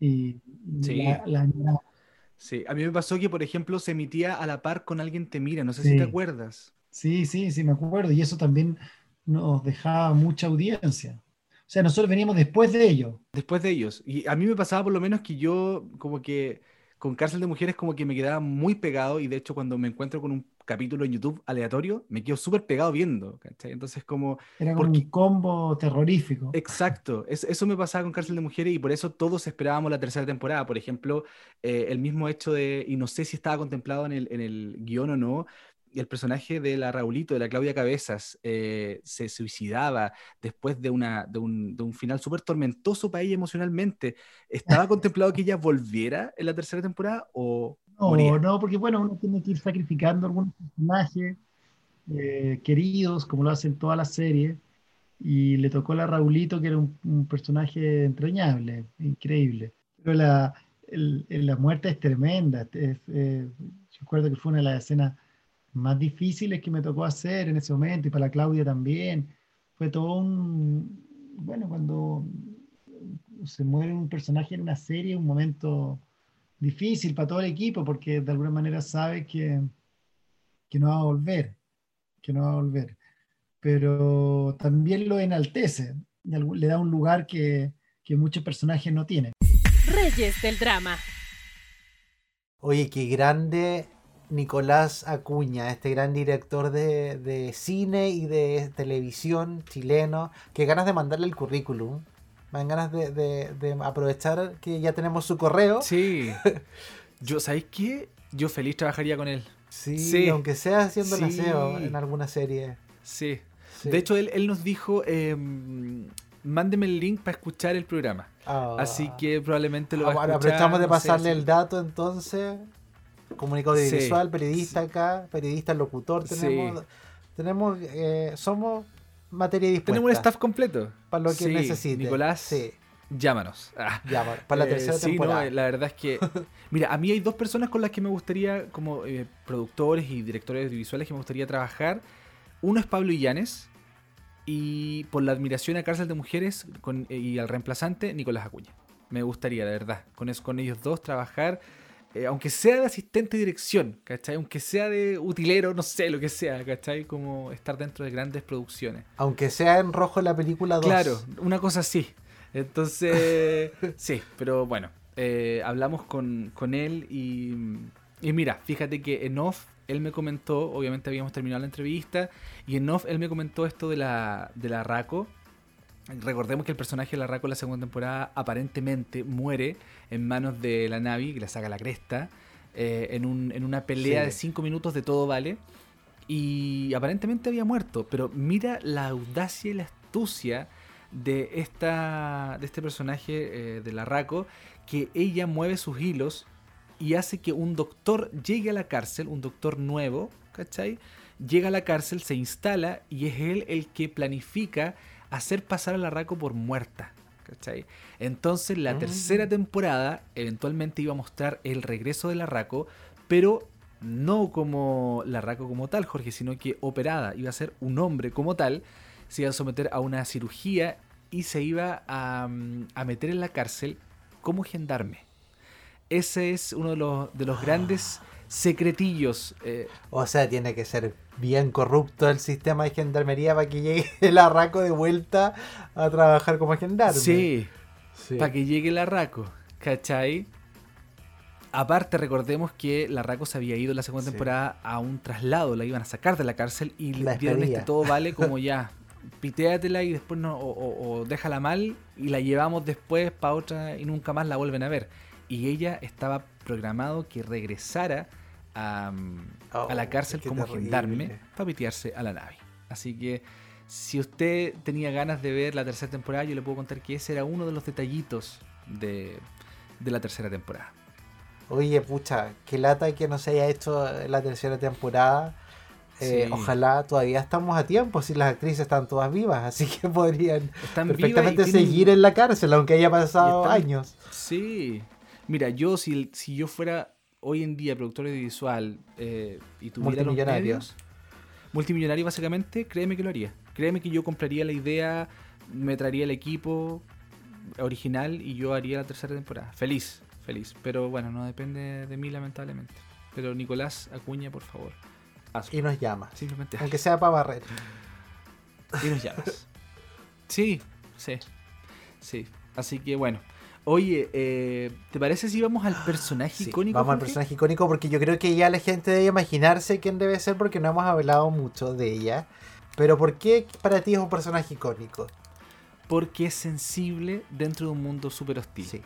y, sí. Sí, a mí me pasó que, por ejemplo, se emitía a la par con Alguien te mira, no sé si te acuerdas. Sí, sí, sí, me acuerdo. Y eso también nos dejaba mucha audiencia. O sea, nosotros veníamos después de ellos. Después de ellos. Y a mí me pasaba por lo menos que yo como que con Cárcel de Mujeres como que me quedaba muy pegado y de hecho cuando me encuentro con un capítulo en YouTube aleatorio, me quedo súper pegado viendo, ¿cachai? Entonces como... Era como un combo terrorífico. Exacto, eso me pasaba con Cárcel de Mujeres y por eso todos esperábamos la tercera temporada. Por ejemplo, eh, el mismo hecho de, y no sé si estaba contemplado en el, en el guion o no, el personaje de la Raulito, de la Claudia Cabezas, eh, se suicidaba después de, una, de, un, de un final súper tormentoso para ella emocionalmente. ¿Estaba [LAUGHS] contemplado que ella volviera en la tercera temporada o no, no, porque bueno, uno tiene que ir sacrificando algunos personajes eh, queridos, como lo hacen toda la serie, y le tocó a la Raulito, que era un, personaje entrañable, increíble. Pero la, la muerte es tremenda. yo recuerdo que fue una de las escenas más difíciles que me tocó hacer en ese momento, y para la Claudia también. Fue todo un, bueno, cuando se muere un personaje en una serie, un momento difícil para todo el equipo porque de alguna manera sabe que, que no va a volver, que no va a volver. Pero también lo enaltece, le da un lugar que, que muchos personajes no tienen. Reyes del drama. Oye, qué grande Nicolás Acuña, este gran director de, de, cine y de televisión chileno. Qué ganas de mandarle el currículum me dan ganas de, aprovechar que ya tenemos su correo. Sí. [LAUGHS] Yo, ¿sabéis qué? Yo feliz trabajaría con él. Sí, aunque sea haciendo el aseo en alguna serie. Sí. De hecho, él, nos dijo, em, mándeme el link para escuchar el programa. Ah. Así que probablemente lo va a escuchar. Aprovechamos de pasarle el dato entonces. Comunicador visual, periodista acá, periodista locutor tenemos. Tenemos, eh, somos materia dispuesta. Tenemos un staff completo. Para lo que necesite. Nicolás, sí. llámanos. Ah. Para la eh, tercera temporada. la verdad es que. [LAUGHS] Mira, a mí hay dos personas con las que me gustaría, como eh, productores y directores visuales, que me gustaría trabajar. Uno es Pablo Illanes. Y por la admiración a Cárcel de Mujeres con, y al reemplazante, Nicolás Acuña. Me gustaría, de verdad, con, eso, con ellos dos trabajar eh, aunque sea de asistente de dirección, ¿cachai? Aunque sea de utilero, no sé, lo que sea, ¿cachai? Como estar dentro de grandes producciones. Aunque sea en rojo la película 2. Claro, una cosa así. Entonces, [LAUGHS] sí, pero bueno, eh, hablamos con, él y, Y mira, fíjate que en off él me comentó, obviamente habíamos terminado la entrevista, y en off él me comentó esto de la, de la Raco. Recordemos que el personaje de la Raco en la segunda temporada aparentemente muere en manos de la Navi, que le saca la cresta, eh, en, un- en una pelea Sí. de 5 minutos de todo vale. Y aparentemente había muerto, pero mira la audacia y la astucia de, esta, de este personaje eh, de la Raco, que ella mueve sus hilos y hace que un doctor llegue a la cárcel, un doctor nuevo, ¿cachai? Llega a la cárcel, se instala y es él el que planifica hacer pasar a la Raco por muerta, ¿cachai? Entonces la Mm. tercera temporada eventualmente iba a mostrar el regreso de la Raco, pero no como la Raco como tal, Jorge, sino que operada, iba a ser un hombre como tal, se iba a someter a una cirugía y se iba a, mm, a meter en la cárcel como gendarme. Ese es uno de los, de los grandes secretillos. eh, O sea, tiene que ser bien corrupto el sistema de gendarmería para que llegue [LAUGHS] el arraco de vuelta a trabajar como gendarme. sí, Sí. para que llegue la Raco, ¿cachai? Aparte, recordemos que la Raco se había ido en la segunda Sí. temporada a un traslado, la iban a sacar de la cárcel y le La dieron este todo vale [LAUGHS] como ya, pitéatela y después no, o, o- o déjala mal y la llevamos después para otra y nunca más la vuelven a ver. Y ella estaba programado que regresara a, Oh, a la cárcel qué como gendarme para pitearse a la nave. Así que si usted tenía ganas de ver la tercera temporada, yo le puedo contar que ese era uno de los detallitos de, de la tercera temporada. Oye, pucha, qué lata que no se haya hecho la tercera temporada. Eh, Sí. Ojalá todavía estamos a tiempo si las actrices están todas vivas, así que [LAUGHS] podrían Están perfectamente tienen- seguir en la cárcel, aunque haya pasado están- años. Sí. Mira, yo si, si yo fuera hoy en día productor audiovisual eh, y tuviera los Multimillonario. medios, multimillonario básicamente, créeme que lo haría. Créeme que yo compraría la idea, me traería el equipo original y yo haría la tercera temporada. Feliz, feliz. Pero bueno, no depende de mí lamentablemente. Pero Nicolás Acuña, por favor. hazlo. Y nos llama, Simplemente aunque sea para barrer. y nos llamas. [LAUGHS] Sí, sí, sí. Así que bueno. Oye, eh, ¿te parece si vamos al personaje Sí, icónico? vamos al personaje icónico porque yo creo que ya la gente debe imaginarse quién debe ser porque no hemos hablado mucho de ella. Pero ¿por qué para ti es un personaje icónico? Porque es sensible dentro de un mundo súper hostil. Sí.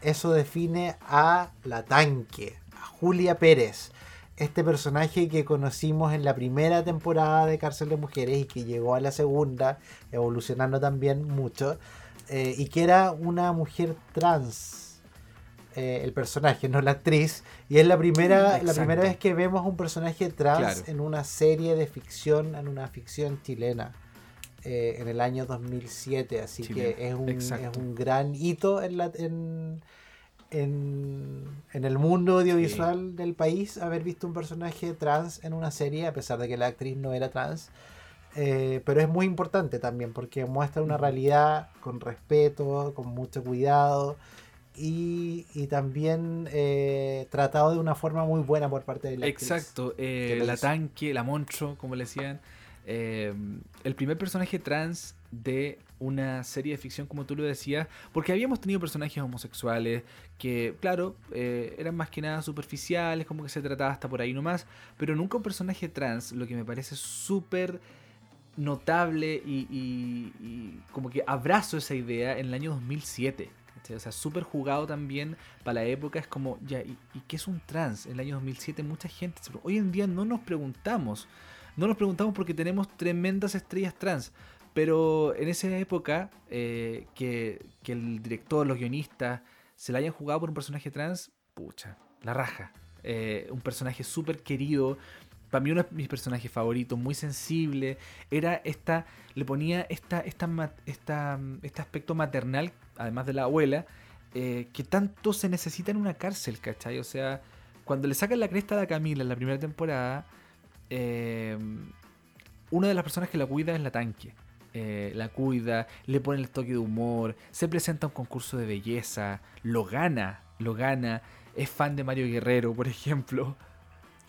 Eso define a la tanque, a Julia Pérez. Este personaje que conocimos en la primera temporada de Cárcel de Mujeres y que llegó a la segunda, evolucionando también mucho. Eh, y que era una mujer trans. eh, el personaje, no la actriz. Y es la primera, la primera vez que vemos un personaje trans Claro. en una serie de ficción, en una ficción chilena. eh, en el año 2007. Así Chilena, que es un, es un gran hito en, la, en, en, en el mundo audiovisual del país haber visto un personaje trans en una serie, a pesar de que la actriz no era trans. Eh, pero es muy importante también porque muestra una realidad con respeto, con mucho cuidado y, y también eh, tratado de una forma muy buena por parte de la. Exacto, eh, la hizo. tanque, la moncho, como le decían. eh, el primer personaje trans de una serie de ficción, como tú lo decías, porque habíamos tenido personajes homosexuales que, claro, eh, eran más que nada superficiales, como que se trataba hasta por ahí nomás, pero nunca un personaje trans, lo que me parece súper notable y, y- como que abrazo esa idea en el año 2007. ¿cachai? O sea, súper jugado también para la época. Es como, ya, ¿y, y qué es un trans? En el año 2007 mucha gente... Hoy en día no nos preguntamos. No nos preguntamos porque tenemos tremendas estrellas trans. Pero en esa época, eh, que, que el director, los guionistas, se la hayan jugado por un personaje trans, pucha, la raja. Eh, un personaje súper querido. Para mí uno de mis personajes favoritos, muy sensible. Era esta, le ponía esta, esta, esta, mm, este aspecto maternal, además de la abuela, eh, que tanto se necesita en una cárcel, ¿cachai? O sea, cuando le sacan la cresta a la Camila en la primera temporada, eh, una de las personas que la cuida es la tanque. Eh, la cuida, le pone el toque de humor, se presenta a un concurso de belleza, lo gana, lo gana, es fan de Mario Guerrero, por ejemplo.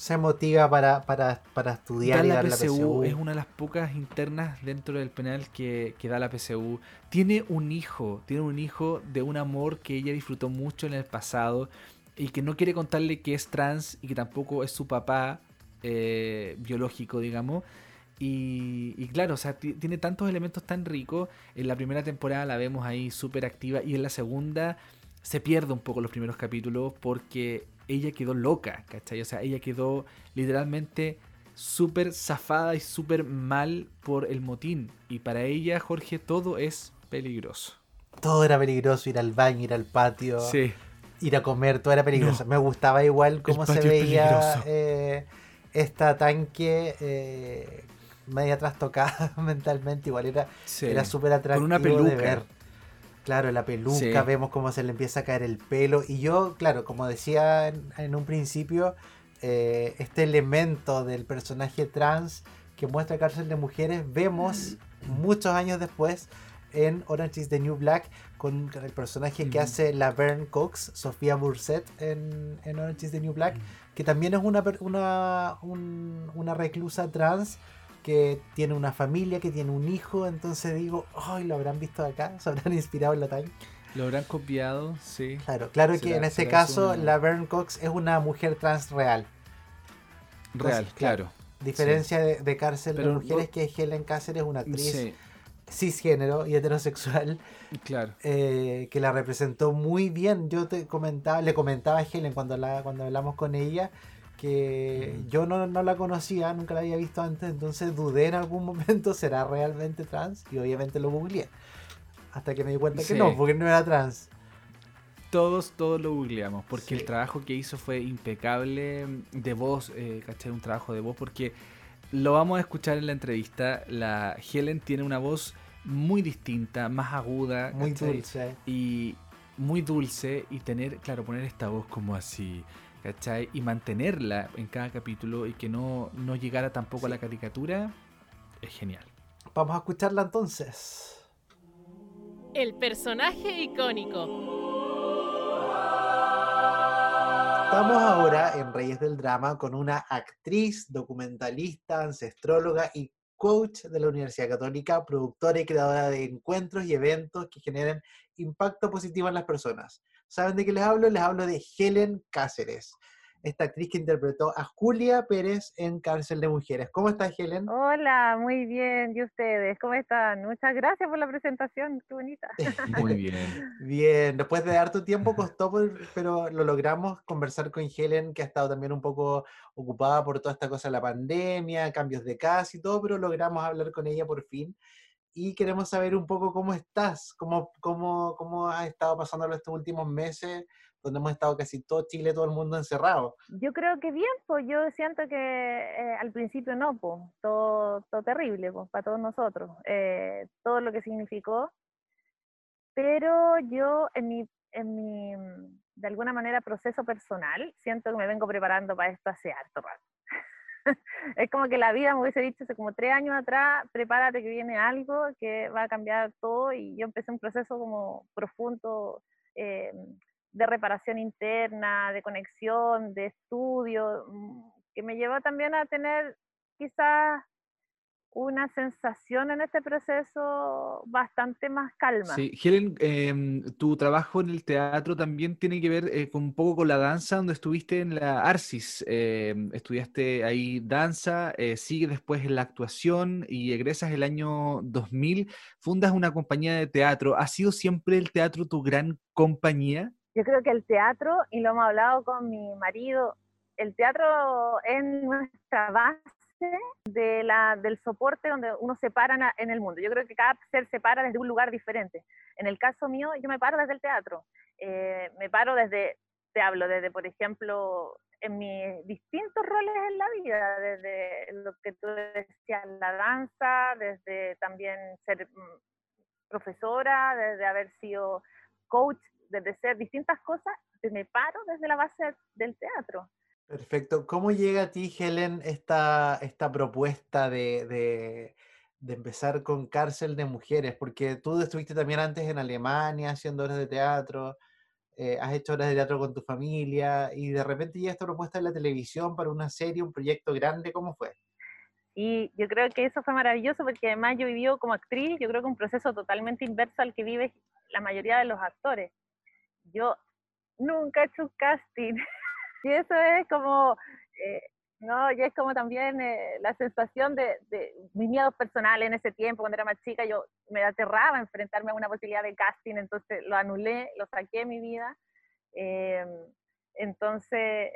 Se motiva para, para, para estudiar Da y la dar la PSU, PSU. es una de las pocas internas dentro del penal que, que da la PSU. Tiene un hijo, tiene un hijo de un amor que ella disfrutó mucho en el pasado. y que no quiere contarle que es trans y que tampoco es su papá eh, biológico, digamos. Y, claro, o sea, tiene tantos elementos tan ricos. En la primera temporada la vemos ahí súper activa y en la segunda se pierde un poco los primeros capítulos porque ella quedó loca, ¿cachai? O sea, ella quedó literalmente súper zafada y súper mal por el motín. Y para ella, Jorge, todo es peligroso. Todo era peligroso, ir al baño, ir al patio, ir a comer, todo era peligroso. Me gustaba igual cómo se veía eh, esta tanque eh, media trastocada [LAUGHS] mentalmente, igual era, era súper atractivo Con una peluca. de ver. Claro, la peluca, vemos cómo se le empieza a caer el pelo. Y yo, claro, como decía en, un principio, eh, este elemento del personaje trans que muestra cárcel de mujeres, vemos muchos años después en Orange is the New Black con el personaje que hace la Vern Cox, Sofía Burset en, en, Orange is the New Black, que también es una, una, una reclusa trans que tiene una familia, que tiene un hijo, entonces digo, ay, lo habrán visto acá, [LAUGHS] se habrán inspirado en la time. Lo habrán copiado, sí. Claro, claro que en este caso la Vern Cox es una mujer trans real. Real, claro. Diferencia de, cárcel de mujeres que Helen Cáceres, una actriz cisgénero y heterosexual. Claro. Eh, que la representó muy bien. Yo te comentaba, le comentaba a Helen cuando, la, cuando hablamos con ella que yo no, la conocía, nunca la había visto antes, entonces dudé en algún [LAUGHS] momento, ¿será realmente trans? Y obviamente lo googleé. Hasta que me di cuenta que no, porque no era trans. Todos, todos lo googleamos, porque el trabajo que hizo fue impecable de voz, eh, ¿cachai? Un trabajo de voz, porque lo vamos a escuchar en la entrevista. La Helen tiene una voz muy distinta, más aguda, muy dulce. Y muy dulce, y tener, claro, poner esta voz como así ¿cachai? Y mantenerla en cada capítulo y que no, no llegara tampoco a la caricatura, es genial. Vamos a escucharla entonces. El personaje icónico. Estamos ahora en Reyes del Drama con una actriz, documentalista, ancestróloga y coach de la Universidad Católica, productora y creadora de encuentros y eventos que generen impacto positivo en las personas. ¿Saben de qué les hablo? Les hablo de Helen Cáceres, esta actriz que interpretó a Julia Pérez en Cárcel de Mujeres. ¿Cómo estás, Helen? Hola, muy bien. ¿Y ustedes? ¿Cómo están? Muchas gracias por la presentación. Qué bonita. [LAUGHS] Muy bien. bien. Después de dar tu tiempo costó, pero lo logramos conversar con Helen, que ha estado también un poco ocupada por toda esta cosa de la pandemia, cambios de casa y todo, pero logramos hablar con ella por fin y queremos saber un poco cómo estás, cómo, cómo, cómo has estado pasándolo estos últimos meses, donde hemos estado casi todo Chile, todo el mundo encerrado. Yo creo que bien, pues yo siento que eh, al principio no, pues todo, todo terrible, pues para todos nosotros, eh, todo lo que significó, pero yo en mi, en mi, de alguna manera, proceso personal, siento que me vengo preparando para esto hace harto rato. [LAUGHS] es como que la vida me hubiese dicho hace como tres años atrás, prepárate que viene algo que va a cambiar todo y yo empecé un proceso como profundo eh, de reparación interna, de conexión, de estudio, mm, que me llevó también a tener quizás una sensación en este proceso bastante más calma. Sí, Helen, em, tu trabajo en el teatro también tiene que ver eh, con un poco con la danza, donde estuviste en la Arcis, em, estudiaste ahí danza, eh, sigue después en la actuación y egresas el año 2000, fundas una compañía de teatro. ¿Ha sido siempre el teatro tu gran compañía? Yo creo que el teatro, y lo hemos hablado con mi marido, el teatro es nuestra base de la, del soporte donde uno se para en el mundo. Yo creo que cada ser se para desde un lugar diferente. En el caso mío, yo me paro desde el teatro. Eh, me paro desde, te hablo, desde, por ejemplo, en mis distintos roles en la vida, desde lo que tú decías, la danza, desde también ser mm, profesora, desde haber sido coach, desde ser distintas cosas, me paro desde la base del teatro. Perfecto. ¿Cómo llega a ti, Helen, esta, esta propuesta de, empezar con cárcel de mujeres? Porque tú estuviste también antes en Alemania haciendo horas de teatro, eh, has hecho horas de teatro con tu familia y de repente llega esta propuesta en la televisión para una serie, un proyecto grande, ¿cómo fue? Y yo creo que eso fue maravilloso porque además yo viví como actriz, yo creo que un proceso totalmente inverso al que vive la mayoría de los actores. Yo nunca he hecho un casting. [LAUGHS] y eso es como, eh, no, y es como también eh, la sensación de, de, mis miedos personales en ese tiempo, cuando era más chica, yo me aterraba enfrentarme a una posibilidad de casting, entonces lo anulé, lo saqué de mi vida. Eh, entonces,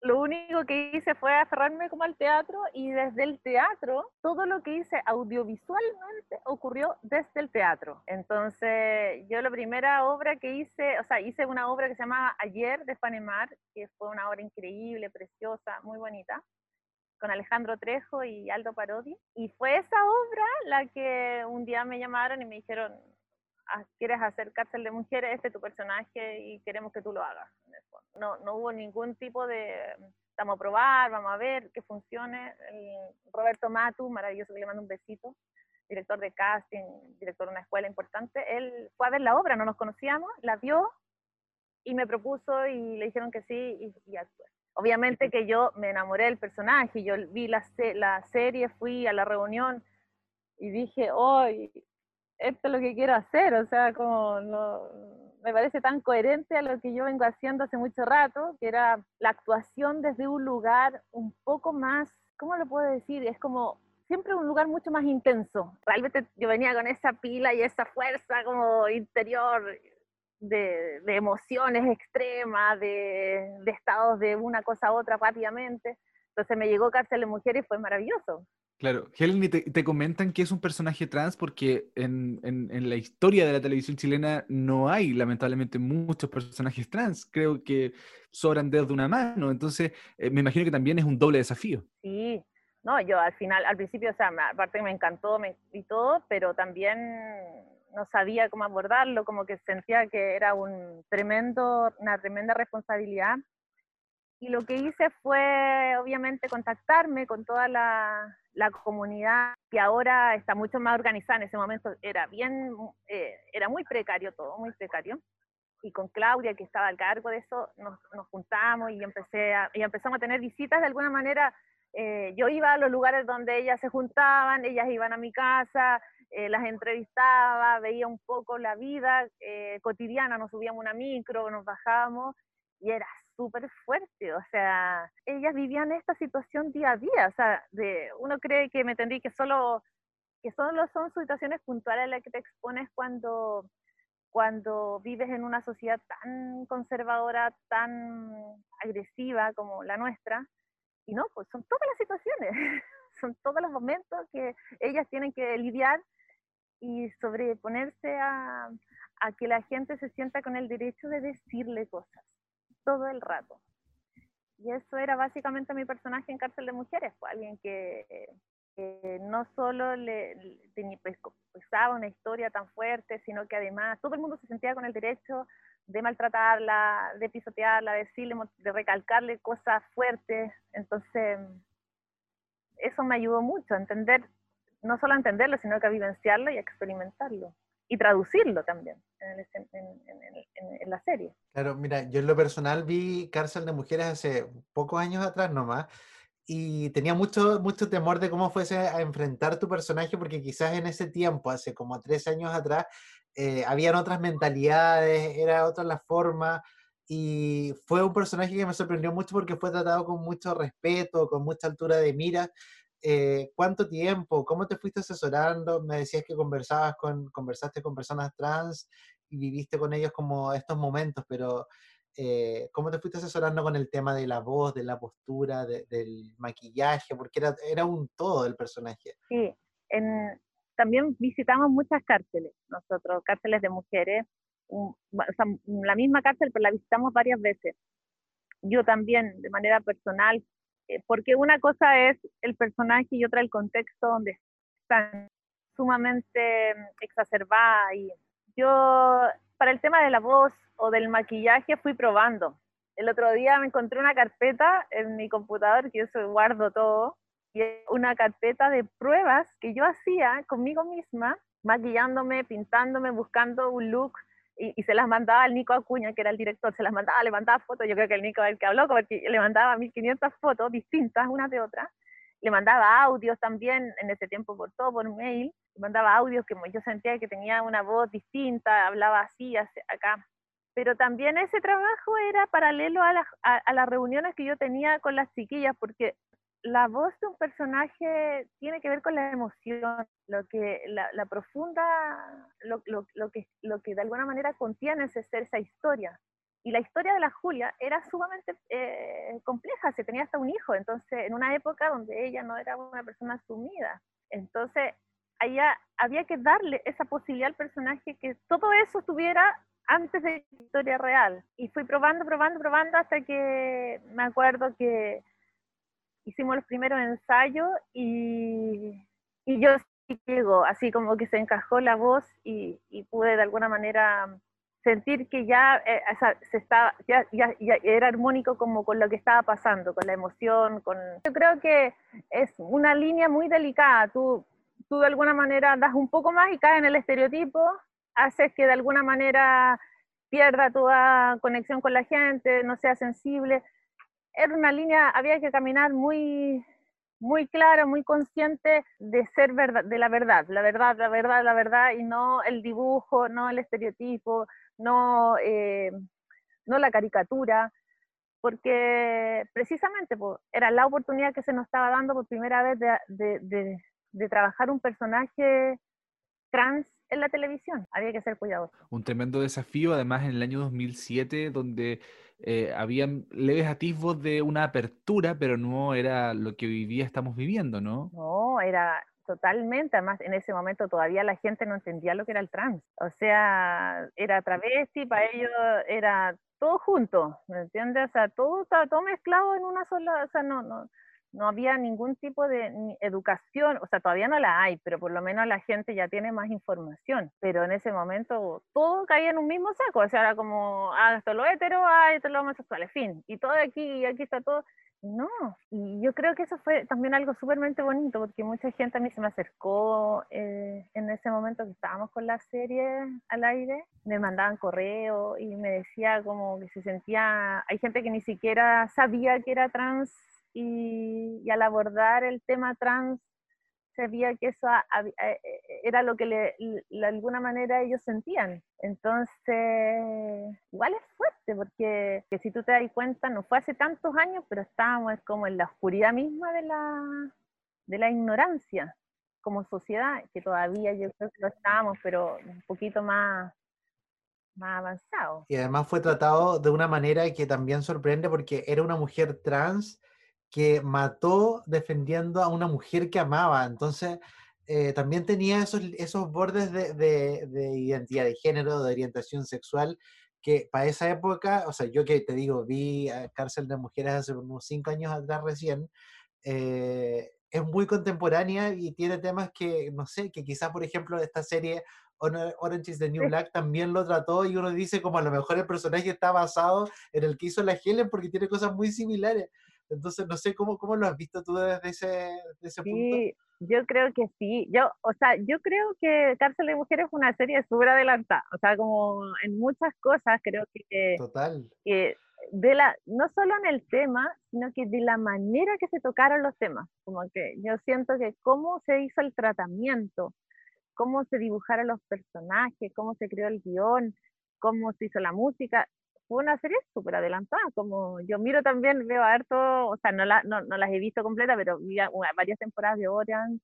lo único que hice fue aferrarme como al teatro y desde el teatro, todo lo que hice audiovisualmente ocurrió desde el teatro. Entonces, yo la primera obra que hice, o sea, hice una obra que se llama Ayer de Panemar, que fue una obra increíble, preciosa, muy bonita, con Alejandro Trejo y Aldo Parodi. Y fue esa obra la que un día me llamaron y me dijeron, ah, ¿quieres hacer cárcel de mujeres? Este es tu personaje y queremos que tú lo hagas no, no hubo ningún tipo de, vamos a probar, vamos a ver que funcione. Roberto Matu, maravilloso, que le mando un besito, director de casting, director de una escuela importante, él fue a ver la obra, no nos conocíamos, la vio y me propuso y le dijeron que sí y, y actué. Obviamente que yo me enamoré del personaje, yo vi la, la serie, fui a la reunión y dije, hoy, esto es lo que quiero hacer, o sea, como no, me parece tan coherente a lo que yo vengo haciendo hace mucho rato, que era la actuación desde un lugar un poco más, ¿cómo lo puedo decir? Es como siempre un lugar mucho más intenso. Realmente yo venía con esa pila y esa fuerza como interior de, de emociones extremas, de, de, estados de una cosa a otra rápidamente. Entonces me llegó Cárcel de Mujeres y fue maravilloso. Claro, Helen, te, te, comentan que es un personaje trans porque en, en, la historia de la televisión chilena no hay, lamentablemente, muchos personajes trans. Creo que sobran dedos de una mano. Entonces, eh, me imagino que también es un doble desafío. Sí, no, yo al final, al principio, o sea, aparte me encantó me, y todo, pero también no sabía cómo abordarlo, como que sentía que era un tremendo, una tremenda responsabilidad y lo que hice fue, obviamente, contactarme con toda la, comunidad que ahora está mucho más organizada. En ese momento era bien, eh, era muy precario todo, muy precario. Y con Claudia, que estaba al cargo de eso, nos, nos juntamos y, empecé a, y empezamos a tener visitas de alguna manera. Eh, yo iba a los lugares donde ellas se juntaban, ellas iban a mi casa, eh, las entrevistaba, veía un poco la vida eh, cotidiana, nos subíamos una micro, nos bajábamos y era súper fuerte, o sea, ellas vivían esta situación día a día, o sea, de, uno cree que me entendí que solo, que solo son situaciones puntuales las que te expones cuando, cuando vives en una sociedad tan conservadora, tan agresiva como la nuestra, y no, pues son todas las situaciones, [LAUGHS] son todos los momentos que ellas tienen que lidiar y sobreponerse a que la gente se sienta con el derecho de decirle cosas todo el rato. Y eso era básicamente mi personaje en Cárcel de Mujeres, fue alguien que, no solo le, le pues, pesaba una historia tan fuerte, sino que además todo el mundo se sentía con el derecho de maltratarla, de pisotearla, de decirle, de recalcarle cosas fuertes. Entonces, eso me ayudó mucho a entender, no solo a entenderlo, sino que a vivenciarlo y a experimentarlo y traducirlo también en, la serie. Claro, mira, yo en lo personal vi Cárcel de Mujeres hace pocos años atrás nomás y tenía mucho, mucho temor de cómo fuese a enfrentar tu personaje porque quizás en ese tiempo, hace como tres años atrás, eh, habían otras mentalidades, era otra la forma y fue un personaje que me sorprendió mucho porque fue tratado con mucho respeto, con mucha altura de mira eh, ¿cuánto tiempo? ¿Cómo te fuiste asesorando? Me decías que conversabas con, conversaste con personas trans y viviste con ellos como estos momentos, pero eh, ¿cómo te fuiste asesorando con el tema de la voz, de la postura, del maquillaje? Porque era, era un todo el personaje. Sí, en, también visitamos muchas cárceles, nosotros, cárceles de mujeres, o sea, la misma cárcel, pero la visitamos varias veces. Yo también, de manera personal, porque una cosa es el personaje y otra el contexto donde están sumamente mm, exacerbada y yo para el tema de la voz o del maquillaje fui probando. El otro día me encontré una carpeta en mi computador que yo guardo todo y una carpeta de pruebas que yo hacía conmigo misma, maquillándome, pintándome, buscando un look y, se las mandaba al Nico Acuña, que era el director, se las mandaba, le mandaba fotos, yo creo que el Nico es el que habló, porque le mandaba 1500 fotos distintas, unas de otras, le mandaba audios también, en ese tiempo por todo, por mail, le mandaba audios que yo sentía que tenía una voz distinta, hablaba así, acá, pero también ese trabajo era paralelo a las, a las reuniones que yo tenía con las chiquillas, porque la voz de un personaje tiene que ver con la emoción, lo que, la, profunda, lo, que, lo que de alguna manera contiene ese ser, esa historia. Y la historia de la Julia era sumamente eh, compleja, se tenía hasta un hijo, entonces en una época donde ella no era una persona sumida. Entonces, allá había que darle esa posibilidad al personaje que todo eso estuviera antes de la historia real. Y fui probando, probando, probando hasta que me acuerdo que hicimos los primeros ensayos y, y yo sí llego, así como que se encajó la voz y, y pude de alguna manera sentir que ya, eh, se estaba, ya, ya, ya, era armónico como con lo que estaba pasando, con la emoción, con... Yo creo que es una línea muy delicada, tú, tú de alguna manera das un poco más y caes en el estereotipo, haces que de alguna manera pierda toda conexión con la gente, no sea sensible, era una línea, había que caminar muy, muy clara, muy consciente de ser verdad, de la verdad, la verdad, la verdad, la verdad, y no el dibujo, no el estereotipo, no, eh, no la caricatura, porque precisamente era la oportunidad que se nos estaba dando por primera vez de, de, de trabajar un personaje trans en la televisión. Había que ser cuidadoso. Un tremendo desafío, además en el año 2007, donde eh, habían leves atisbos de una apertura, pero no era lo que hoy día estamos viviendo, ¿no? No, era totalmente, además en ese momento todavía la gente no entendía lo que era el trans. O sea, era travesti, para ellos era todo junto, ¿me entiendes? O sea, todo estaba todo mezclado en una sola, o sea, no, no, no había ningún tipo de educación, o sea, todavía no la hay, pero por lo menos la gente ya tiene más información. Pero en ese momento todo caía en un mismo saco, o sea, era como, ah, esto es lo hetero, ah, esto es lo homosexual, fin. Y todo aquí, aquí está todo. No, y yo creo que eso fue también algo súpermente bonito, porque mucha gente a mí se me acercó eh, en ese momento que estábamos con la serie al aire, me mandaban correo y me decía como que se sentía, hay gente que ni siquiera sabía que era trans y, al abordar el tema trans se veía que eso eh, eh, era lo que de alguna manera ellos sentían. Entonces, igual es fuerte, porque que si tú te das cuenta, no fue hace tantos años, pero estábamos como en la oscuridad misma de la, de la ignorancia como sociedad, que todavía yo creo que lo estábamos, pero un poquito más, más avanzado. Y además fue tratado de una manera que también sorprende porque era una mujer trans que mató defendiendo a una mujer que amaba. Entonces, eh, también tenía esos, esos bordes de, de, identidad de género, de orientación sexual, que para esa época, o sea, yo que te digo, vi Cárcel de Mujeres hace unos cinco años atrás recién, eh, es muy contemporánea y tiene temas que, no sé, que quizás, por ejemplo, esta serie Orange is the New Black también lo trató y uno dice como a lo mejor el personaje está basado en el que hizo la Helen porque tiene cosas muy similares. Entonces, no sé cómo, cómo lo has visto tú desde ese, desde ese sí, Yo creo que sí. Yo, o sea, yo creo que Cárcel de Mujeres es una serie súper adelantada. O sea, como en muchas cosas creo que... Total. Que de la, no solo en el tema, sino que de la manera que se tocaron los temas. Como que yo siento que cómo se hizo el tratamiento, cómo se dibujaron los personajes, cómo se creó el guion, cómo se hizo la música, fue una serie súper adelantada, como yo miro también, veo a harto, o sea, no, la, no, no las he visto completas, pero vi varias temporadas de Orange,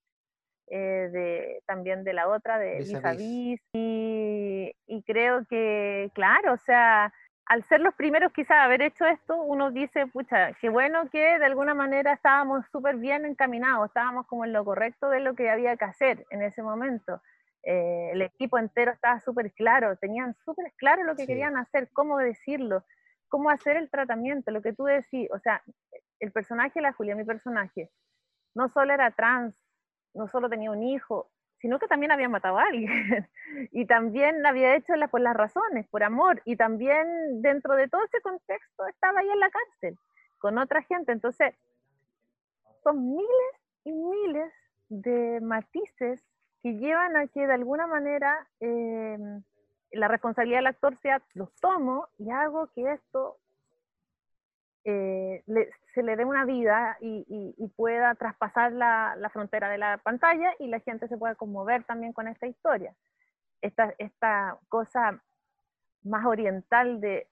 eh, de, también de la otra, de Vis y, y creo que, claro, o sea, al ser los primeros quizás haber hecho esto, uno dice, pucha, qué bueno que de alguna manera estábamos súper bien encaminados, estábamos como en lo correcto de lo que había que hacer en ese momento. Eh, el equipo entero estaba súper claro, tenían súper claro lo que querían hacer, cómo decirlo, cómo hacer el tratamiento, lo que tú decís, o sea, el personaje de la Julia, mi personaje, no solo era trans, no solo tenía un hijo, sino que también había matado a alguien [LAUGHS] y también había hecho las, por las razones, por amor, y también dentro de todo ese contexto estaba ahí en la cárcel con otra gente, entonces son miles y miles de matices que llevan a que de alguna manera em, la responsabilidad del actor sea, los tomo y hago que esto eh, se le dé una vida y, pueda traspasar la, frontera de la pantalla y la gente se pueda conmover también con esta historia. Esta, esta cosa más oriental de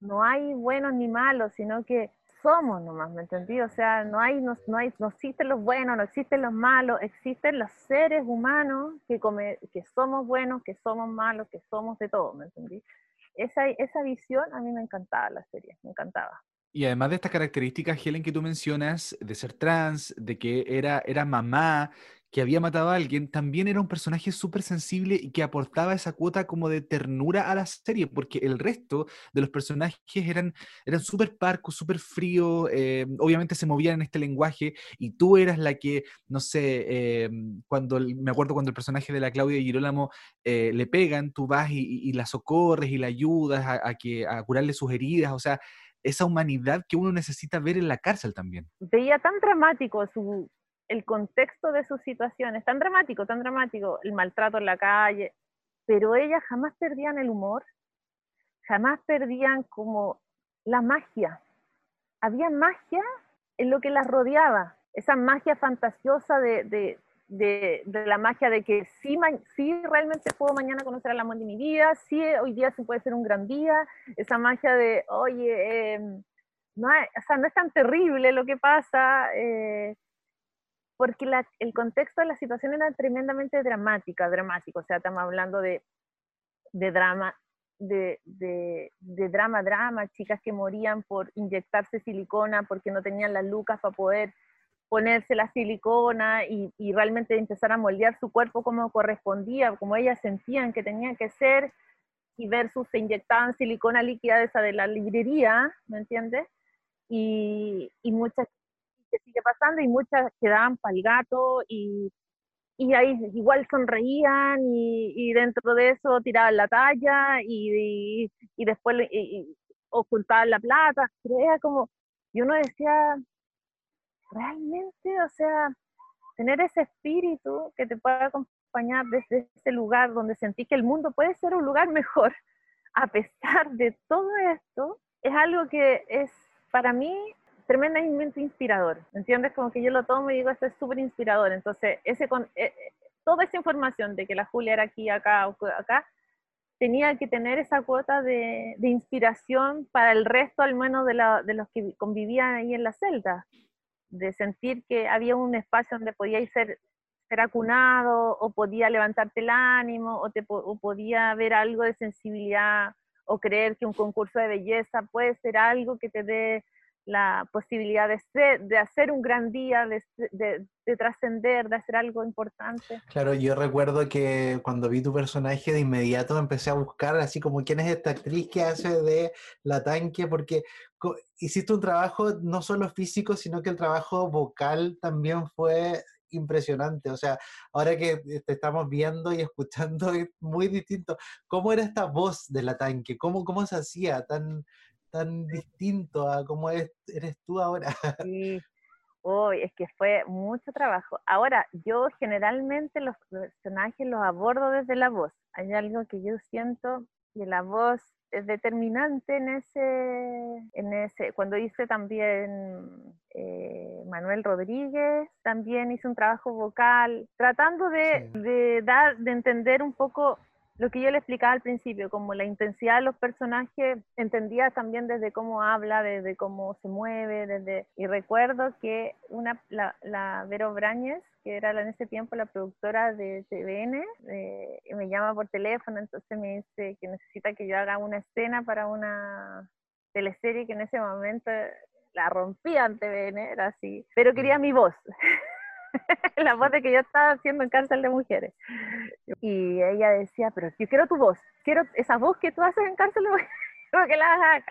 no hay buenos ni malos, sino que somos nomás, ¿me entendí? O sea, no hay, no, no, hay, no existen los buenos, no existen los malos, existen los seres humanos que, come, que somos buenos, que somos malos, que somos de todo, ¿me entendí? Esa, esa visión a mí me encantaba la serie, me encantaba. Y además de estas características, Helen, que tú mencionas, de ser trans, de que era, era mamá, que había matado a alguien, también era un personaje súper sensible y que aportaba esa cuota como de ternura a la serie, porque el resto de los personajes eran, eran súper parcos, súper fríos, eh, obviamente se movían en este lenguaje y tú eras la que, no sé, eh, cuando me acuerdo cuando el personaje de la Claudia Girolamo eh, le pegan, tú vas y, la socorres y la ayudas a, a, que, a curarle sus heridas, o sea, esa humanidad que uno necesita ver en la cárcel también. Veía tan dramático su, el contexto de sus situaciones, tan dramático, tan dramático, el maltrato en la calle, pero ellas jamás perdían el humor, jamás perdían como la magia. Había magia en lo que las rodeaba, esa magia fantasiosa de, de, de, la magia de que sí, sí, realmente puedo mañana conocer al amor de mi vida, sí hoy día se puede ser un gran día, esa magia de, oye, em, no, o sea, no es tan terrible lo que pasa, eh, porque el contexto de la situación era tremendamente dramática, dramático, o sea, estamos hablando de, de drama, de, de, drama, drama, chicas que morían por inyectarse silicona porque no tenían las lucas para poder ponerse la silicona y, y, realmente empezar a moldear su cuerpo como correspondía, como ellas sentían que tenía que ser, y versus se inyectaban silicona líquida de esa de la librería, ¿me entiendes? Y, y muchas que sigue pasando y muchas quedaban para el gato y, y ahí igual sonreían y, y, dentro de eso tiraban la talla y, y después ocultaban la plata. Era como, y uno decía, realmente, o sea, tener ese espíritu que te pueda acompañar desde ese lugar donde sentí que el mundo puede ser un lugar mejor, a pesar de todo esto, es algo que es para mí tremendamente inspirador, ¿entiendes? Como que yo lo tomo y digo, esto es súper inspirador. Entonces, ese con, eh, eh, toda esa información de que la Julia era aquí, acá, acá, tenía que tener esa cuota de, de inspiración para el resto, al menos de, la, de, los que convivían ahí en la celda, de sentir que había un espacio donde podíais ser, ser acunado, o podía levantarte el ánimo, o, te, o podía haber algo de sensibilidad, o creer que un concurso de belleza puede ser algo que te dé la posibilidad de, de hacer un gran día, de, de, trascender, de hacer algo importante. Claro, yo recuerdo que cuando vi tu personaje de inmediato empecé a buscar así como quién es esta actriz que hace de la tanque, porque hiciste un trabajo no solo físico, sino que el trabajo vocal también fue impresionante. O sea, ahora que te estamos viendo y escuchando es muy distinto. ¿Cómo era esta voz de la tanque? ¿Cómo, cómo se hacía tan tan distinto a cómo eres, tú ahora. [LAUGHS] Sí, hoy es que fue mucho trabajo. Ahora, yo generalmente los personajes los abordo desde la voz. Hay algo que yo siento que la voz es determinante en ese, en ese cuando hice también eh, Manuel Rodríguez, también hice un trabajo vocal, tratando de, de, dar, de entender un poco lo que yo le explicaba al principio, como la intensidad de los personajes, entendía también desde cómo habla, desde cómo se mueve, desde... Y recuerdo que una, la, la Vero Brañez, que era en ese tiempo la productora de TVN, eh, me llama por teléfono, entonces me dice que necesita que yo haga una escena para una teleserie que en ese momento la rompía en TVN, era así, pero quería mi voz. [LAUGHS] [LAUGHS] la voz de que yo estaba haciendo en cárcel de mujeres. Y ella decía, pero yo quiero tu voz, quiero esa voz que tú haces en cárcel de mujeres, [LAUGHS] que la hagas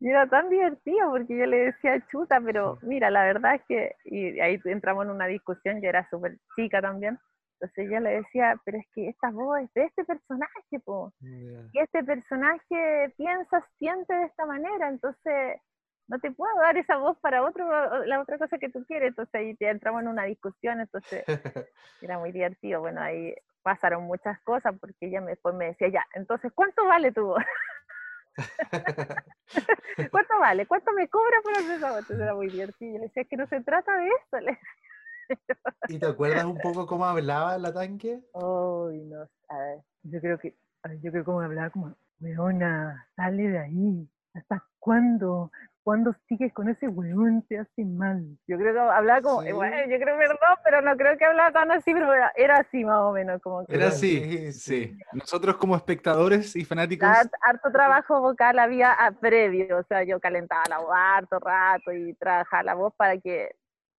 Y era tan divertido porque yo le decía, chuta, pero mira, la verdad es que, y ahí entramos en una discusión, yo era súper chica también, entonces ella le decía, pero es que esta voz es de este personaje, po. y este personaje piensa, siente de esta manera, entonces no te puedo dar esa voz para otro, la otra cosa que tú quieres. Entonces ahí entramos en una discusión, entonces [LAUGHS] era muy divertido. Bueno, ahí pasaron muchas cosas porque ella me, después me decía, ya, entonces, ¿cuánto vale tu voz? [LAUGHS] ¿Cuánto vale? ¿Cuánto me cobra por hacer esa voz? Entonces era muy divertido. Yo le decía, que no se trata de eso. ¿Y te acuerdas un poco cómo hablaba la tanque? Ay, no, a ver, yo creo que, yo creo que cómo hablaba como weona, sale de ahí. ¿Hasta cuándo? ¿Cuándo sigues con ese weón? Te hace mal. Yo creo que hablaba como, Sí. bueno, yo creo perdón, pero no creo que hablaba tan así, pero era, era así más o menos, como que Era Era así, sí. sí. Nosotros como espectadores y fanáticos, Hart- harto trabajo vocal había a- previo, o sea, yo calentaba la voz harto rato y trabajaba la voz para que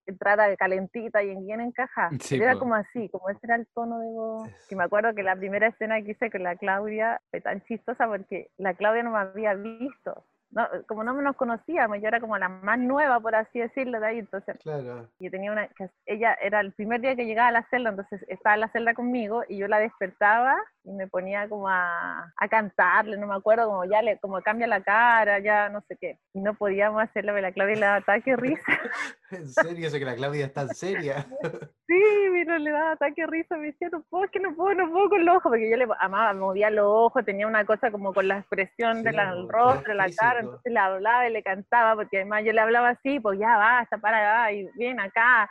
entrara calentita y bien encajada. Sí, era po. como así, como ese era el tono de voz. Que me acuerdo que la primera escena que hice con la Claudia fue tan chistosa porque la Claudia no me había visto. No, como no nos conocíamos, yo era como la más nueva, por así decirlo, de ahí, entonces Claro. yo tenía una, ella era el primer día que llegaba a la celda, entonces estaba en la celda conmigo y yo la despertaba y me ponía como a, a cantarle, no me acuerdo, como ya le, como cambia la cara, ya no sé qué. Y no podíamos hacerlo, la Claudia le daba ataque risa. [LAUGHS] En serio, eso que la Claudia es tan seria. [LAUGHS] Sí, mira, le daba ataque risa, me decía, no puedo, es que no puedo, no puedo con los ojos, porque yo le amaba, movía los ojos, tenía una cosa como con la expresión Sí, del rostro, la cara, entonces le hablaba y le cantaba, porque además yo le hablaba así, pues ya basta, para y ven acá,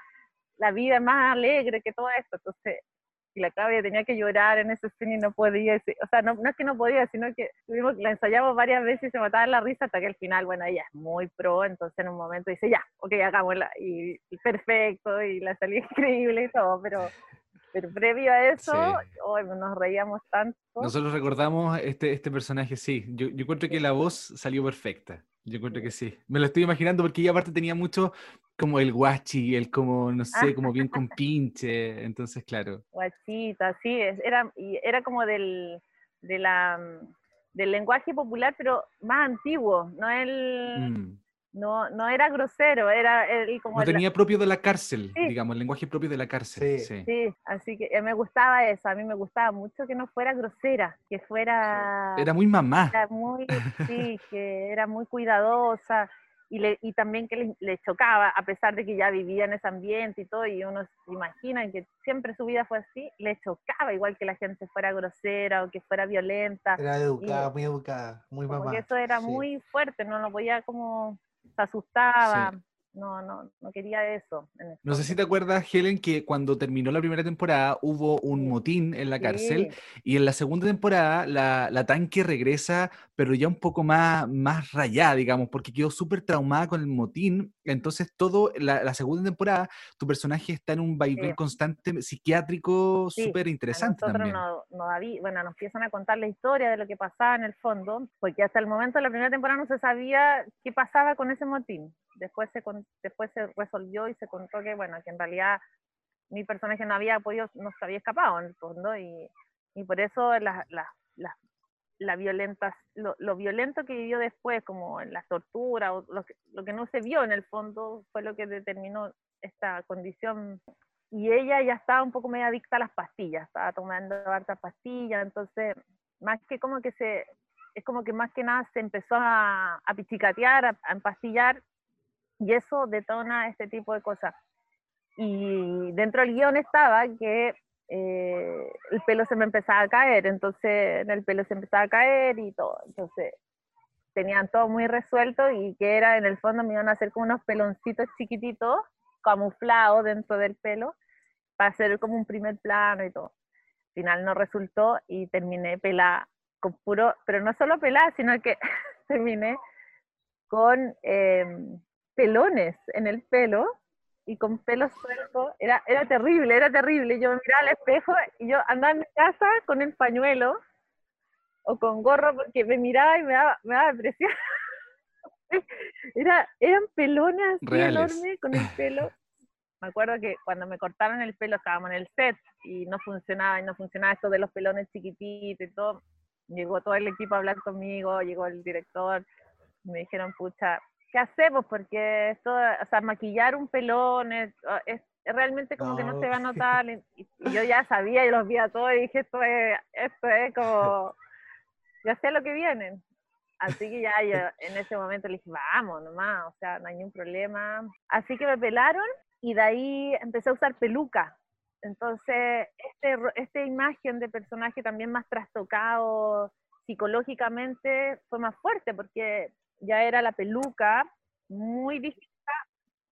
la vida es más alegre que todo esto, entonces, la Claudia tenía que llorar en ese escena y no podía, o sea, no, no es que no podía, sino que tuvimos, la ensayamos varias veces y se mataba la risa hasta que al final, bueno, ella es muy pro, entonces en un momento dice, ya, ok, hagámosla, y, y perfecto, y la salía [LAUGHS] increíble y todo, pero, pero previo a eso, Sí. hoy nos reíamos tanto. nosotros recordamos este, este personaje, sí. Yo, yo encuentro que la voz salió perfecta. Yo encuentro que sí. Me lo estoy imaginando porque ella aparte tenía mucho como el guachi, el como, no sé, como bien con pinche. Entonces, claro. Guachita, sí, es- era, era como del, de la, mm, del lenguaje popular, pero más antiguo, no el, Mm. no, no era grosero, era el como No el- tenía propio de la cárcel, Sí. digamos, el lenguaje propio de la cárcel. Sí. Sí. Sí, así que eh, me gustaba eso, a mí me gustaba mucho que no fuera grosera, que fuera, Era muy mamá. era muy, sí, que era muy cuidadosa y, le, y también que le, le chocaba, a pesar de que ya vivía en ese ambiente y todo, y uno se imagina que siempre su vida fue así, le chocaba igual que la gente fuera grosera o que fuera violenta, Era educada, muy educada, muy mamá. que eso era sí. muy fuerte, no lo podía como, se asustaba, no, no, no quería eso. No sé si te acuerdas, Helen, que cuando terminó la primera temporada hubo un Sí. motín en la cárcel Sí, y en la segunda temporada la, la tanque regresa, pero ya un poco más, más rayada, digamos, porque quedó súper traumada con el motín. Entonces, todo, la, la segunda temporada, tu personaje está en un vaivén Sí. constante psiquiátrico Sí, súper A interesante nosotros nos, nos avi- bueno, nos empiezan a contar la historia de lo que pasaba en el fondo, porque hasta el momento de la primera temporada no se sabía qué pasaba con ese motín. Después se, después se resolvió y se contó que, bueno, que en realidad mi personaje no había podido, no se había escapado en el fondo, y, y por eso la, la, la, la violenta, lo, lo violento que vivió después, como en la tortura, o lo que, lo que no se vio en el fondo, fue lo que determinó esta condición. Y ella ya estaba un poco medio adicta a las pastillas, estaba tomando hartas pastillas, entonces más que como que se, es como que más que nada se empezó a, a pichicatear, a, a empastillar, y eso detona este tipo de cosas. Y dentro del guion estaba que eh, el pelo se me empezaba a caer, entonces el pelo se empezaba a caer y todo, entonces tenían todo muy resuelto y que era en el fondo me iban a hacer como unos peloncitos chiquititos camuflados dentro del pelo para hacer como un primer plano y todo. Al final no resultó y terminé pelada con puro, pero no solo pelada, sino que [LAUGHS] terminé con eh, pelones en el pelo y con pelos sueltos. Era, era terrible, era terrible. Yo me miraba al espejo y yo andaba en mi casa con el pañuelo o con gorro porque me miraba y me daba, me daba depresión. [LAUGHS] Era, eran Reales. enormes con el pelo. Me acuerdo que cuando me cortaron el pelo estábamos en el set y no funcionaba, y no funcionaba esto de los pelones chiquititos y todo. Llegó todo el equipo a hablar conmigo, llegó el director, me dijeron, pucha, ¿qué hacemos? Porque esto, o sea, maquillar un pelón es, es- es realmente como que no No. se va a [LAUGHS] notar. Y, yo ya sabía y los vi a todos y dije, esto es, esto es como, ya sé lo que vienen. Así que ya yo [LAUGHS] en ese momento le dije, vamos nomás, o sea, no hay ningún problema. Así que me pelaron y de ahí empecé a usar peluca. Entonces, este, esta imagen de personaje también más trastocado psicológicamente fue más fuerte porque ya era la peluca muy distinta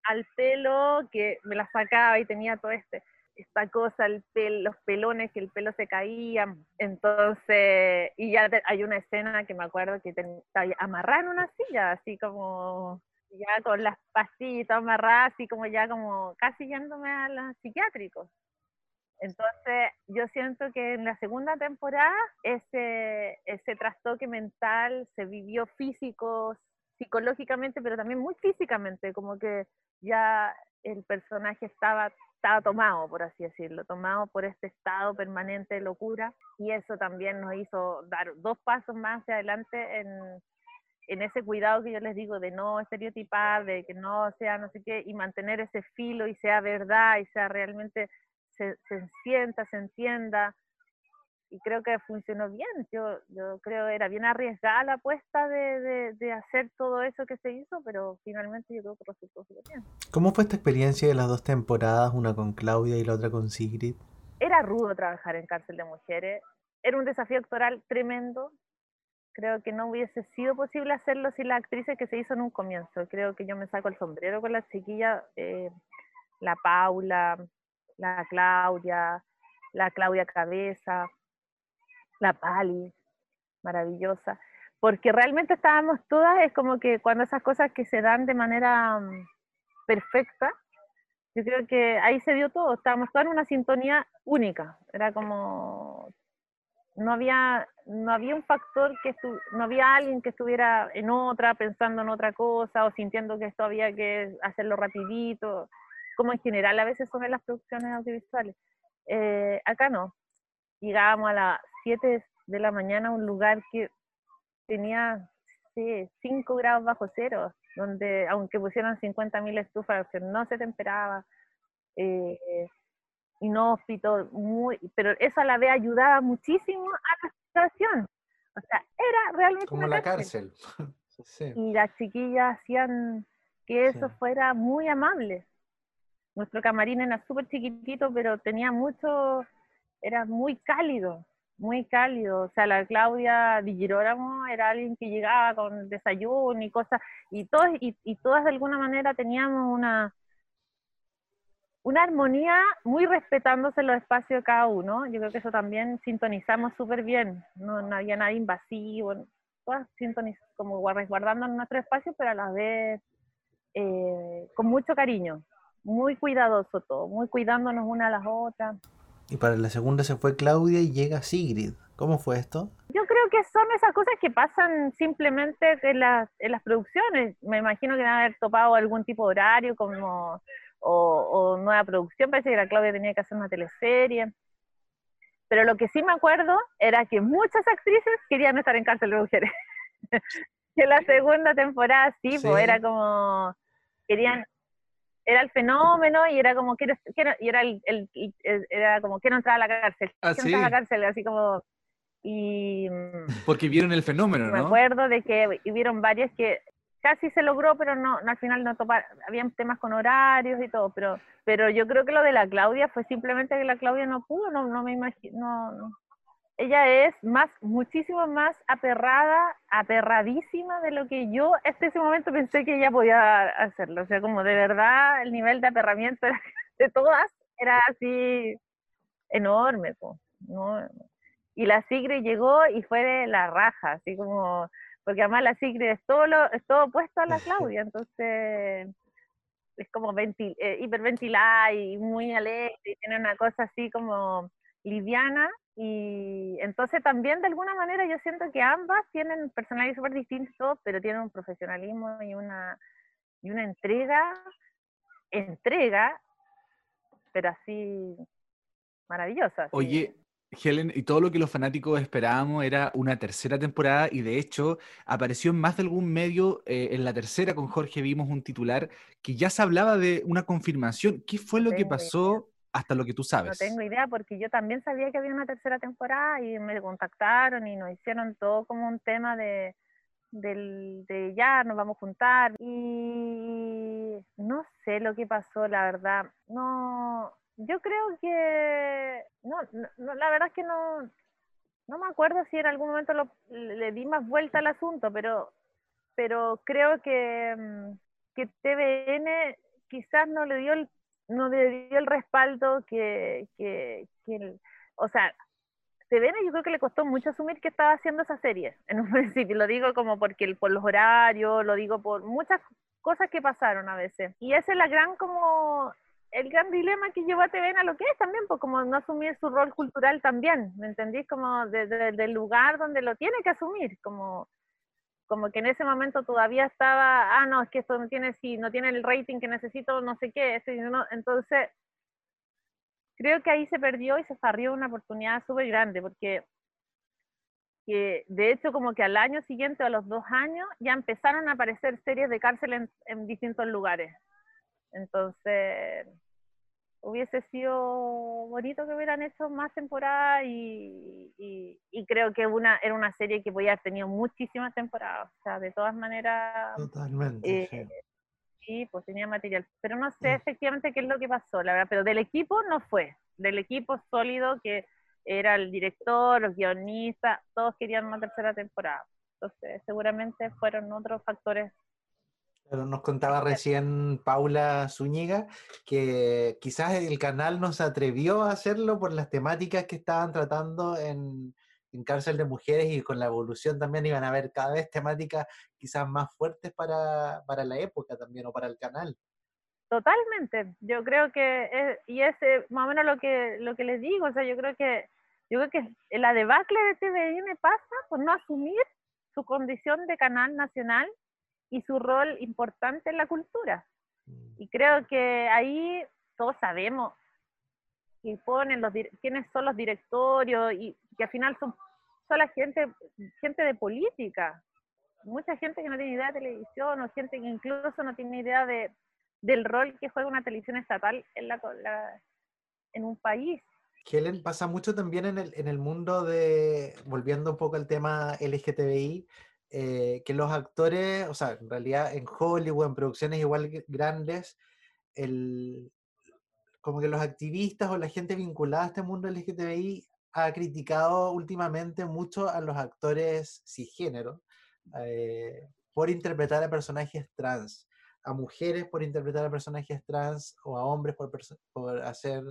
al pelo que me la sacaba y tenía todo este. esta cosa, el los pelones, que el pelo se caía. Entonces, y ya hay una escena que me acuerdo que estaba amarrada en una silla, así como ya con las pastillas amarradas, así como ya como casi yéndome a los psiquiátricos. Entonces, yo siento que en la segunda temporada ese, ese trastoque mental se vivió físico, psicológicamente, pero también muy físicamente, como que ya el personaje estaba, estaba tomado, por así decirlo, tomado por este estado permanente de locura, y eso también nos hizo dar dos pasos más hacia adelante en, en ese cuidado que yo les digo de no estereotipar, de que no sea no sé qué, y mantener ese filo y sea verdad y sea realmente se, se sienta, se entienda, y creo que funcionó bien. Yo, yo creo era bien arriesgada la apuesta de, de, hacer todo eso que se hizo, pero finalmente yo creo que resultó bien. ¿Cómo fue esta experiencia de las dos temporadas, una con Claudia y la otra con Sigrid? Era rudo trabajar en cárcel de mujeres, era un desafío actoral tremendo. Creo que no hubiese sido posible hacerlo sin la actriz que se hizo en un comienzo. Creo que yo me saco el sombrero con la chiquilla, eh, la Paula, la Claudia, la Claudia Cabeza, la Pali, maravillosa, porque realmente estábamos todas, es como que cuando esas cosas que se dan de manera mm, perfecta, yo creo que ahí se dio todo, estábamos todas en una sintonía única, era como, no había, no había un factor que no había alguien que estuviera en otra, pensando en otra cosa, o sintiendo que esto había que hacerlo rapidito, como en general a veces son en las producciones audiovisuales. Eh, acá no, llegábamos a las 7 de la mañana a un lugar que tenía 5 grados bajo cero, donde aunque pusieran 50.000 estufas, no se temperaba. Eh, inhóspito, muy, pero eso a la vez ayudaba muchísimo a la situación. O sea, era realmente como la cárcel. [LAUGHS] Y las chiquillas hacían que eso fuera muy amable. Nuestro camarín era súper chiquitito, pero tenía mucho era muy cálido, muy cálido. O sea, la Claudia Di era alguien que llegaba con desayuno y cosas, y, todos, y, todas de alguna manera teníamos una, una armonía muy respetándose los espacios de cada uno. Yo creo que eso también sintonizamos súper bien. No, había nada invasivo, todas sintonizamos, como resguardando nuestro espacio, pero a la vez eh, con mucho cariño, muy cuidadoso todo, muy cuidándonos una a las otras. Y para la segunda se fue Claudia y llega Sigrid. ¿Cómo fue esto? Yo creo que son esas cosas que pasan simplemente en las, en las producciones. Me imagino que deben haber topado algún tipo de horario como o, nueva producción. Parece que la Claudia tenía que hacer una teleserie. Pero lo que sí me acuerdo era que muchas actrices querían estar en cárcel de mujeres. [LAUGHS] que la segunda temporada sí, pues era como querían era el fenómeno y era como quiero, quiero y era el, el, era como quiero entrar a la cárcel ¿Ah, quiero entrar a la cárcel así como y mm, porque vieron el fenómeno me acuerdo de que hubieron varias que casi se logró pero no, al final no toparon habían temas con horarios y todo pero pero yo creo que lo de la Claudia fue simplemente que la Claudia no pudo no no me imagino no, ella es más, muchísimo más aperrada, aperradísima de lo que yo hasta ese momento pensé que ella podía hacerlo. O sea, como de verdad el nivel de aperramiento [LAUGHS] de todas era así enorme. ¿no? Y la Sigrid llegó y fue de la raja, así como, porque además la Sigrid es todo, lo, es todo opuesto a la Claudia, entonces es como ventil, eh, hiperventilada y muy alegre, y tiene una cosa así como liviana, y entonces también de alguna manera yo siento que ambas tienen personalidades súper distintos, pero tienen un profesionalismo y una, y una entrega, entrega, pero así maravillosa. Oye, Helen, y todo lo que los fanáticos esperábamos era una tercera temporada y de hecho apareció en más de algún medio, eh, en la tercera con Jorge vimos un titular que ya se hablaba de una confirmación. ¿Qué fue lo que pasó hasta lo que tú sabes. No tengo idea porque yo también sabía que había una tercera temporada y me contactaron y nos hicieron todo como un tema de, de ya nos vamos a juntar y no sé lo que pasó, la verdad. No, yo creo que no, no la verdad es que no, no me acuerdo si en algún momento le di más vuelta al asunto, pero, pero creo que, mm, que TVN quizás no le dio el no le dio el respaldo que, que, o sea, TVN yo creo que le costó mucho asumir que estaba haciendo esa serie [LAUGHS] en un principio, lo digo como porque por los horarios, lo digo por muchas cosas que pasaron a veces. Y ese es la gran como el gran dilema que llevó a TVN a lo que es también, pues como no asumir su rol cultural también, ¿me entendís? Como desde el lugar donde lo tiene que asumir, como como que en ese momento todavía estaba, ah, no, es que esto no tiene, sí, no tiene el rating que necesito, no sé qué, entonces creo que ahí se perdió y se farrió una oportunidad súper grande, porque que de hecho como que al año siguiente o a los dos años ya empezaron a aparecer series de cárcel en distintos lugares. Entonces, hubiese sido bonito que hubieran hecho más temporadas y, y, creo que una era una serie que podía haber tenido muchísimas temporadas. O sea, de todas maneras. Totalmente. Eh, sí. pues tenía material. Pero no sé mm. efectivamente qué es lo que pasó, la verdad. Pero del equipo no fue. Del equipo sólido que era el director, los guionistas, todos querían una tercera temporada. Entonces, seguramente fueron otros factores nos contaba recién Paula Zúñiga que quizás el canal no se atrevió a hacerlo por las temáticas que estaban tratando en, cárcel de mujeres y con la evolución también iban a haber cada vez temáticas quizás más fuertes para, la época también o para el canal. Totalmente, yo creo que, y es más o menos lo que, lo que les digo, o sea, yo creo que, yo creo que la debacle de TVN pasa por no asumir su condición de canal nacional y su rol importante en la cultura. Mm. Y creo que ahí todos sabemos que ponen los, quiénes son los directorios y que al final son, son la gente, gente de política. Mucha gente que no tiene idea de televisión o gente que incluso no tiene idea de, del rol que juega una televisión estatal en, la, en un país. Helen, pasa mucho también en el, en el mundo de, volviendo un poco al tema LGTBI, eh, que los actores, o sea, en realidad en Hollywood, en producciones igual grandes, el, como que los activistas o la gente vinculada a este mundo LGTBI ha criticado últimamente mucho a los actores cisgénero eh, por interpretar a personajes trans, a mujeres por interpretar a personajes trans o a hombres por, por hacer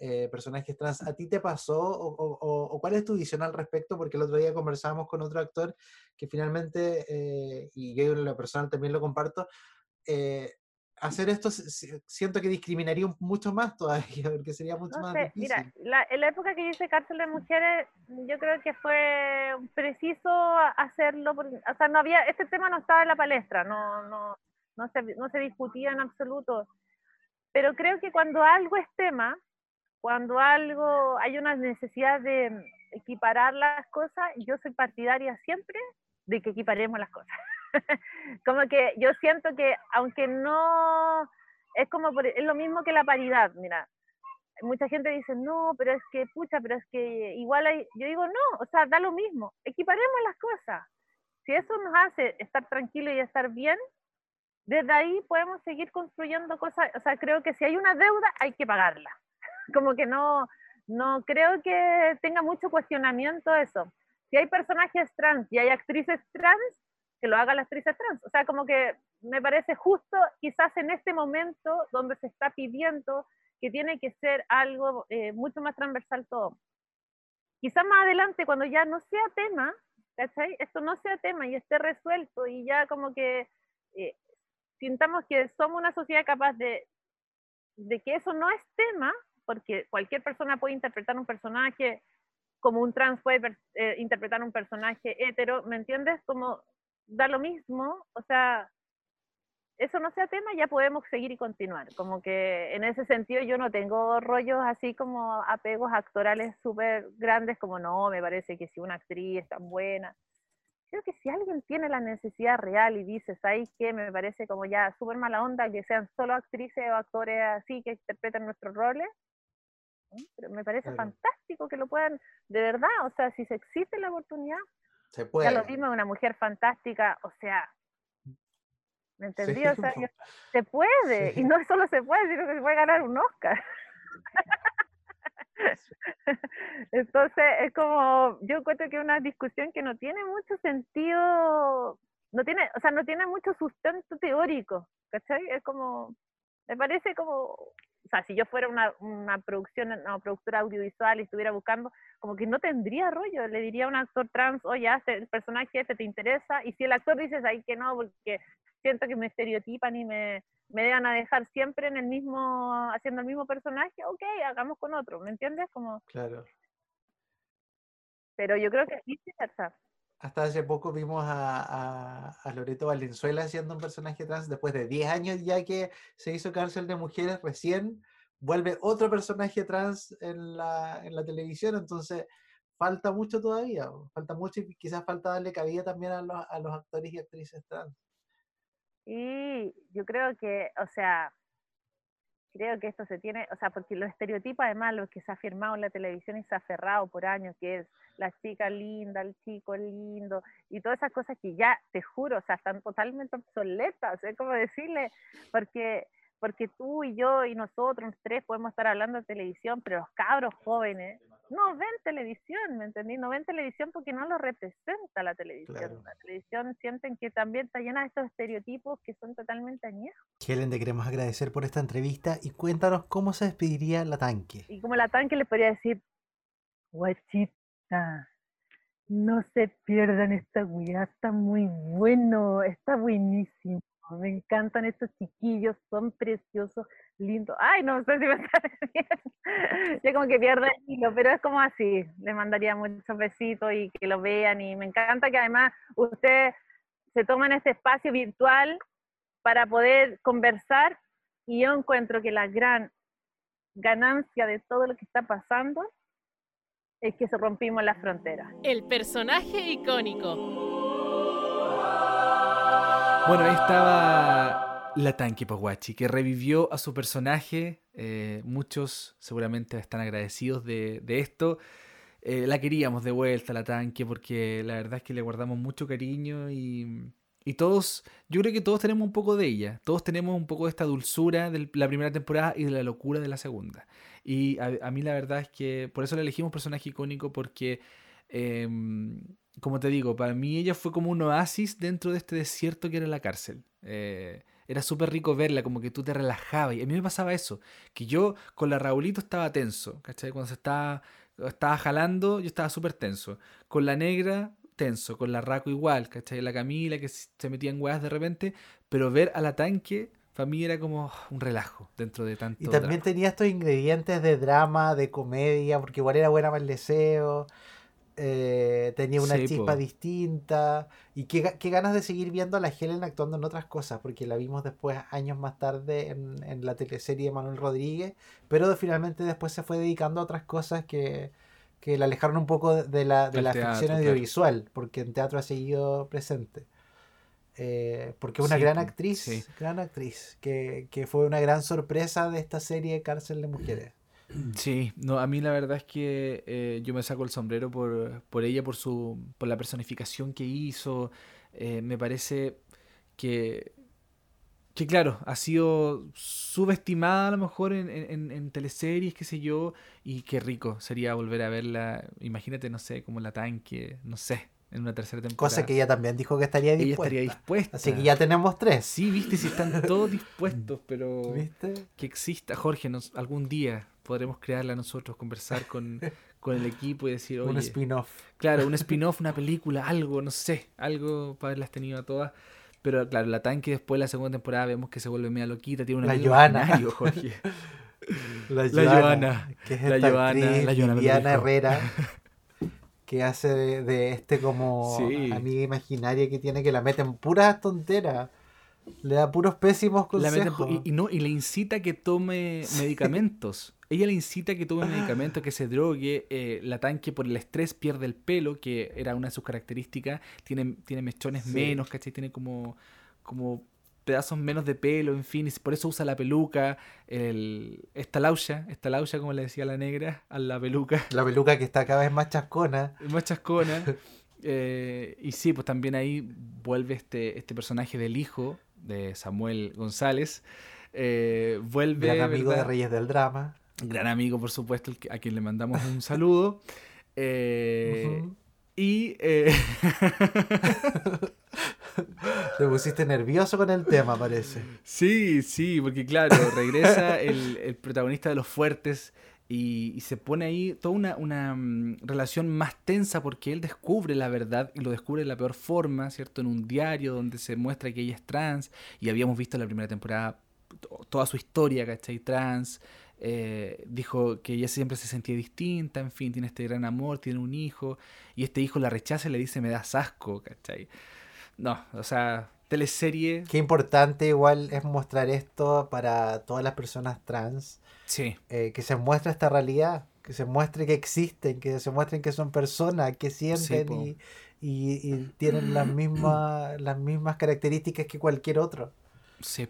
eh, personajes trans. ¿A ti te pasó o, cuál es tu visión al respecto? Porque el otro día conversábamos con otro actor que finalmente, eh, y yo en lo personal también lo comparto, eh, hacer esto siento que discriminaría mucho más todavía, [LAUGHS] porque sería mucho más difícil. Mira, en la época que yo hice cárcel de mujeres, yo creo que fue preciso hacerlo, o sea, no había, este tema no estaba en la palestra, no, no, no, se, no se discutía en absoluto. Pero creo que cuando algo es tema, cuando algo, hay una necesidad de equiparar las cosas, yo soy partidaria siempre de que equiparemos las cosas. [LAUGHS] como que yo siento que aunque no, es como, es lo mismo que la paridad, mira, mucha gente dice, no, pero es que, pucha, pero es que igual hay, yo digo, no, o sea, da lo mismo, equiparemos las cosas. Si eso nos hace estar tranquilo y estar bien, desde ahí podemos seguir construyendo cosas, o sea, creo que si hay una deuda hay que pagarla como que no, no creo que tenga mucho cuestionamiento eso. Si hay personajes trans y hay actrices trans, que lo hagan las actrices trans. O sea, como que me parece justo quizás en este momento donde se está pidiendo que tiene que ser algo eh, mucho más transversal todo. Quizás más adelante, cuando ya no sea tema, ¿cachai? Esto no sea tema y esté resuelto y ya como que eh, sintamos que somos una sociedad capaz de, de que eso no es tema, porque cualquier persona puede interpretar un personaje como un trans puede eh, interpretar un personaje hetero, ¿me entiendes? Como da lo mismo, o sea, eso no sea tema, ya podemos seguir y continuar. Como que en ese sentido yo no tengo rollos así como apegos actorales súper grandes, como no, me parece que si una actriz es tan buena. Creo que si alguien tiene la necesidad real y dices ahí que me parece como ya súper mala onda que sean solo actrices o actores así que interpreten nuestros roles, pero me parece fantástico que lo puedan, de verdad, o sea, si se existe la oportunidad, se puede. ya lo vimos, una mujer fantástica, o sea, ¿me entendí? O sea, [LAUGHS] se puede, y no solo se puede, sino que se puede ganar un Oscar. [LAUGHS] Entonces, es como, yo encuentro que es una discusión que no tiene mucho sentido, no tiene, o sea, no tiene mucho sustento teórico, ¿cachai? Es como, me parece como o sea, si yo fuera una, una producción, una productora audiovisual y estuviera buscando, como que no tendría rollo, le diría a un actor trans, oye, el personaje este te interesa, y si el actor dice ahí que no, porque siento que me estereotipan y me, me dejan a dejar siempre en el mismo, haciendo el mismo personaje, ok, hagamos con otro, ¿me entiendes? Como, Claro. pero yo creo que sí, verdad. Hasta hace poco vimos a, Loreto Valenzuela haciendo un personaje trans después de 10 años ya que se hizo cárcel de mujeres, recién vuelve otro personaje trans en la, en la televisión, entonces falta mucho todavía, falta mucho y quizás falta darle cabida también a los, a los actores y actrices trans. Y yo creo que, o sea, creo que esto se tiene, o sea, porque los estereotipos además, lo que se ha afirmado en la televisión y se ha aferrado por años, que es la chica linda, el chico lindo, y todas esas cosas que ya, te juro, o sea, están totalmente obsoletas, es como decirle, porque, porque tú y yo y nosotros, tres, podemos estar hablando de televisión, pero los cabros jóvenes no ven televisión, ¿me entendí? No ven televisión porque no lo representa la televisión. Claro. La televisión sienten que también está llena de estos estereotipos que son totalmente añejos. Helen, te queremos agradecer por esta entrevista y cuéntanos cómo se despediría la tanque. Y como la tanque le podría decir, guachita, no se pierdan esta weá, está muy bueno, está buenísimo. Me encantan estos chiquillos, son preciosos, lindos. Ay, no sé si me [LAUGHS] sale bien. Yo como que pierdo el hilo, pero es como así. Les mandaría muchos besitos y que lo vean. Y me encanta que además ustedes se toman este espacio virtual para poder conversar. Y yo encuentro que la gran ganancia de todo lo que está pasando es que se rompimos las fronteras. El personaje icónico. Bueno, ahí estaba la Tanque Poguachi, que revivió a su personaje. eh, muchos seguramente están agradecidos de, esto. Eh, la queríamos de vuelta, la Tanque, porque la verdad es que le guardamos mucho cariño y, y todos, yo creo que todos tenemos un poco de ella. Todos tenemos un poco de esta dulzura de la primera temporada y de la locura de la segunda. Y a, mí la verdad es que por eso la elegimos personaje icónico, porque em, como te digo, para mí ella fue como un oasis dentro de este desierto que era la cárcel. Eh, era súper rico verla, como que tú te relajabas. Y a mí me pasaba eso, que yo con la Raulito estaba tenso, ¿cachai? Cuando se estaba, estaba jalando, yo estaba súper tenso. Con la negra, tenso. Con la Raco igual, ¿cachai? La Camila, que se metía en weas de repente. Pero ver a la tanque, para mí era como un relajo dentro de tanto Y también drama. tenía estos ingredientes de drama, de comedia, porque igual era buena para el deseo. Eh, tenía una Sí, chispa po. distinta. Y qué, qué ganas de seguir viendo a la Helen actuando en otras cosas, porque la vimos después, años más tarde, en, en la teleserie de Manuel Rodríguez. Pero finalmente después se fue dedicando a otras cosas que, que la alejaron un poco de- la, de la teatro, ficción claro. audiovisual, porque en teatro ha seguido presente. Eh, porque es una Sí, gran actriz, sí. gran actriz, que, que fue una gran sorpresa de esta serie Cárcel de Mujeres. Sí, no, a mí la verdad es que eh, yo me saco el sombrero por, por ella, por su, por la personificación que hizo. Eh, me parece que, que claro, ha sido subestimada a lo mejor en, en- en- teleseries, qué sé yo, y qué rico sería volver a verla. Imagínate, no sé, como la tanque, no sé, en una tercera temporada. Cosa que ella también dijo que estaría ella dispuesta. estaría dispuesta. Así que ya tenemos tres. Sí, viste, si están todos dispuestos, pero [LAUGHS] ¿Viste? que exista, Jorge, nos, algún día podremos crearla nosotros, conversar con, [LAUGHS] con el equipo y decir, Un spin-off. claro, un [LAUGHS] spin-off, una película, algo, no sé, algo para haberlas tenido a todas. Pero claro, la tanque después de la segunda temporada vemos que se vuelve media loquita, tiene un La Joana. Jorge. [LAUGHS] La Joana, es la Joana, la Joana Viviana. Herrera, que hace de, de este como Sí. amiga imaginaria que tiene que la mete en puras tonteras. Le da puros pésimos La meten consejos. y no, y le incita a que tome medicamentos. Ella le incita a que tome medicamentos, que se drogue. eh, la tanque por el estrés pierde el pelo, que era una de sus características. Tiene, tiene mechones Sí. menos, ¿cachai? Tiene como, como pedazos menos de pelo, en fin. Y por eso usa la peluca. El, esta laucha, esta laucha, como le decía la negra, a la peluca. La peluca que está cada vez más chascona. [LAUGHS] Más chascona. Eh, y sí, pues también ahí vuelve este, este personaje del hijo de Samuel González. Eh, vuelve. Gran amigo de. Reyes del Drama. Gran amigo, por supuesto, a quien le mandamos un saludo. [LAUGHS] Eh. Y. eh, [LAUGHS] Te pusiste nervioso con el tema, parece. Sí, sí, porque claro, regresa el, el protagonista de Los Fuertes y, y se pone ahí toda una, una mm, relación más tensa porque él descubre la verdad y lo descubre de la peor forma, ¿cierto? En un diario donde se muestra que ella es trans y habíamos visto en la primera temporada to- toda su historia, ¿cachai? Trans. Eh, dijo que ella siempre se sentía distinta, en fin, tiene este gran amor, tiene un hijo, y este hijo la rechaza y le dice, me das asco, ¿cachai? No, o sea, teleserie, Qué importante igual es mostrar esto para todas las personas trans, sí, eh, que se muestre esta realidad, que se muestre que existen, que se muestren que son personas, que sienten po. y, y- y tienen las [CLEARS THROAT] mismas, las mismas características que cualquier otro. Sí,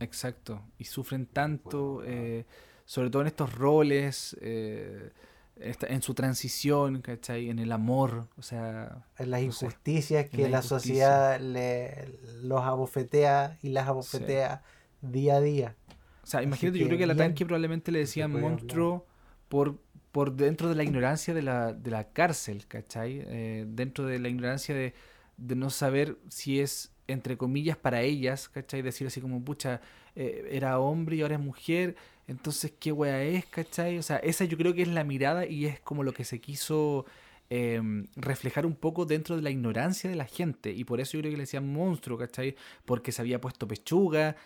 exacto. Y sufren tanto, eh, sobre todo en estos roles, eh, en su transición, ¿cachai? En el amor, o sea, En las No sé, injusticias que la la, injusticia. sociedad le, los abofetea y las abofetea día a día. o sea, Así imagínate, yo creo que a la tanque probablemente le decían monstruo por, por dentro de la ignorancia de la, de la cárcel, ¿cachai? Eh, dentro de la ignorancia de, de no saber si es, entre comillas, para ellas, ¿cachai? Decir así como, pucha, eh, era hombre y ahora es mujer, entonces, ¿qué wea es, cachai? O sea, esa yo creo que es la mirada y es como lo que se quiso em, reflejar un poco dentro de la ignorancia de la gente. Y por eso yo creo que le decían monstruo, ¿cachai? Porque se había puesto pechuga.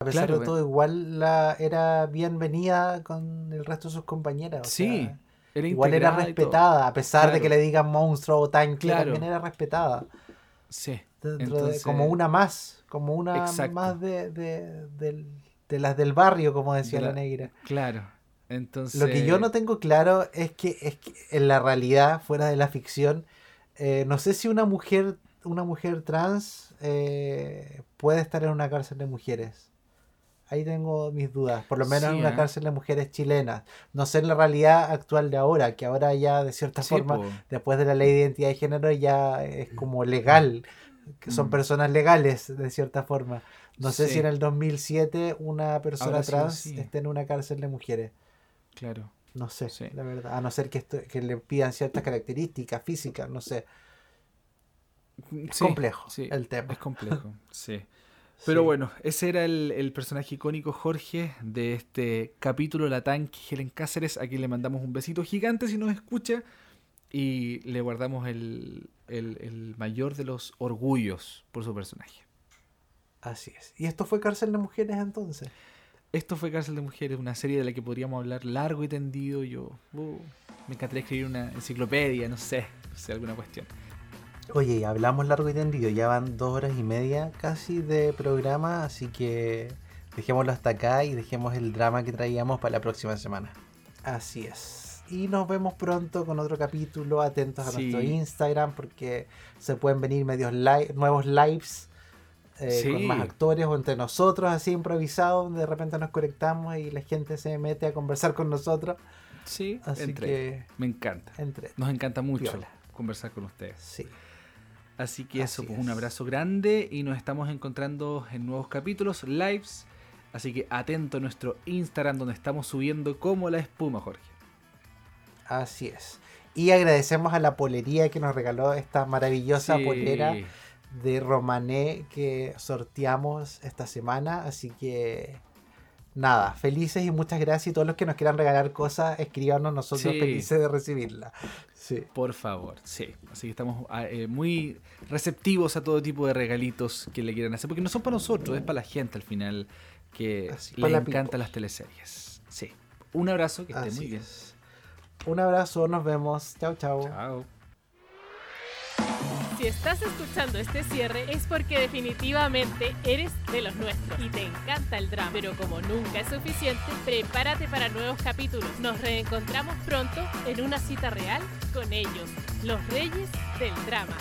A pesar Claro, de todo, igual la, era bienvenida con el resto de sus compañeras. o Sí, sea, Era igual era respetada, a pesar de que le digan monstruo o tanque, Claro. también era respetada. Sí. Dentro de- como una más, como una Exacto. más de, de, del- de las del barrio, como decía De la, la- negra. Claro. Entonces. Lo que yo no tengo claro es que, es que en la realidad, fuera de la ficción, eh, no sé si una mujer, una mujer trans eh, puede estar en una cárcel de mujeres. Ahí tengo mis dudas, por lo menos en una ¿eh? cárcel de mujeres chilenas. No sé en la realidad actual de ahora, que ahora ya de cierta Sí, forma, po. después de la ley de identidad de género, ya es como legal, que son Mm. personas legales de cierta forma. No sé si Sí. en el 2007 una persona sido trans esté en una cárcel de mujeres. Claro. No sé, Sí. la verdad. A no ser que, esto- que le pidan ciertas características físicas, no sé. Es Sí, complejo sí, el tema. Es complejo, [LAUGHS] sí. Pero Sí. bueno, ese era el, el personaje icónico Jorge de este capítulo La Tanque Helen Cáceres. Aquí le mandamos un besito gigante si nos escucha. Y le guardamos el, el- el mayor de los orgullos por su personaje. Así es. ¿Y esto fue Cárcel de Mujeres entonces? Esto fue Cárcel de Mujeres, una serie de la que podríamos hablar largo y tendido. Yo uh, me encantaría escribir una enciclopedia, no sé, no sé, alguna cuestión. Oye, hablamos largo y tendido. Ya van dos horas y media casi de programa, así que dejémoslo hasta acá y dejemos el drama que traíamos para la próxima semana. Así es. Y nos vemos pronto con otro capítulo. Atentos a Sí. nuestro Instagram porque se pueden venir medios li- nuevos lives eh, con más actores o entre nosotros, así improvisados. donde De repente nos conectamos y la gente se mete a conversar con nosotros. Sí, Así entre. que Me encanta. entre. Nos encanta mucho conversar con ustedes. Sí. Así que eso, pues un abrazo grande y nos estamos encontrando en nuevos capítulos, lives. Así que atento a nuestro Instagram donde estamos subiendo como la espuma, Jorge. Así es. Y agradecemos a la polería que nos regaló esta maravillosa Sí. polera de Romané que sorteamos esta semana. Así que nada, felices y muchas gracias. Y todos los que nos quieran regalar cosas, escríbanos nosotros Sí. felices de recibirla. Sí. Por favor, sí. Así que estamos ah, eh, muy receptivos a todo tipo de regalitos que le quieran hacer. Porque no son para nosotros, es para la gente al final que Así, le la encantan people. las teleseries. Sí. Un abrazo, que esté Así muy bien. es. Un abrazo, nos vemos. Chao, chao. Chao. Si estás escuchando este cierre es porque definitivamente eres de los nuestros y te encanta el drama. Pero como nunca es suficiente, prepárate para nuevos capítulos. Nos reencontramos pronto en una cita real con ellos, los reyes del drama.